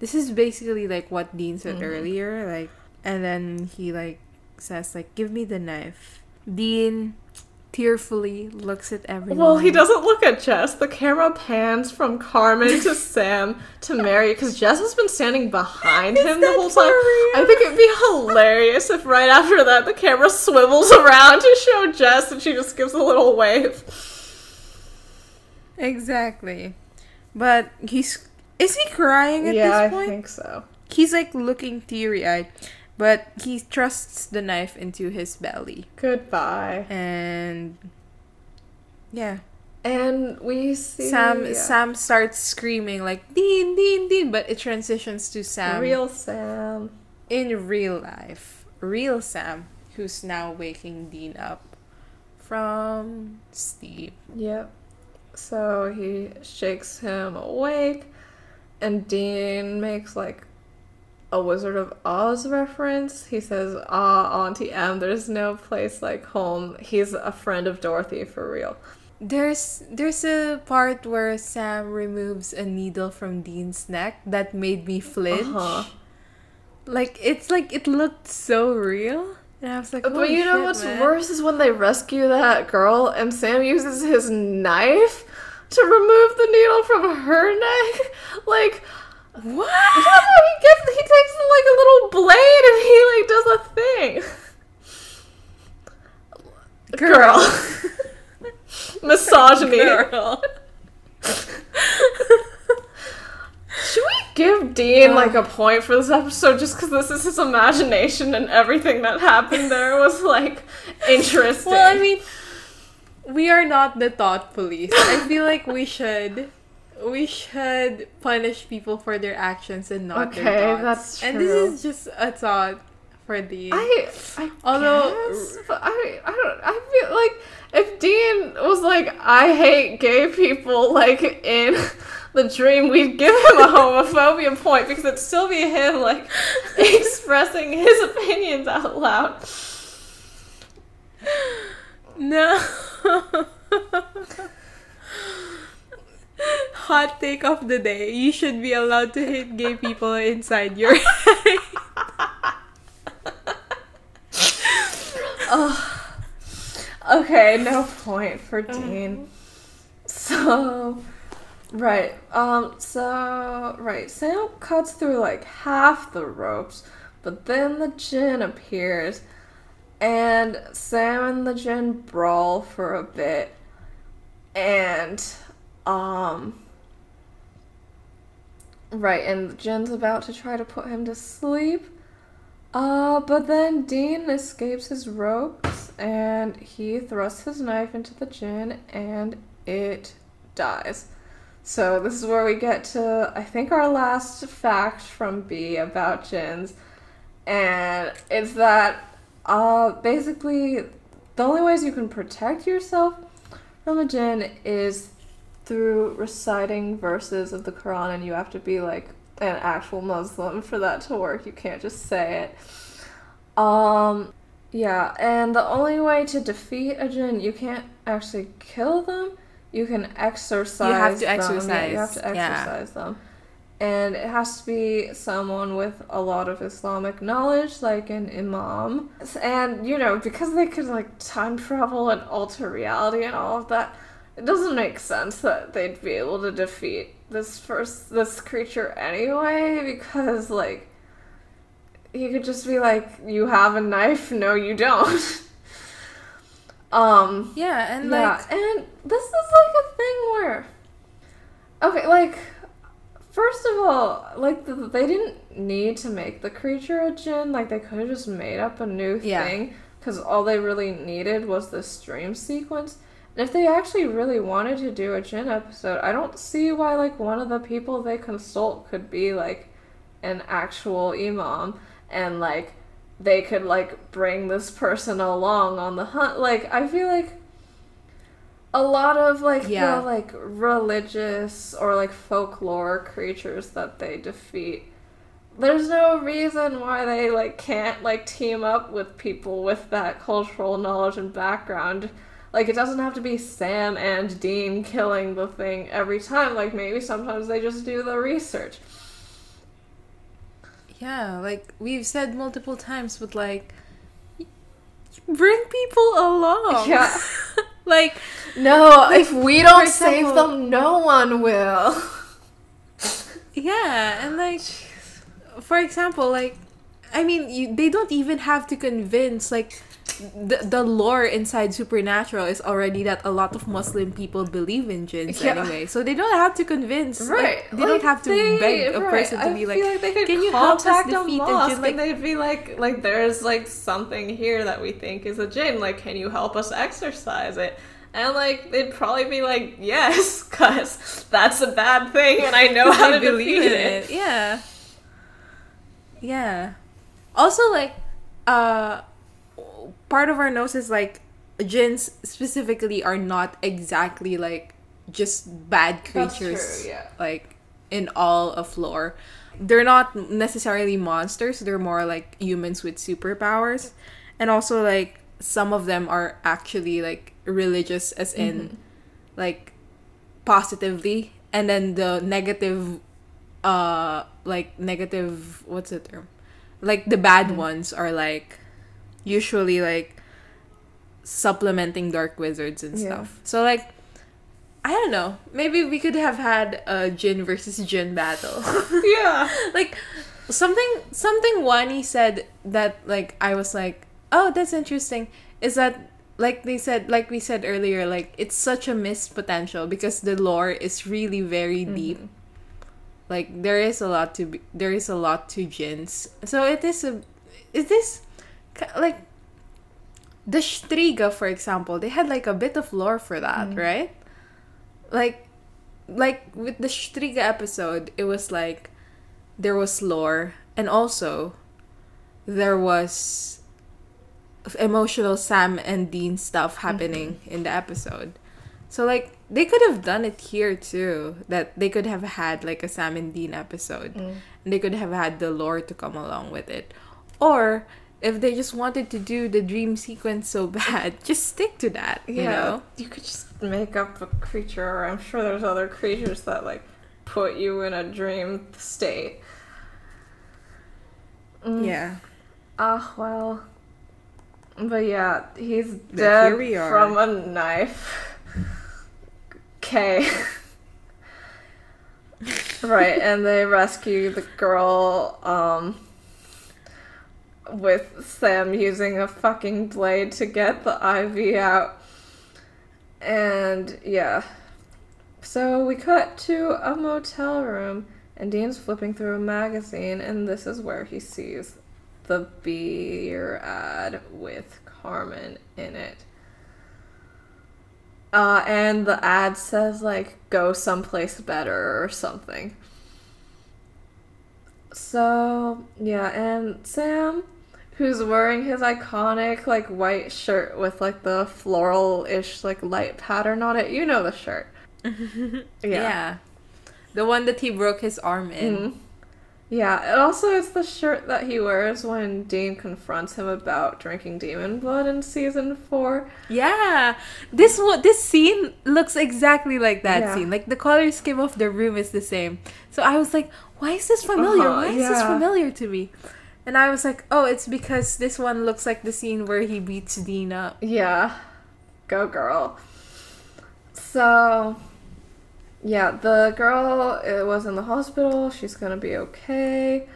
this is basically like what Dean said Mhm. earlier, like and then he like says like give me the knife. Dean tearfully looks at everyone. Well, he doesn't look at Jess. The camera pans from Carmen to Sam to Mary because Jess has been standing behind him the whole time. I think it'd be hilarious if right after that the camera swivels around to show Jess and she just gives a little wave. Exactly. But he's is he crying at yeah, this point? Yeah, I think so. He's like looking teary eyed. But he trusts the knife into his belly. Goodbye. and yeah And we see sam yeah, sam starts screaming like dean dean dean but it transitions to sam real Sam. in real life real sam who's now waking dean up from sleep Yep. So he shakes him awake, and Dean makes like a Wizard of Oz reference. He says, Ah, Auntie Em, there's no place like home. He's a friend of Dorothy for real. there's there's a part where sam removes a needle from dean's neck that made me flinch Uh-huh. like it's like it looked so real and i was like But "Holy you know shit, what's man." worse is when they rescue that girl and Sam uses his knife to remove the needle from her neck. Like, what Yeah, he gets he takes like a little blade and he like does a thing. Girl. Misogyny. Girl. Should we give Dean Uh. like a point for this episode just because this is his imagination and everything that happened there was like interesting? Well, I mean, we are not the thought police. I feel like we should we should punish people for their actions and not Okay, their thoughts. that's true. And this is just a thought for the I, I Although- guess, I, I don't, I feel like if Dean was like, I hate gay people, like in the dream, we'd give him a homophobia point because it'd still be him like expressing his opinions out loud. No. Hot take of the day. You should be allowed to hate gay people inside your head. Okay, no point for Dean. So, right, um, so, right, Sam cuts through like half the ropes, but then the djinn appears, and Sam and the djinn brawl for a bit, and, um, right, and djinn's about to try to put him to sleep. Uh, but then Dean escapes his ropes and he thrusts his knife into the djinn and it dies. So this is where we get to I think our last fact from B about djinns. And it's that uh basically the only ways you can protect yourself from a jinn is through reciting verses of the Quran and you have to be like an actual Muslim for that to work. You can't just say it. Um yeah, and the only way to defeat a jinn, you can't actually kill them. You can exorcise to them. Yeah, you have to yeah. exorcise them. And it has to be someone with a lot of Islamic knowledge, like an imam. And, you know, because they could, like, time travel and alter reality and all of that, it doesn't make sense that they'd be able to defeat this first this creature anyway because like you could just be like you have a knife no you don't um Yeah, and yeah like and this is like a thing where okay like first of all like th they didn't need to make the creature a djinn like they could have just made up a new Yeah. thing because all they really needed was this dream sequence. And if they actually really wanted to do a djinn episode, I don't see why like one of the people they consult could be like an actual imam and like they could like bring this person along on the hunt. Like I feel like a lot of like Yeah. the like religious or like folklore creatures that they defeat there's no reason why they like can't like team up with people with that cultural knowledge and background like it doesn't have to be sam and dean killing the thing every time like maybe sometimes they just do the research Yeah, like we've said multiple times, but like bring people along. Yeah. like no if we don't save save them, them no one will yeah, and like for example, like I mean, you, they don't even have to convince like the, the lore inside supernatural is already that a lot of muslim people believe in jinns Yeah. anyway so they don't have to convince like, Right. they don't have to they- beg a right. person to I be like, they "Can you help us a defeat a mosque?" jinn?" Like- and they'd be like, like there's like something here that we think is a jinn. Like, can you help us exercise it? And like they'd probably be like, yes, cause that's a bad thing, and I know how to believe defeat it. it. Yeah. Yeah. Also, like, uh, part of our nose is like, jinns specifically are not exactly like just bad That's creatures. true, yeah. Like in all of lore, they're not necessarily monsters. They're more like humans with superpowers, and also like some of them are actually like religious, as in Mm-hmm. like positively and then the negative uh like negative what's the term like the bad Mm-hmm. ones are like usually like supplementing dark wizards and Yeah. stuff so like i don't know maybe we could have had a djinn versus djinn battle Yeah. like something something Wani said that like I was like, oh, that's interesting. Is that like they said, like we said earlier, like it's such a missed potential because the lore is really very mm-hmm. deep. Like there is a lot to be, there is a lot to jinns. So it is a, it is, like. The Shtriga, for example, they had like a bit of lore for that, mm-hmm. right? Like, like with the Shtriga episode, it was like there was lore and also there was emotional Sam and Dean stuff mm-hmm. happening in the episode. So like they could have done it here too. That they could have had like a Sam and Dean episode. Mm. And they could have had the lore to come along with it. Or if they just wanted to do the dream sequence so bad, just stick to that, you Yeah, know? you could just make up a creature, or I'm sure there's other creatures that like put you in a dream state. Mm. Yeah. Ah, well. But yeah, he's But dead here we are. from a knife. Okay. right, and they rescue the girl, um, with Sam using a fucking blade to get the IV out. And yeah. So we cut to a motel room, and Dean's flipping through a magazine, and this is where he sees the beer ad with Carmen in it. Uh, and the ad says, like, go someplace better or something. So, yeah, and Sam, who's wearing his iconic, like, white shirt with, like, the floral ish, like, light pattern on it. You know the shirt. Yeah. The one that he broke his arm in. Mhm. Yeah, and also it's the shirt that he wears when Dean confronts him about drinking demon blood in season four. Yeah, this what this scene looks exactly like that Yeah. scene. Like the color scheme of the room is the same. So I was like, why is this familiar? Uh-huh, why is this familiar to me? And I was like, oh, it's because this one looks like the scene where he beats Dean up. Yeah, go girl. So, yeah, the girl it was in the hospital. She's gonna be okay.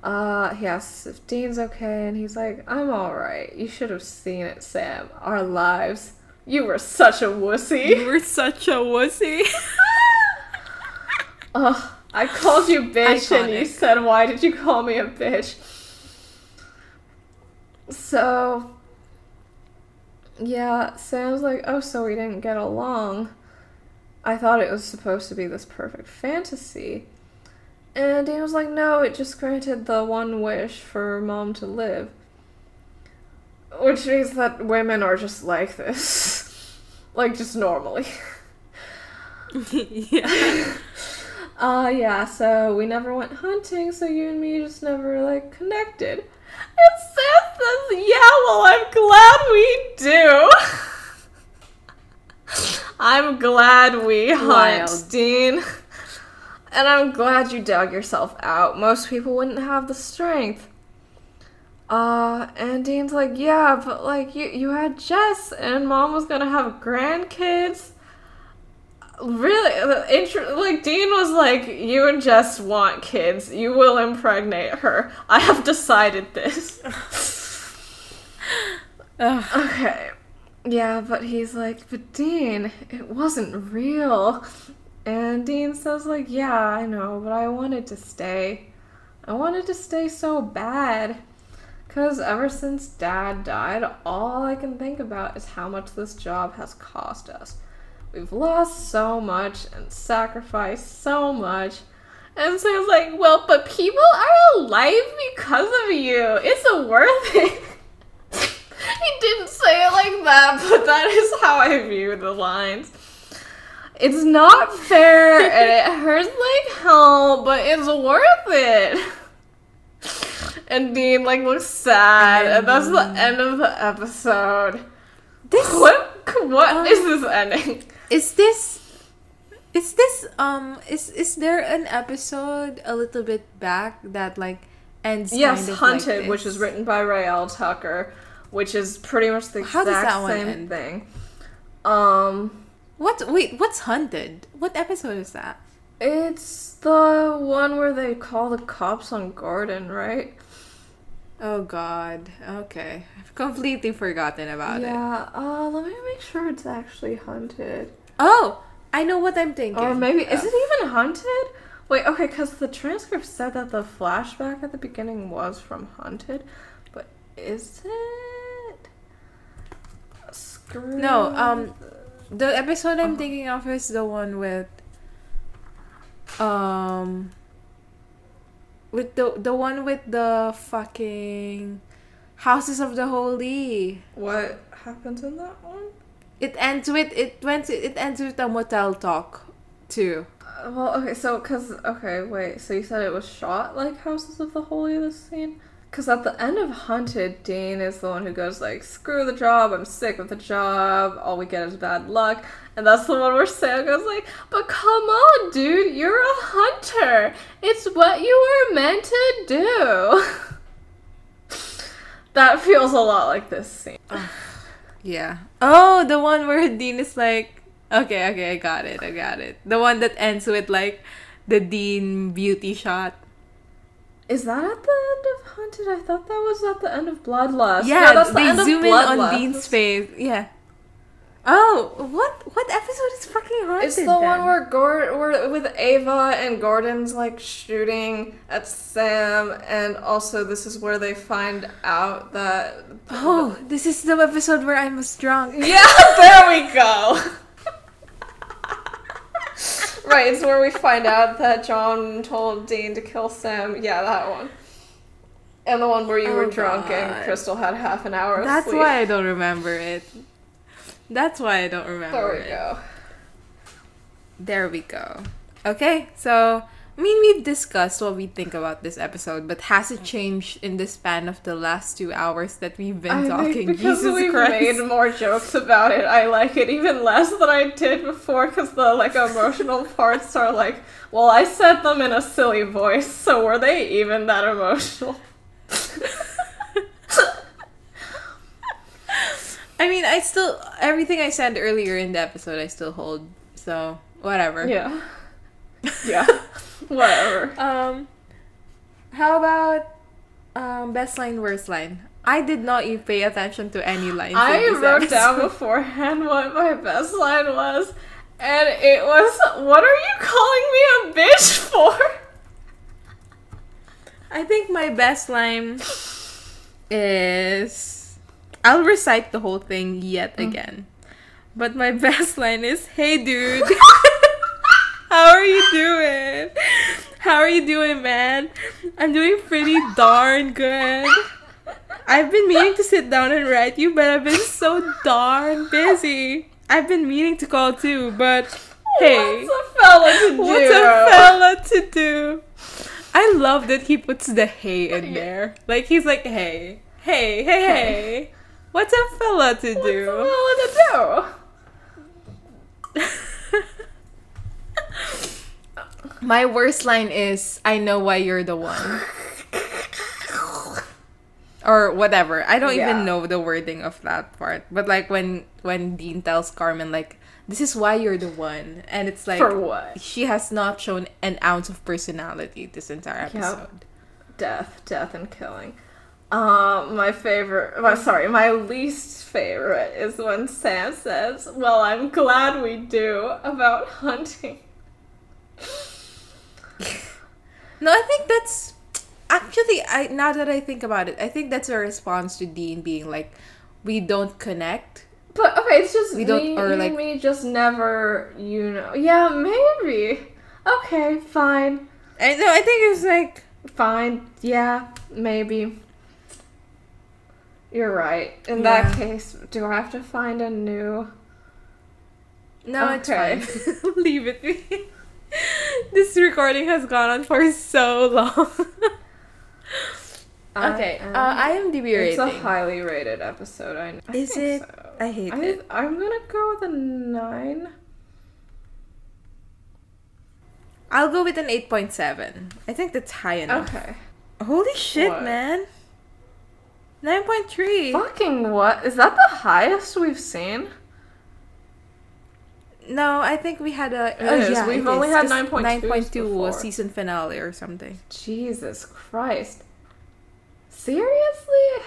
Uh, he asks if Dean's okay, and he's like, I'm alright. You should have seen it, Sam. Our lives. You were such a wussy. You were such a wussy. Ugh, I called you bitch and you Iconic. said, why did you call me a bitch? So, Yeah, Sam's like, oh, so we didn't get along. I thought it was supposed to be this perfect fantasy. And Dean was like, no, it just granted the one wish for mom to live. Which means that women are just like this. like, just normally. yeah. Uh, yeah, so we never went hunting, so you and me just never, like, connected. And Sam says, yeah, well, I'm glad we do. I'm glad we hunt, Wild. Dean. And I'm glad you dug yourself out. Most people wouldn't have the strength. Uh, and Dean's like, yeah, but like you, you had Jess, and Mom was gonna have grandkids. Really, uh, intro- like Dean was like, you and Jess want kids. You will impregnate her. I have decided this. Okay. Yeah, but he's like, but Dean, it wasn't real. And Dean says, like, yeah, I know, but I wanted to stay. I wanted to stay so bad. Because ever since Dad died, all I can think about is how much this job has cost us. We've lost so much and sacrificed so much. And Sam's like, well, but people are alive because of you. It's worth it. he didn't say it like that, but that is how I view the lines. It's not fair and it hurts like hell, but it's worth it. And Dean like looks sad, and that's the end of the episode. This What what Um, is this ending? Is this is this um is is there an episode a little bit back that like ends Yes, kind of Hunted, like which is written by Raelle Tucker, which is pretty much the How exact does that same end? thing. Um, What wait, what's Hunted? What episode is that? it's the one where they call the cops on Gordon, right? Oh god. Okay. I've completely forgotten about it. yeah. Uh, let me make sure it's actually Hunted. Oh, I know what I'm thinking. Or maybe is it even haunted? Wait, okay, because the transcript said that the flashback at the beginning was from Haunted, but is it? Screw No, um, the episode I'm Uh-huh. thinking of is the one with um with the the one with the fucking Houses of the Holy. What happens in that one? It ends with it went it ends with a motel talk too. Uh, well, okay, so because okay, wait, so you said it was shot like Houses of the Holy this scene? Because at the end of Hunted, Dean is the one who goes like, "Screw the job, I'm sick of the job. All we get is bad luck." And that's the one where Sam goes like, "But come on, dude, you're a hunter. It's what you were meant to do." that feels a lot like this scene. Yeah. Oh, the one where Dean is like, okay, okay, I got it, I got it. The one that ends with like the Dean beauty shot. Is that at the end of Hunted? I thought that was at the end of Bloodlust. Yeah, No, that's the they end of zoom in on Dean's face. Yeah. Oh, what what episode is fucking haunted? It's the then? one where Gord, where with Ava and Gordon's like shooting at Sam, and also this is where they find out that. Oh, this is the episode where I was drunk. Yeah, there we go. right, it's where we find out that John told Dean to kill Sam. Yeah, that one. And the one where you Oh, were drunk God. and Crystal had half an hour of That's sleep. why I don't remember it. That's why I don't remember There we it. go. There we go. Okay, so I mean we've discussed what we think about this episode, but has it changed in the span of the last two hours that we've been I talking? because Jesus we've Christ. made more jokes about it, I like it even less than I did before. Because the like emotional parts are like, well, I said them in a silly voice, so were they even that emotional? I mean, I still everything I said earlier in the episode, I still hold. So whatever. Yeah, yeah, whatever. Um, how about um best line, worst line? I did not even pay attention to any lines. in I wrote down beforehand what my best line was, and it was, "What are you calling me a bitch for?" I think my best line is I'll recite the whole thing yet mm. again. But my best line is, "Hey, dude, how are you doing? How are you doing, man? I'm doing pretty darn good." I've been meaning to sit down and write you, but I've been so darn busy. I've been meaning to call too, but hey, What's a fella to do? what's a fella to do? I love that he puts the hey in there. Like he's like, hey, hey, hey, hey. What's a fella to What's do? a fella to do? My worst line is, I know why you're the one. Or whatever. I don't Yeah. even know the wording of that part. But like when when Dean tells Carmen like, this is why you're the one. And it's like For what? she has not shown an ounce of personality this entire episode. Death, death, and killing. Um, my favorite, well, sorry, my least favorite is when Sam says, "Well, I'm glad we do about hunting." No, I think that's actually I now that I think about it, I think that's a response to Dean being like, we don't connect. But okay, it's just We don't- me, or, like- me, just never, you know. Yeah, maybe. Okay, fine, I know. I think it's like fine. Yeah, maybe. You're right. In that case, do I have to find a new? no, Okay. it's fine. Leave it be. this recording has gone on for so long. okay, I uh, am- IMDb It's a highly rated episode. I, I Is think it? so. I hate I, it. I'm gonna go with a nine. I'll go with an eight point seven. I think that's high enough. Okay. Holy shit, What? man! Nine point three. Fucking what? Is that the highest we've seen? No, I think we had a. It is. We've only had 9.2s Nine point two was season finale or something. Jesus Christ. Seriously?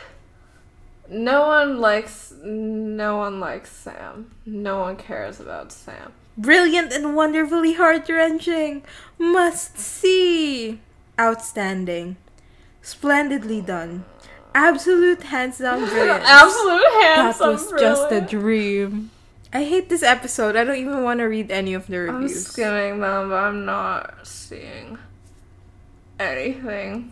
No one likes no one likes Sam. No one cares about Sam. Brilliant and wonderfully heart wrenching. Must see. Outstanding. Splendidly done. Absolute hands down brilliance. Absolute hands down dreams. that handsome. was just a dream. I hate this episode. I don't even want to read any of the reviews. I'm reviews. skimming them, but I'm not seeing anything.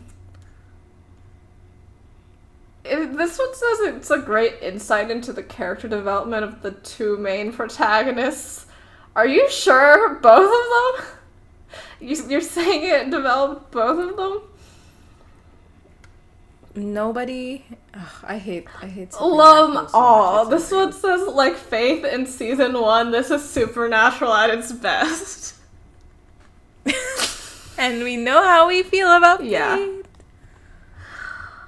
If this one says it's a great insight into the character development of the two main protagonists. Are you sure both of them? You, you're saying it developed both of them? Nobody. Ugh, I hate. I hate. Lum, so much. this so one says like faith in season one. This is supernatural at its best. and we know how we feel about Yeah. Kate.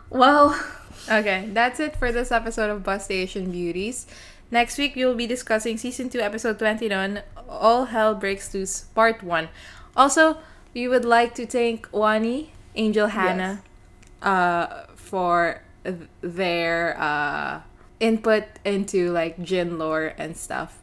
Well, Okay, that's it for this episode of Busty Asian Beauties. Next week we will be discussing season two, episode twenty-one. All Hell Breaks Loose, part one. Also, we would like to thank Wani, Angel Hannah, uh, for th- their uh input into like djinn lore and stuff.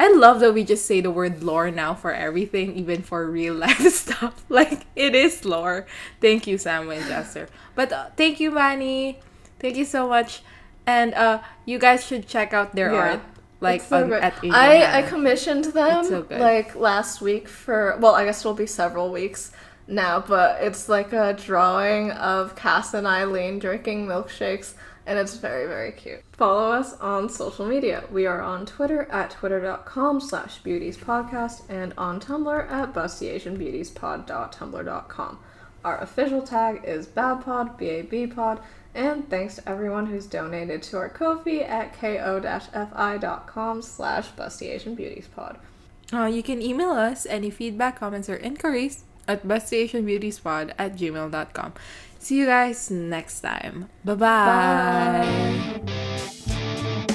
I love that we just say the word lore now for everything, even for real life stuff. Like it is lore. Thank you, Sam Winchester. But uh, thank you, Manny. Thank you so much. And uh, you guys should check out their Yeah. art, like so on, at I, I commissioned them so like last week for well, I guess it'll be several weeks now, but it's like a drawing of Cass and Eileen drinking milkshakes, and it's very very cute. Follow us on social media. We are on Twitter at twitter.com slash beautiespodcast and on Tumblr at bustyasianbeautiespod.tumblr.com. Our official tag is BABPOD, B-A-B-POD, and thanks to everyone who's donated to our Ko-fi at ko-fi.com slash bustyasianbeautiespod. Uh, you can email us any feedback, comments, or inquiries at bustyasianbeautiespod at gmail.com. See you guys next time. Bye-bye. Bye.